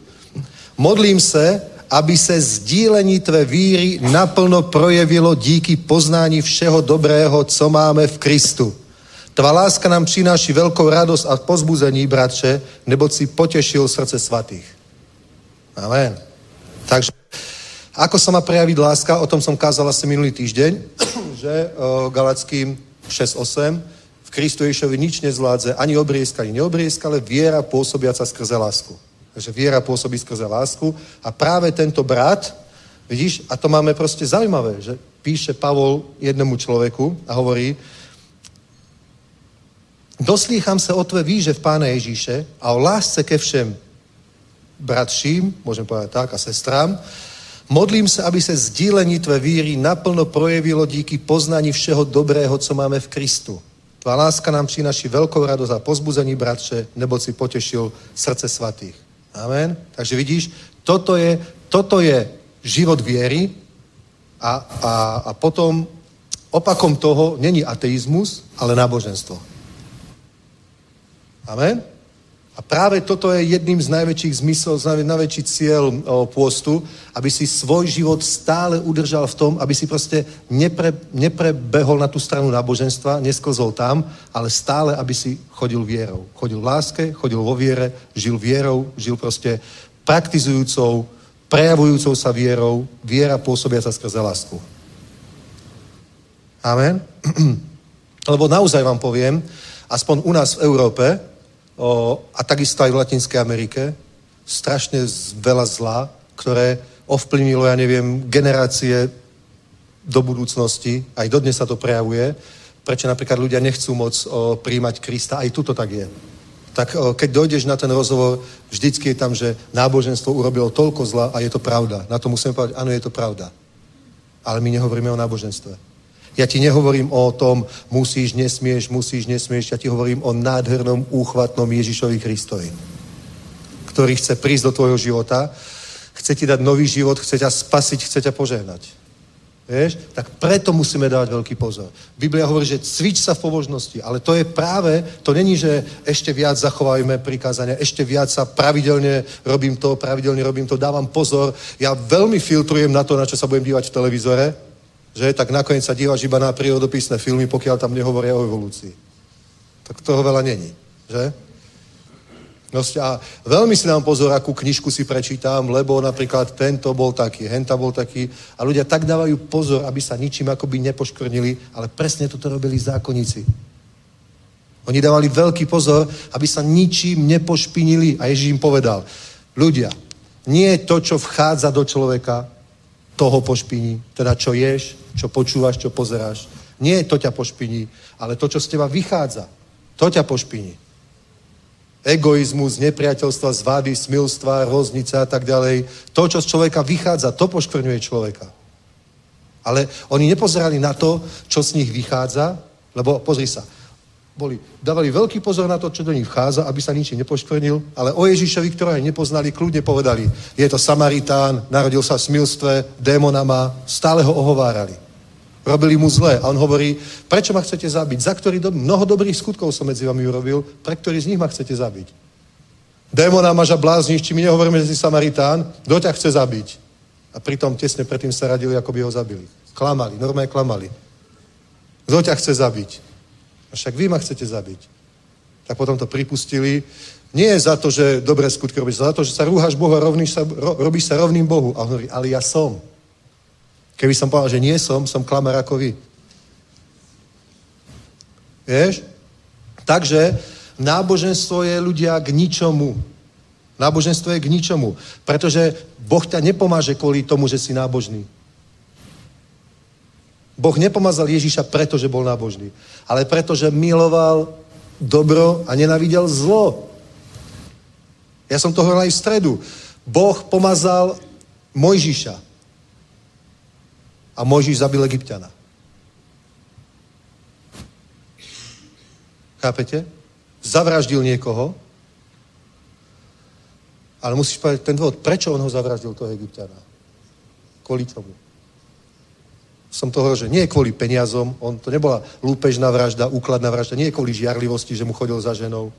Modlím se, aby se sdílení tvé víry naplno projevilo díky poznání všeho dobrého, co máme v Kristu. Tvá láska nám přináší veľkou radosť a pozbuzení, bratře, neboť si potešil srdce svatých. Amen. Takže, ako sa má prejaviť láska, o tom som kázal asi minulý týždeň, že Galackým 6.8, v Kristu Ježišovi nič nezvládze, ani obriezka, ani neobriezka, ale viera pôsobiaca skrze lásku. Takže viera pôsobí skrze lásku a práve tento brat, vidíš, a to máme proste zaujímavé, že píše Pavol jednému človeku a hovorí, doslýcham sa o tvé výže v Pána Ježíše a o lásce ke všem bratším, môžem povedať tak, a sestrám, modlím sa, aby sa sdílení tvé víry naplno projevilo díky poznaní všeho dobrého, co máme v Kristu. Tvá láska nám přinaší veľkou radosť a pozbuzení, bratře, nebo si potešil srdce svatých. Amen. Takže vidíš, toto je, toto je život viery a, a, a potom opakom toho není ateizmus, ale náboženstvo. Amen. A práve toto je jedným z najväčších zmyslov, z najväčší cieľ o, pôstu, aby si svoj život stále udržal v tom, aby si proste nepre, neprebehol na tú stranu náboženstva, nesklzol tam, ale stále, aby si chodil vierou. Chodil v láske, chodil vo viere, žil vierou, žil proste praktizujúcou, prejavujúcou sa vierou, viera pôsobiaca skrze lásku. Amen? Lebo naozaj vám poviem, aspoň u nás v Európe, a takisto aj v Latinskej Amerike, strašne veľa zla, ktoré ovplyvnilo, ja neviem, generácie do budúcnosti, aj dodnes sa to prejavuje, prečo napríklad ľudia nechcú moc o, príjmať Krista, aj tuto tak je. Tak o, keď dojdeš na ten rozhovor, vždycky je tam, že náboženstvo urobilo toľko zla a je to pravda. Na to musíme povedať, áno, je to pravda. Ale my nehovoríme o náboženstve. Ja ti nehovorím o tom, musíš, nesmieš, musíš, nesmieš. Ja ti hovorím o nádhernom, úchvatnom Ježišovi Kristovi, ktorý chce prísť do tvojho života, chce ti dať nový život, chce ťa spasiť, chce ťa požehnať. Vieš? Tak preto musíme dávať veľký pozor. Biblia hovorí, že cvič sa v pobožnosti, ale to je práve, to není, že ešte viac zachovajme prikázania, ešte viac sa pravidelne robím to, pravidelne robím to, dávam pozor. Ja veľmi filtrujem na to, na čo sa budem dívať v televízore, že? Tak nakoniec sa dívaš iba na prírodopisné filmy, pokiaľ tam nehovoria o evolúcii. Tak toho veľa není, že? Proste, a veľmi si dám pozor, akú knižku si prečítam, lebo napríklad tento bol taký, henta bol taký. A ľudia tak dávajú pozor, aby sa ničím akoby nepoškvrnili, ale presne toto robili zákonníci. Oni dávali veľký pozor, aby sa ničím nepošpinili. A Ježíš im povedal, ľudia, nie je to, čo vchádza do človeka, toho pošpiní. Teda čo ješ, čo počúvaš, čo pozeráš. Nie to ťa pošpiní, ale to, čo z teba vychádza. To ťa pošpiní. Egoizmus, nepriateľstva, zvady, smilstva, roznica a tak ďalej. To, čo z človeka vychádza, to poškvrňuje človeka. Ale oni nepozerali na to, čo z nich vychádza, lebo pozri sa, boli, dávali veľký pozor na to, čo do nich vchádza, aby sa ničím nepoškvrnil, ale o Ježišovi, ktorého nepoznali, kľudne povedali, je to Samaritán, narodil sa v smilstve, démona má, stále ho ohovárali. Robili mu zle a on hovorí, prečo ma chcete zabiť? Za ktorý do... mnoho dobrých skutkov som medzi vami urobil, pre ktorý z nich ma chcete zabiť? Démona máš a blázniš, či my nehovoríme, že si Samaritán, kto ťa chce zabiť? A pritom tesne predtým sa radili, ako by ho zabili. Klamali, normálne klamali. Kto ťa chce zabiť? Však vy ma chcete zabiť. Tak potom to pripustili. Nie je za to, že dobré skutky robíš, za to, že sa rúhaš Bohu a rovníš sa, ro, robíš sa rovným Bohu. A on hovorí, ale ja som. Keby som povedal, že nie som, som klamar ako vy. Vieš? Takže náboženstvo je ľudia k ničomu. Náboženstvo je k ničomu. Pretože Boh ťa nepomáže kvôli tomu, že si nábožný. Boh nepomazal Ježíša preto, že bol nábožný, ale preto, že miloval dobro a nenavidel zlo. Ja som to hovoril aj v stredu. Boh pomazal Mojžiša. A Mojžiš zabil Egyptiana. Chápete? Zavraždil niekoho, ale musíš povedať ten dôvod, prečo on ho zavraždil, toho Egyptiana. Kvôli tomu som toho, že nie kvôli peniazom, on to nebola lúpežná vražda, úkladná vražda, nie je kvôli žiarlivosti, že mu chodil za ženou.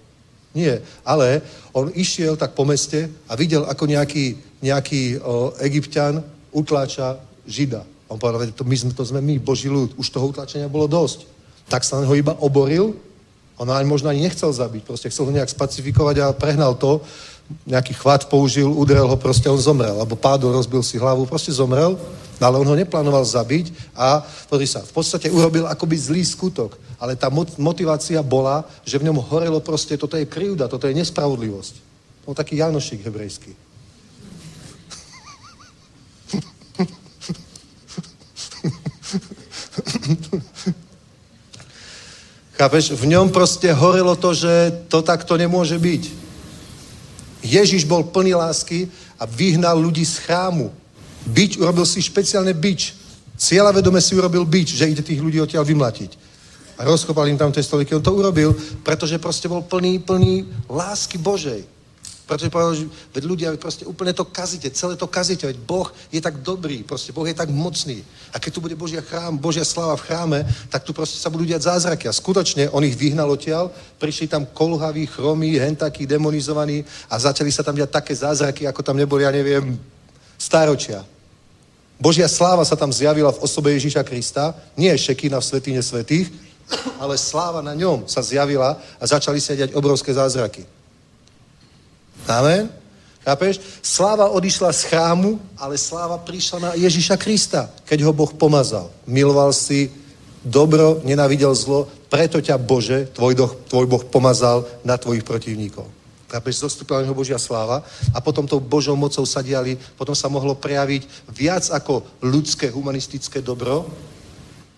Nie, ale on išiel tak po meste a videl, ako nejaký, nejaký o, egyptian utláča žida. On povedal, to, my sme, to sme my, boží ľud, už toho utlačenia bolo dosť. Tak sa na ho iba oboril, on ani možno ani nechcel zabiť, proste chcel ho nejak spacifikovať a prehnal to, nejaký chvat použil, udrel ho, proste on zomrel, alebo pádol, rozbil si hlavu, proste zomrel No ale on ho neplánoval zabiť a pozri sa, v podstate urobil akoby zlý skutok. Ale tá motivácia bola, že v ňom horelo proste, toto je krivda, toto je nespravodlivosť. Bol taký Janošik hebrejský. Chápeš? V ňom proste horelo to, že to takto nemôže byť. Ježiš bol plný lásky a vyhnal ľudí z chrámu. Bič, urobil si špeciálne bič. Cieľa vedome si urobil bič, že ide tých ľudí odtiaľ vymlatiť. A rozkopal im tam tie stoliky. On to urobil, pretože proste bol plný, plný lásky Božej. Pretože povedal, že veď ľudia, proste úplne to kazíte, celé to kazíte, veď Boh je tak dobrý, proste Boh je tak mocný. A keď tu bude Božia chrám, Božia sláva v chráme, tak tu proste sa budú diať zázraky. A skutočne on ich vyhnal odtiaľ, prišli tam kolhaví, chromí, hentakí, demonizovaní a začali sa tam diať také zázraky, ako tam neboli, ja neviem, stáročia. Božia sláva sa tam zjavila v osobe Ježíša Krista, nie šekina v svetine svetých, ale sláva na ňom sa zjavila a začali sa diať obrovské zázraky. Amen? Chápeš? Sláva odišla z chrámu, ale sláva prišla na Ježíša Krista, keď ho Boh pomazal. Miloval si dobro, nenávidel zlo, preto ťa Bože, tvoj, do, tvoj Boh pomazal na tvojich protivníkov. Chápeš, zostúpila na neho Božia sláva a potom tou Božou mocou sa diali, potom sa mohlo prejaviť viac ako ľudské humanistické dobro,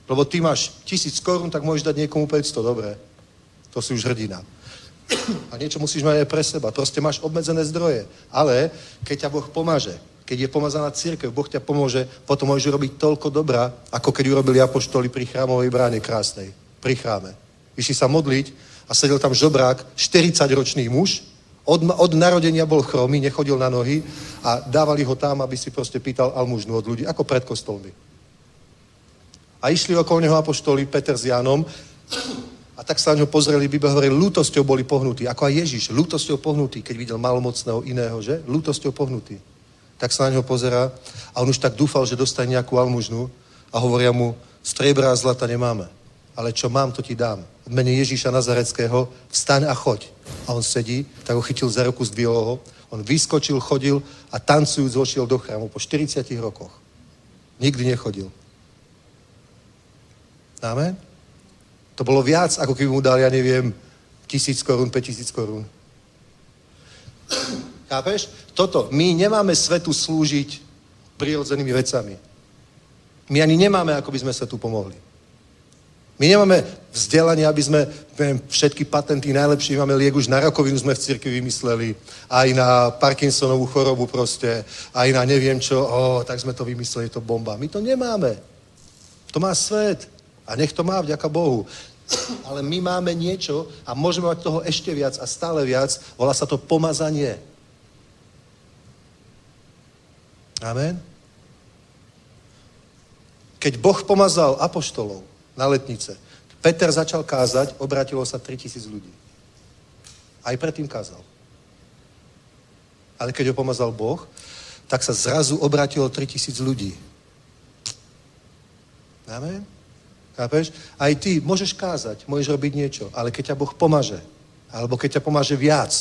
lebo ty máš tisíc korún, tak môžeš dať niekomu 500, dobre. To si už hrdina. A niečo musíš mať aj pre seba. Proste máš obmedzené zdroje. Ale keď ťa Boh pomáže, keď je pomazaná církev, Boh ťa pomôže, potom môžeš robiť toľko dobra, ako keď urobili apoštoli pri chrámovej bráne krásnej. Pri chráme. Išli sa modliť a sedel tam žobrák, 40-ročný muž, od, od narodenia bol chromý, nechodil na nohy a dávali ho tam, aby si proste pýtal almužnu od ľudí, ako pred kostolmi. A išli okolo neho apoštoli Peter s Jánom a tak sa na ňo pozreli, Biblia hovorí, lútosťou boli pohnutí, ako aj Ježiš, lútosťou pohnutý, keď videl malomocného iného, že? Lútosťou pohnutý. Tak sa na ňo pozera a on už tak dúfal, že dostane nejakú almužnu a hovoria mu, striebra a zlata nemáme, ale čo mám, to ti dám v mene Ježíša Nazareckého, vstaň a choď. A on sedí, tak ho chytil za ruku, zdvihol ho. On vyskočil, chodil a tancujúc vošiel do chrámu po 40 rokoch. Nikdy nechodil. Amen? To bolo viac, ako keby mu dal, ja neviem, Tisíc korún, 5 tisíc korún. Chápeš? Toto. My nemáme svetu slúžiť prirodzenými vecami. My ani nemáme, ako by sme sa tu pomohli. My nemáme vzdelanie, aby sme neviem, všetky patenty najlepšie, máme liek už na rakovinu sme v cirkvi vymysleli, aj na Parkinsonovú chorobu proste, aj na neviem čo, oh, tak sme to vymysleli, to bomba. My to nemáme. To má svet. A nech to má, vďaka Bohu. Ale my máme niečo a môžeme mať toho ešte viac a stále viac. Volá sa to pomazanie. Amen. Keď Boh pomazal apoštolov na letnice, Peter začal kázať, obratilo sa 3000 ľudí. Aj predtým kázal. Ale keď ho pomazal Boh, tak sa zrazu obratilo 3000 ľudí. Amen. Chápeš? Aj ty môžeš kázať, môžeš robiť niečo, ale keď ťa Boh pomaže, alebo keď ťa pomaže viac,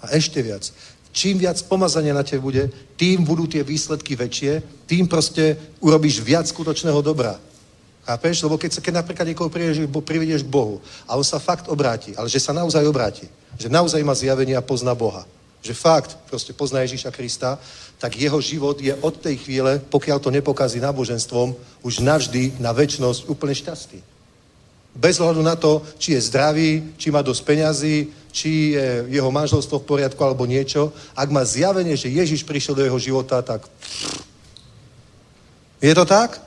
a ešte viac, čím viac pomazania na tebe bude, tým budú tie výsledky väčšie, tým proste urobíš viac skutočného dobra. Chápeš? Lebo keď, sa, keď napríklad niekoho privedieš k Bohu a on sa fakt obráti, ale že sa naozaj obráti, že naozaj má zjavenie a pozná Boha, že fakt proste pozná Ježíša Krista, tak jeho život je od tej chvíle, pokiaľ to nepokazí náboženstvom, už navždy na väčnosť úplne šťastný. Bez ohľadu na to, či je zdravý, či má dosť peňazí, či je jeho manželstvo v poriadku alebo niečo. Ak má zjavenie, že Ježiš prišiel do jeho života, tak... Je to tak?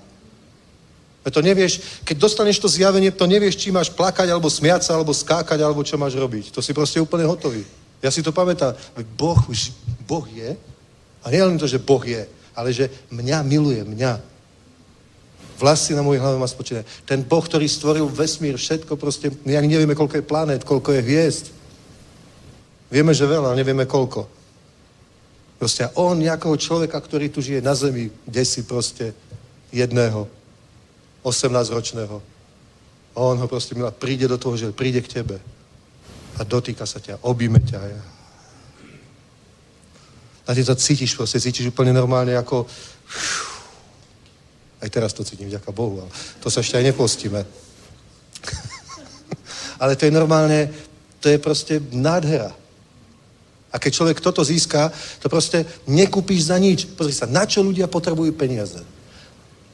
To nevieš, keď dostaneš to zjavenie, to nevieš, či máš plakať, alebo smiať sa, alebo skákať, alebo čo máš robiť. To si proste úplne hotový. Ja si to pamätám. Boh Boh je. A nie len to, že Boh je, ale že mňa miluje, mňa. Vlasy na mojej hlave má spočíne. Ten Boh, ktorý stvoril vesmír, všetko proste, my ani nevieme, koľko je planét, koľko je hviezd. Vieme, že veľa, ale nevieme koľko. Proste on nejakého človeka, ktorý tu žije na zemi, kde si proste jedného, 18-ročného. A on ho proste milá, príde do toho, že príde k tebe a dotýka sa ťa, objíme ťa. A ty to cítiš proste, cítiš úplne normálne ako... Aj teraz to cítim, vďaka Bohu, ale to sa ešte aj nepostíme. ale to je normálne, to je proste nádhera. A keď človek toto získa, to proste nekúpíš za nič. Pozri sa, na čo ľudia potrebujú peniaze?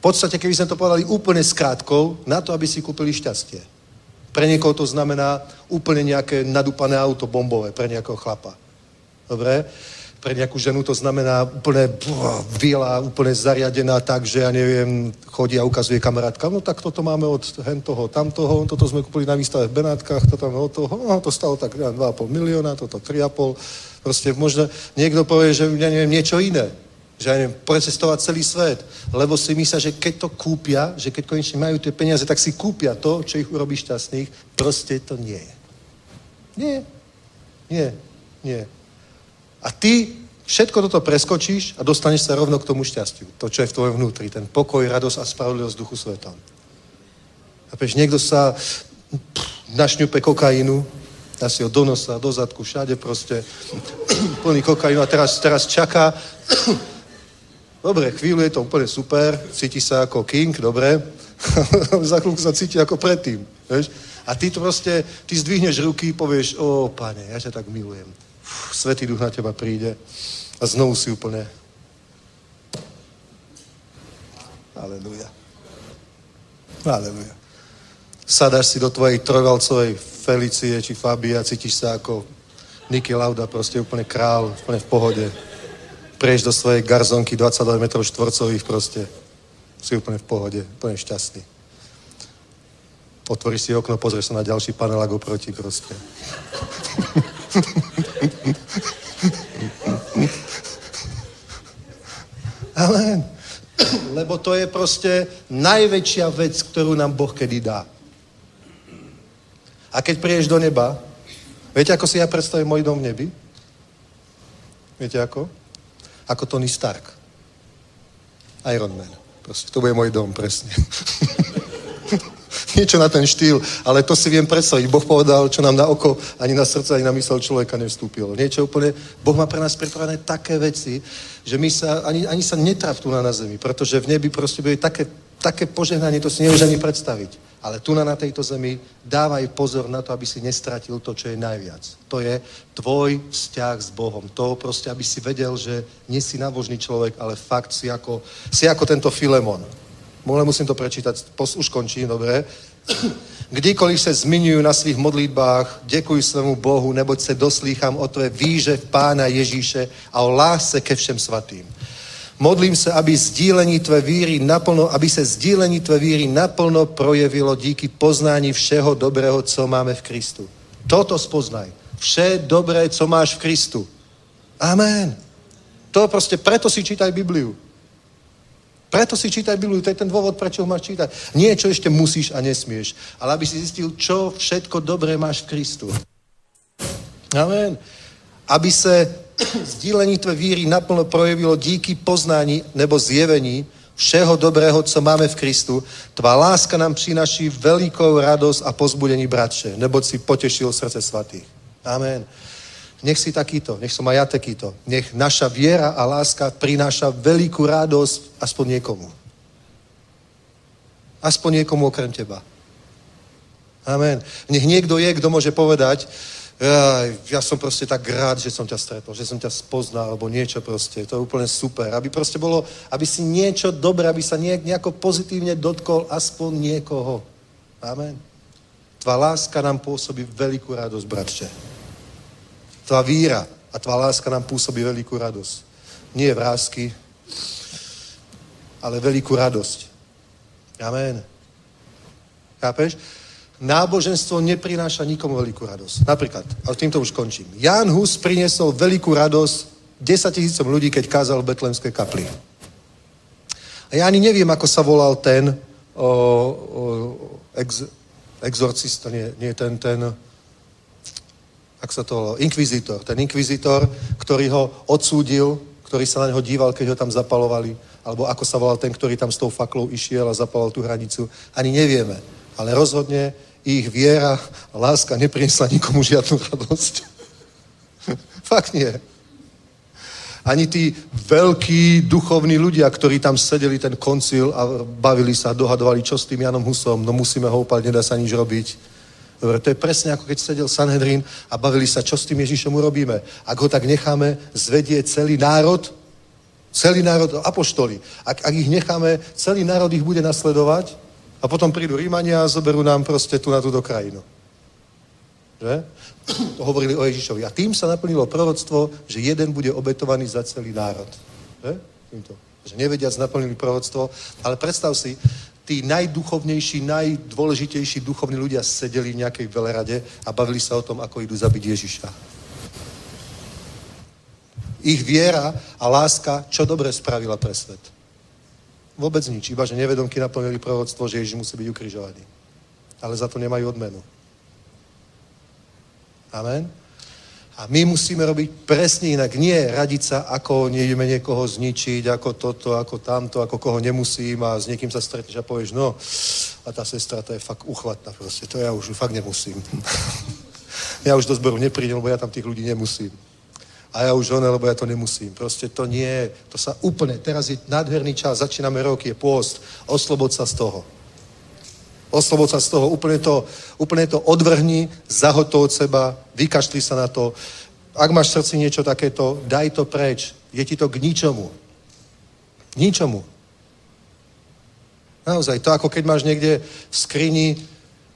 V podstate, keby sme to povedali úplne skrátkou, na to, aby si kúpili šťastie. Pre niekoho to znamená úplne nejaké nadúpané auto bombové, pre nejakého chlapa. Dobre? Pre nejakú ženu to znamená úplne biela, úplne zariadená tak, že ja neviem, chodí a ukazuje kamarátka, no tak toto máme od hen toho, tamtoho, toto sme kúpili na výstave v Benátkach, to tam od toho, no to stalo tak 2,5 milióna, toto 3,5. Proste možno niekto povie, že ja neviem, niečo iné že ja neviem, precestovať celý svet. Lebo si myslia, že keď to kúpia, že keď konečne majú tie peniaze, tak si kúpia to, čo ich urobí šťastných. Proste to nie je. Nie. Nie. Nie. A ty všetko toto preskočíš a dostaneš sa rovno k tomu šťastiu. To, čo je v tvojom vnútri. Ten pokoj, radosť a spravodlivosť duchu svetom. A prečo niekto sa našňupe kokainu, dá si ho do nosa, do zadku, všade proste plný kokainu a teraz, teraz čaká, Dobre, chvíľu je to úplne super, cíti sa ako king, dobre, za chvíľku sa cíti ako predtým, vieš? A ty to proste, ty zdvihneš ruky, povieš, o pane, ja ťa tak milujem. Uf, Svetý duch na teba príde a znovu si úplne Aleluja. Aleluja. Sadáš si do tvojej trojvalcovej Felicie či Fabia, cítiš sa ako Niky Lauda, proste úplne král, úplne v pohode prejsť do svojej garzonky 22 m štvorcových proste. Si úplne v pohode, úplne šťastný. Otvoríš si okno, pozrieš sa na ďalší panel ako proti proste. Amen. Lebo to je proste najväčšia vec, ktorú nám Boh kedy dá. A keď prídeš do neba, viete, ako si ja predstavím môj dom v nebi? Viete ako? Ako Tony Stark. Iron Man. Proste, to bude môj dom, presne. Niečo na ten štýl, ale to si viem predstaviť. Boh povedal, čo nám na oko, ani na srdce, ani na mysel človeka nevstúpilo. Niečo úplne, Boh má pre nás pripravené také veci, že my sa, ani, ani sa netrav tu na zemi, pretože v nebi proste bude také, také požehnanie, to si nevieš ani predstaviť. Ale tu na, tejto zemi dávaj pozor na to, aby si nestratil to, čo je najviac. To je tvoj vzťah s Bohom. To proste, aby si vedel, že nie si nábožný človek, ale fakt si ako, si ako tento Filemon. Mohle musím to prečítať, pos, už končím, dobre. Kdykoliv se zmiňuju na svých modlitbách, děkuji svému Bohu, neboť se doslýchám o tvé víže v Pána Ježíše a o lásce ke všem svatým. Modlím se, aby sdílení tvé víry naplno, aby se sdílení tvé víry naplno projevilo díky poznání všeho dobrého, co máme v Kristu. Toto spoznaj. Vše dobré, co máš v Kristu. Amen. To prostě, preto si čítaj Bibliu. Preto si čítaj Bibliu, to je ten dôvod, prečo ho máš čítať. Nie, čo ešte musíš a nesmieš, ale aby si zistil, čo všetko dobré máš v Kristu. Amen. Aby se sdílení tvé víry naplno projevilo díky poznání nebo zjevení všeho dobrého, co máme v Kristu. Tvá láska nám přináší velikou radost a pozbudení, bratře, neboť si potešil srdce svatých. Amen. Nech si takýto, nech som aj ja takýto. Nech naša viera a láska prináša veľkú radosť aspoň niekomu. Aspoň niekomu okrem teba. Amen. Nech niekto je, kto môže povedať, ja, som proste tak rád, že som ťa stretol, že som ťa spoznal, alebo niečo proste. To je úplne super. Aby proste bolo, aby si niečo dobré, aby sa nejak, nejako pozitívne dotkol aspoň niekoho. Amen. Tvá láska nám pôsobí veľkú radosť, bratče. Tvá víra a tvá láska nám pôsobí veľkú radosť. Nie vrázky, ale veľkú radosť. Amen. Chápeš? Náboženstvo neprináša nikomu veľkú radosť. Napríklad, a týmto už končím. Jan Hus priniesol veľkú radosť 10 tisícom ľudí, keď kázal v Betlemskej kapli. A ja ani neviem, ako sa volal ten o, o, ex, exorcista, nie, nie ten, ten, ak sa to volalo, inkvizitor. Ten inkvizitor, ktorý ho odsúdil, ktorý sa na neho díval, keď ho tam zapalovali, alebo ako sa volal ten, ktorý tam s tou faklou išiel a zapaloval tú hranicu, ani nevieme. Ale rozhodne ich viera a láska neprinesla nikomu žiadnu radosť. Fakt nie. Ani tí veľkí duchovní ľudia, ktorí tam sedeli ten koncil a bavili sa, dohadovali, čo s tým Janom Husom, no musíme ho upať, nedá sa nič robiť. Dobre, to je presne ako keď sedel Sanhedrin a bavili sa, čo s tým Ježišom urobíme. Ak ho tak necháme, zvedie celý národ, celý národ, apoštoli. Ak, ak ich necháme, celý národ ich bude nasledovať, a potom prídu Rímania a zoberú nám proste tu na túto krajinu. Že? Hovorili o Ježišovi. A tým sa naplnilo proroctvo, že jeden bude obetovaný za celý národ. Že? Týmto. Že nevediac naplnili proroctvo. Ale predstav si, tí najduchovnejší, najdôležitejší duchovní ľudia sedeli v nejakej velerade a bavili sa o tom, ako idú zabiť Ježiša. Ich viera a láska, čo dobre spravila pre svet. Vôbec nič, iba že nevedomky naplnili proroctvo, že Ježiš musí byť ukrižovaný. Ale za to nemajú odmenu. Amen? A my musíme robiť presne inak. Nie radiť sa, ako nejdeme niekoho zničiť, ako toto, ako tamto, ako koho nemusím a s niekým sa stretneš a povieš, no, a tá sestra, to je fakt uchvatná proste, to ja už fakt nemusím. ja už do zboru neprídem, lebo ja tam tých ľudí nemusím a ja už ono, lebo ja to nemusím. Proste to nie, to sa úplne, teraz je nádherný čas, začíname rok, je pôst, oslobod sa z toho. Oslobod sa z toho, úplne to, úplne to odvrhni, zahoď to od seba, vykašli sa na to. Ak máš v srdci niečo takéto, daj to preč. Je ti to k ničomu. Ničomu. Naozaj, to ako keď máš niekde v skrini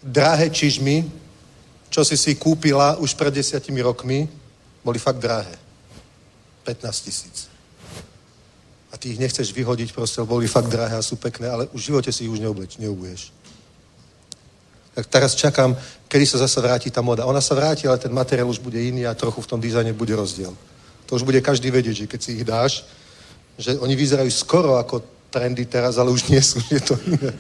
drahé čižmy, čo si si kúpila už pred desiatimi rokmi, boli fakt drahé. 15 tisíc. A ty ich nechceš vyhodiť, proste boli fakt drahé a sú pekné, ale v živote si ich už neobleč, neobuješ. Tak teraz čakám, kedy sa zase vráti tá moda. Ona sa vráti, ale ten materiál už bude iný a trochu v tom dizajne bude rozdiel. To už bude každý vedieť, že keď si ich dáš, že oni vyzerajú skoro ako trendy teraz, ale už nie sú, je to iné.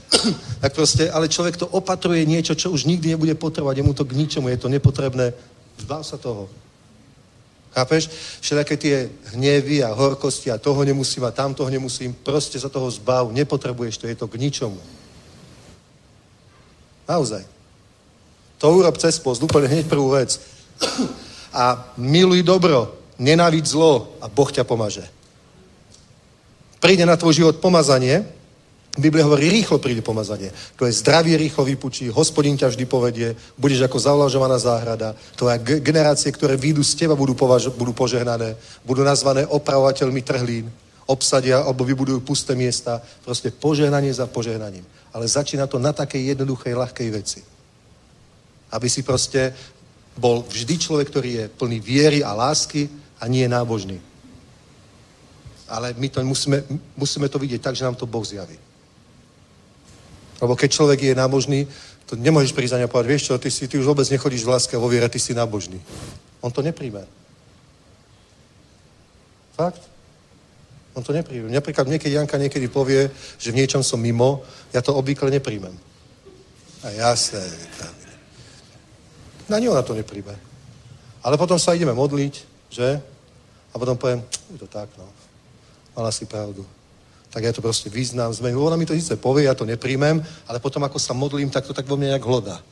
tak proste, ale človek to opatruje niečo, čo už nikdy nebude potrebovať, je mu to k ničomu, je to nepotrebné. Zbav sa toho. Chápeš? Všelijaké tie hnevy a horkosti a toho nemusím a tam toho nemusím. Proste sa toho zbav. Nepotrebuješ to. Je to k ničomu. Naozaj. To urob cez post. Úplne hneď prvú vec. A miluj dobro. Nenávidť zlo a Boh ťa pomaže. Príde na tvoj život pomazanie Biblia hovorí, rýchlo príde pomazanie. To je zdravie rýchlo vypučí, hospodin ťa vždy povedie, budeš ako zavlažovaná záhrada. Tvoja g- generácie, ktoré výjdu z teba, budú, považ- budú požehnané, budú nazvané opravovateľmi trhlín, obsadia alebo vybudujú pusté miesta. Proste požehnanie za požehnaním. Ale začína to na takej jednoduchej, ľahkej veci. Aby si proste bol vždy človek, ktorý je plný viery a lásky a nie je nábožný. Ale my to musíme, musíme to vidieť tak, že nám to Boh zjaví. Lebo keď človek je nábožný, to nemôžeš prísť ňa povedať, vieš čo, ty, si, ty už vôbec nechodíš v láske a vo viere, ty si nábožný. On to nepríjme. Fakt? On to nepríjme. Napríklad niekedy Janka niekedy povie, že v niečom som mimo, ja to obvykle nepríjmem. A jasné. Na ňu ona to nepríjme. Ale potom sa ideme modliť, že? A potom poviem, je to tak, no. Mala si pravdu tak ja to proste význam, zmením. Ona mi to síce povie, ja to nepríjmem, ale potom ako sa modlím, tak to tak vo mne nejak hlodá.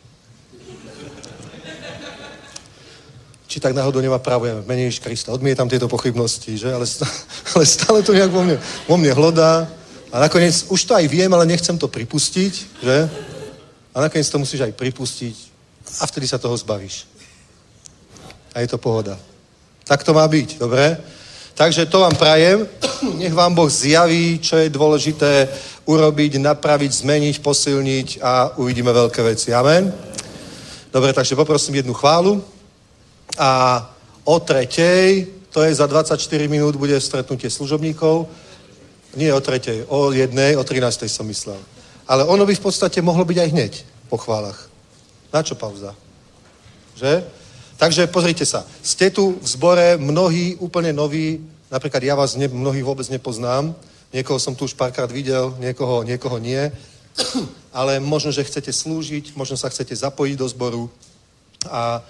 Či tak náhodou nemá ja menej Krista. Odmietam tieto pochybnosti, že? Ale, stále, ale stále to nejak vo mne, vo mne hlodá. A nakoniec, už to aj viem, ale nechcem to pripustiť, že? A nakoniec to musíš aj pripustiť a vtedy sa toho zbavíš. A je to pohoda. Tak to má byť, dobre? Takže to vám prajem. Nech vám Boh zjaví, čo je dôležité urobiť, napraviť, zmeniť, posilniť a uvidíme veľké veci. Amen. Dobre, takže poprosím jednu chválu. A o tretej, to je za 24 minút, bude stretnutie služobníkov. Nie o tretej, o jednej, o 13. som myslel. Ale ono by v podstate mohlo byť aj hneď po chválach. Na čo pauza? Že? Takže pozrite sa, ste tu v zbore mnohí úplne noví, napríklad ja vás ne, mnohých vôbec nepoznám, niekoho som tu už párkrát videl, niekoho, niekoho nie, ale možno, že chcete slúžiť, možno sa chcete zapojiť do zboru. A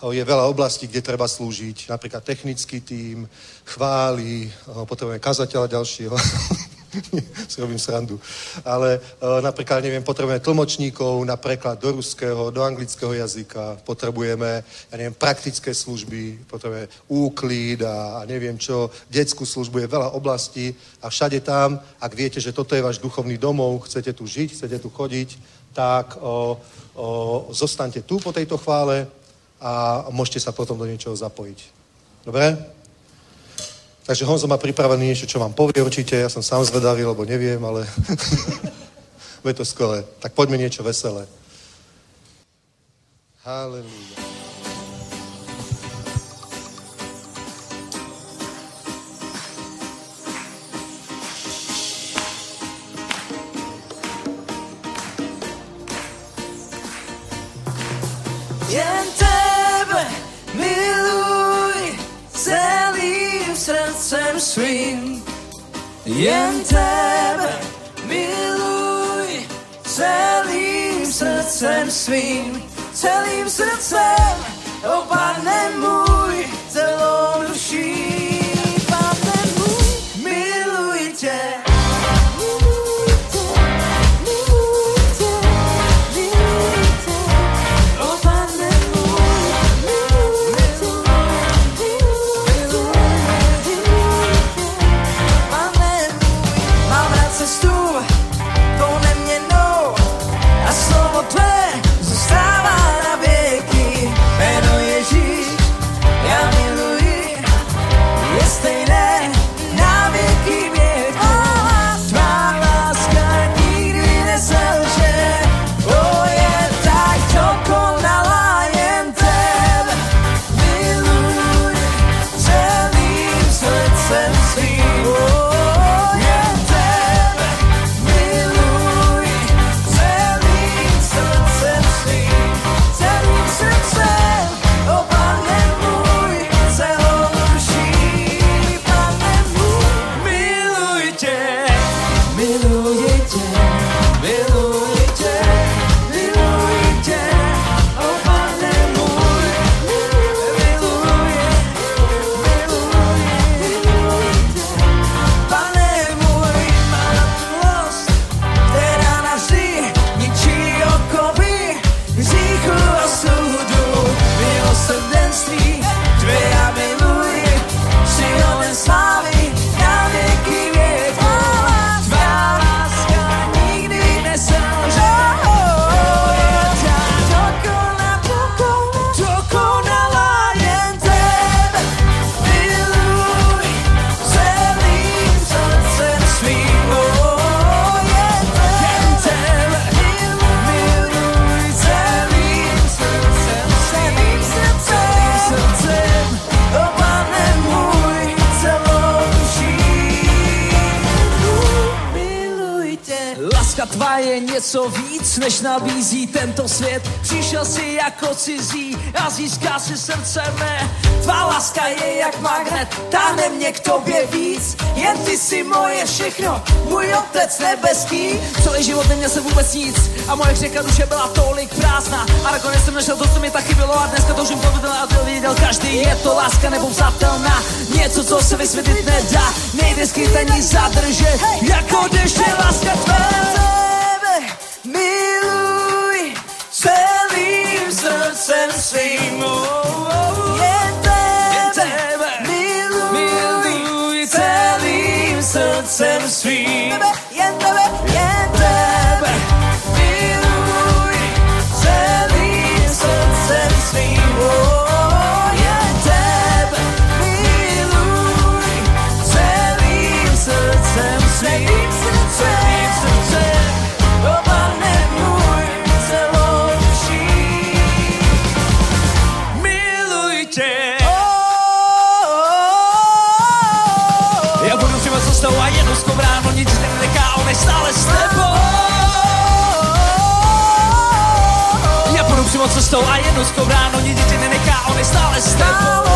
je veľa oblastí, kde treba slúžiť, napríklad technický tým, chváli, potrebujeme kazateľa ďalšieho, si robím srandu. Ale e, napríklad, neviem, potrebujeme tlmočníkov na preklad do ruského, do anglického jazyka, potrebujeme, ja neviem, praktické služby, potrebujeme úklid a, a neviem čo, detskú službu, je veľa oblastí a všade tam, ak viete, že toto je váš duchovný domov, chcete tu žiť, chcete tu chodiť, tak o, o, zostaňte tu po tejto chvále a môžete sa potom do niečoho zapojiť. Dobre? Takže Honzo má pripravený niečo, čo vám povie určite. Ja som sám zvedavý, lebo neviem, ale bude to skvelé. Tak poďme niečo veselé. Halleluja. Jen tebe miluj celým srdcem svým. Jen tebe miluj celým srdcem svým. Celým srdcem, o Pane môj, se vysvětlit nedá, nejde skryt ani zadržet, jako deštěná. cestou a jednu s tou ráno, nikdy tě nenechá, on je stále s tebou.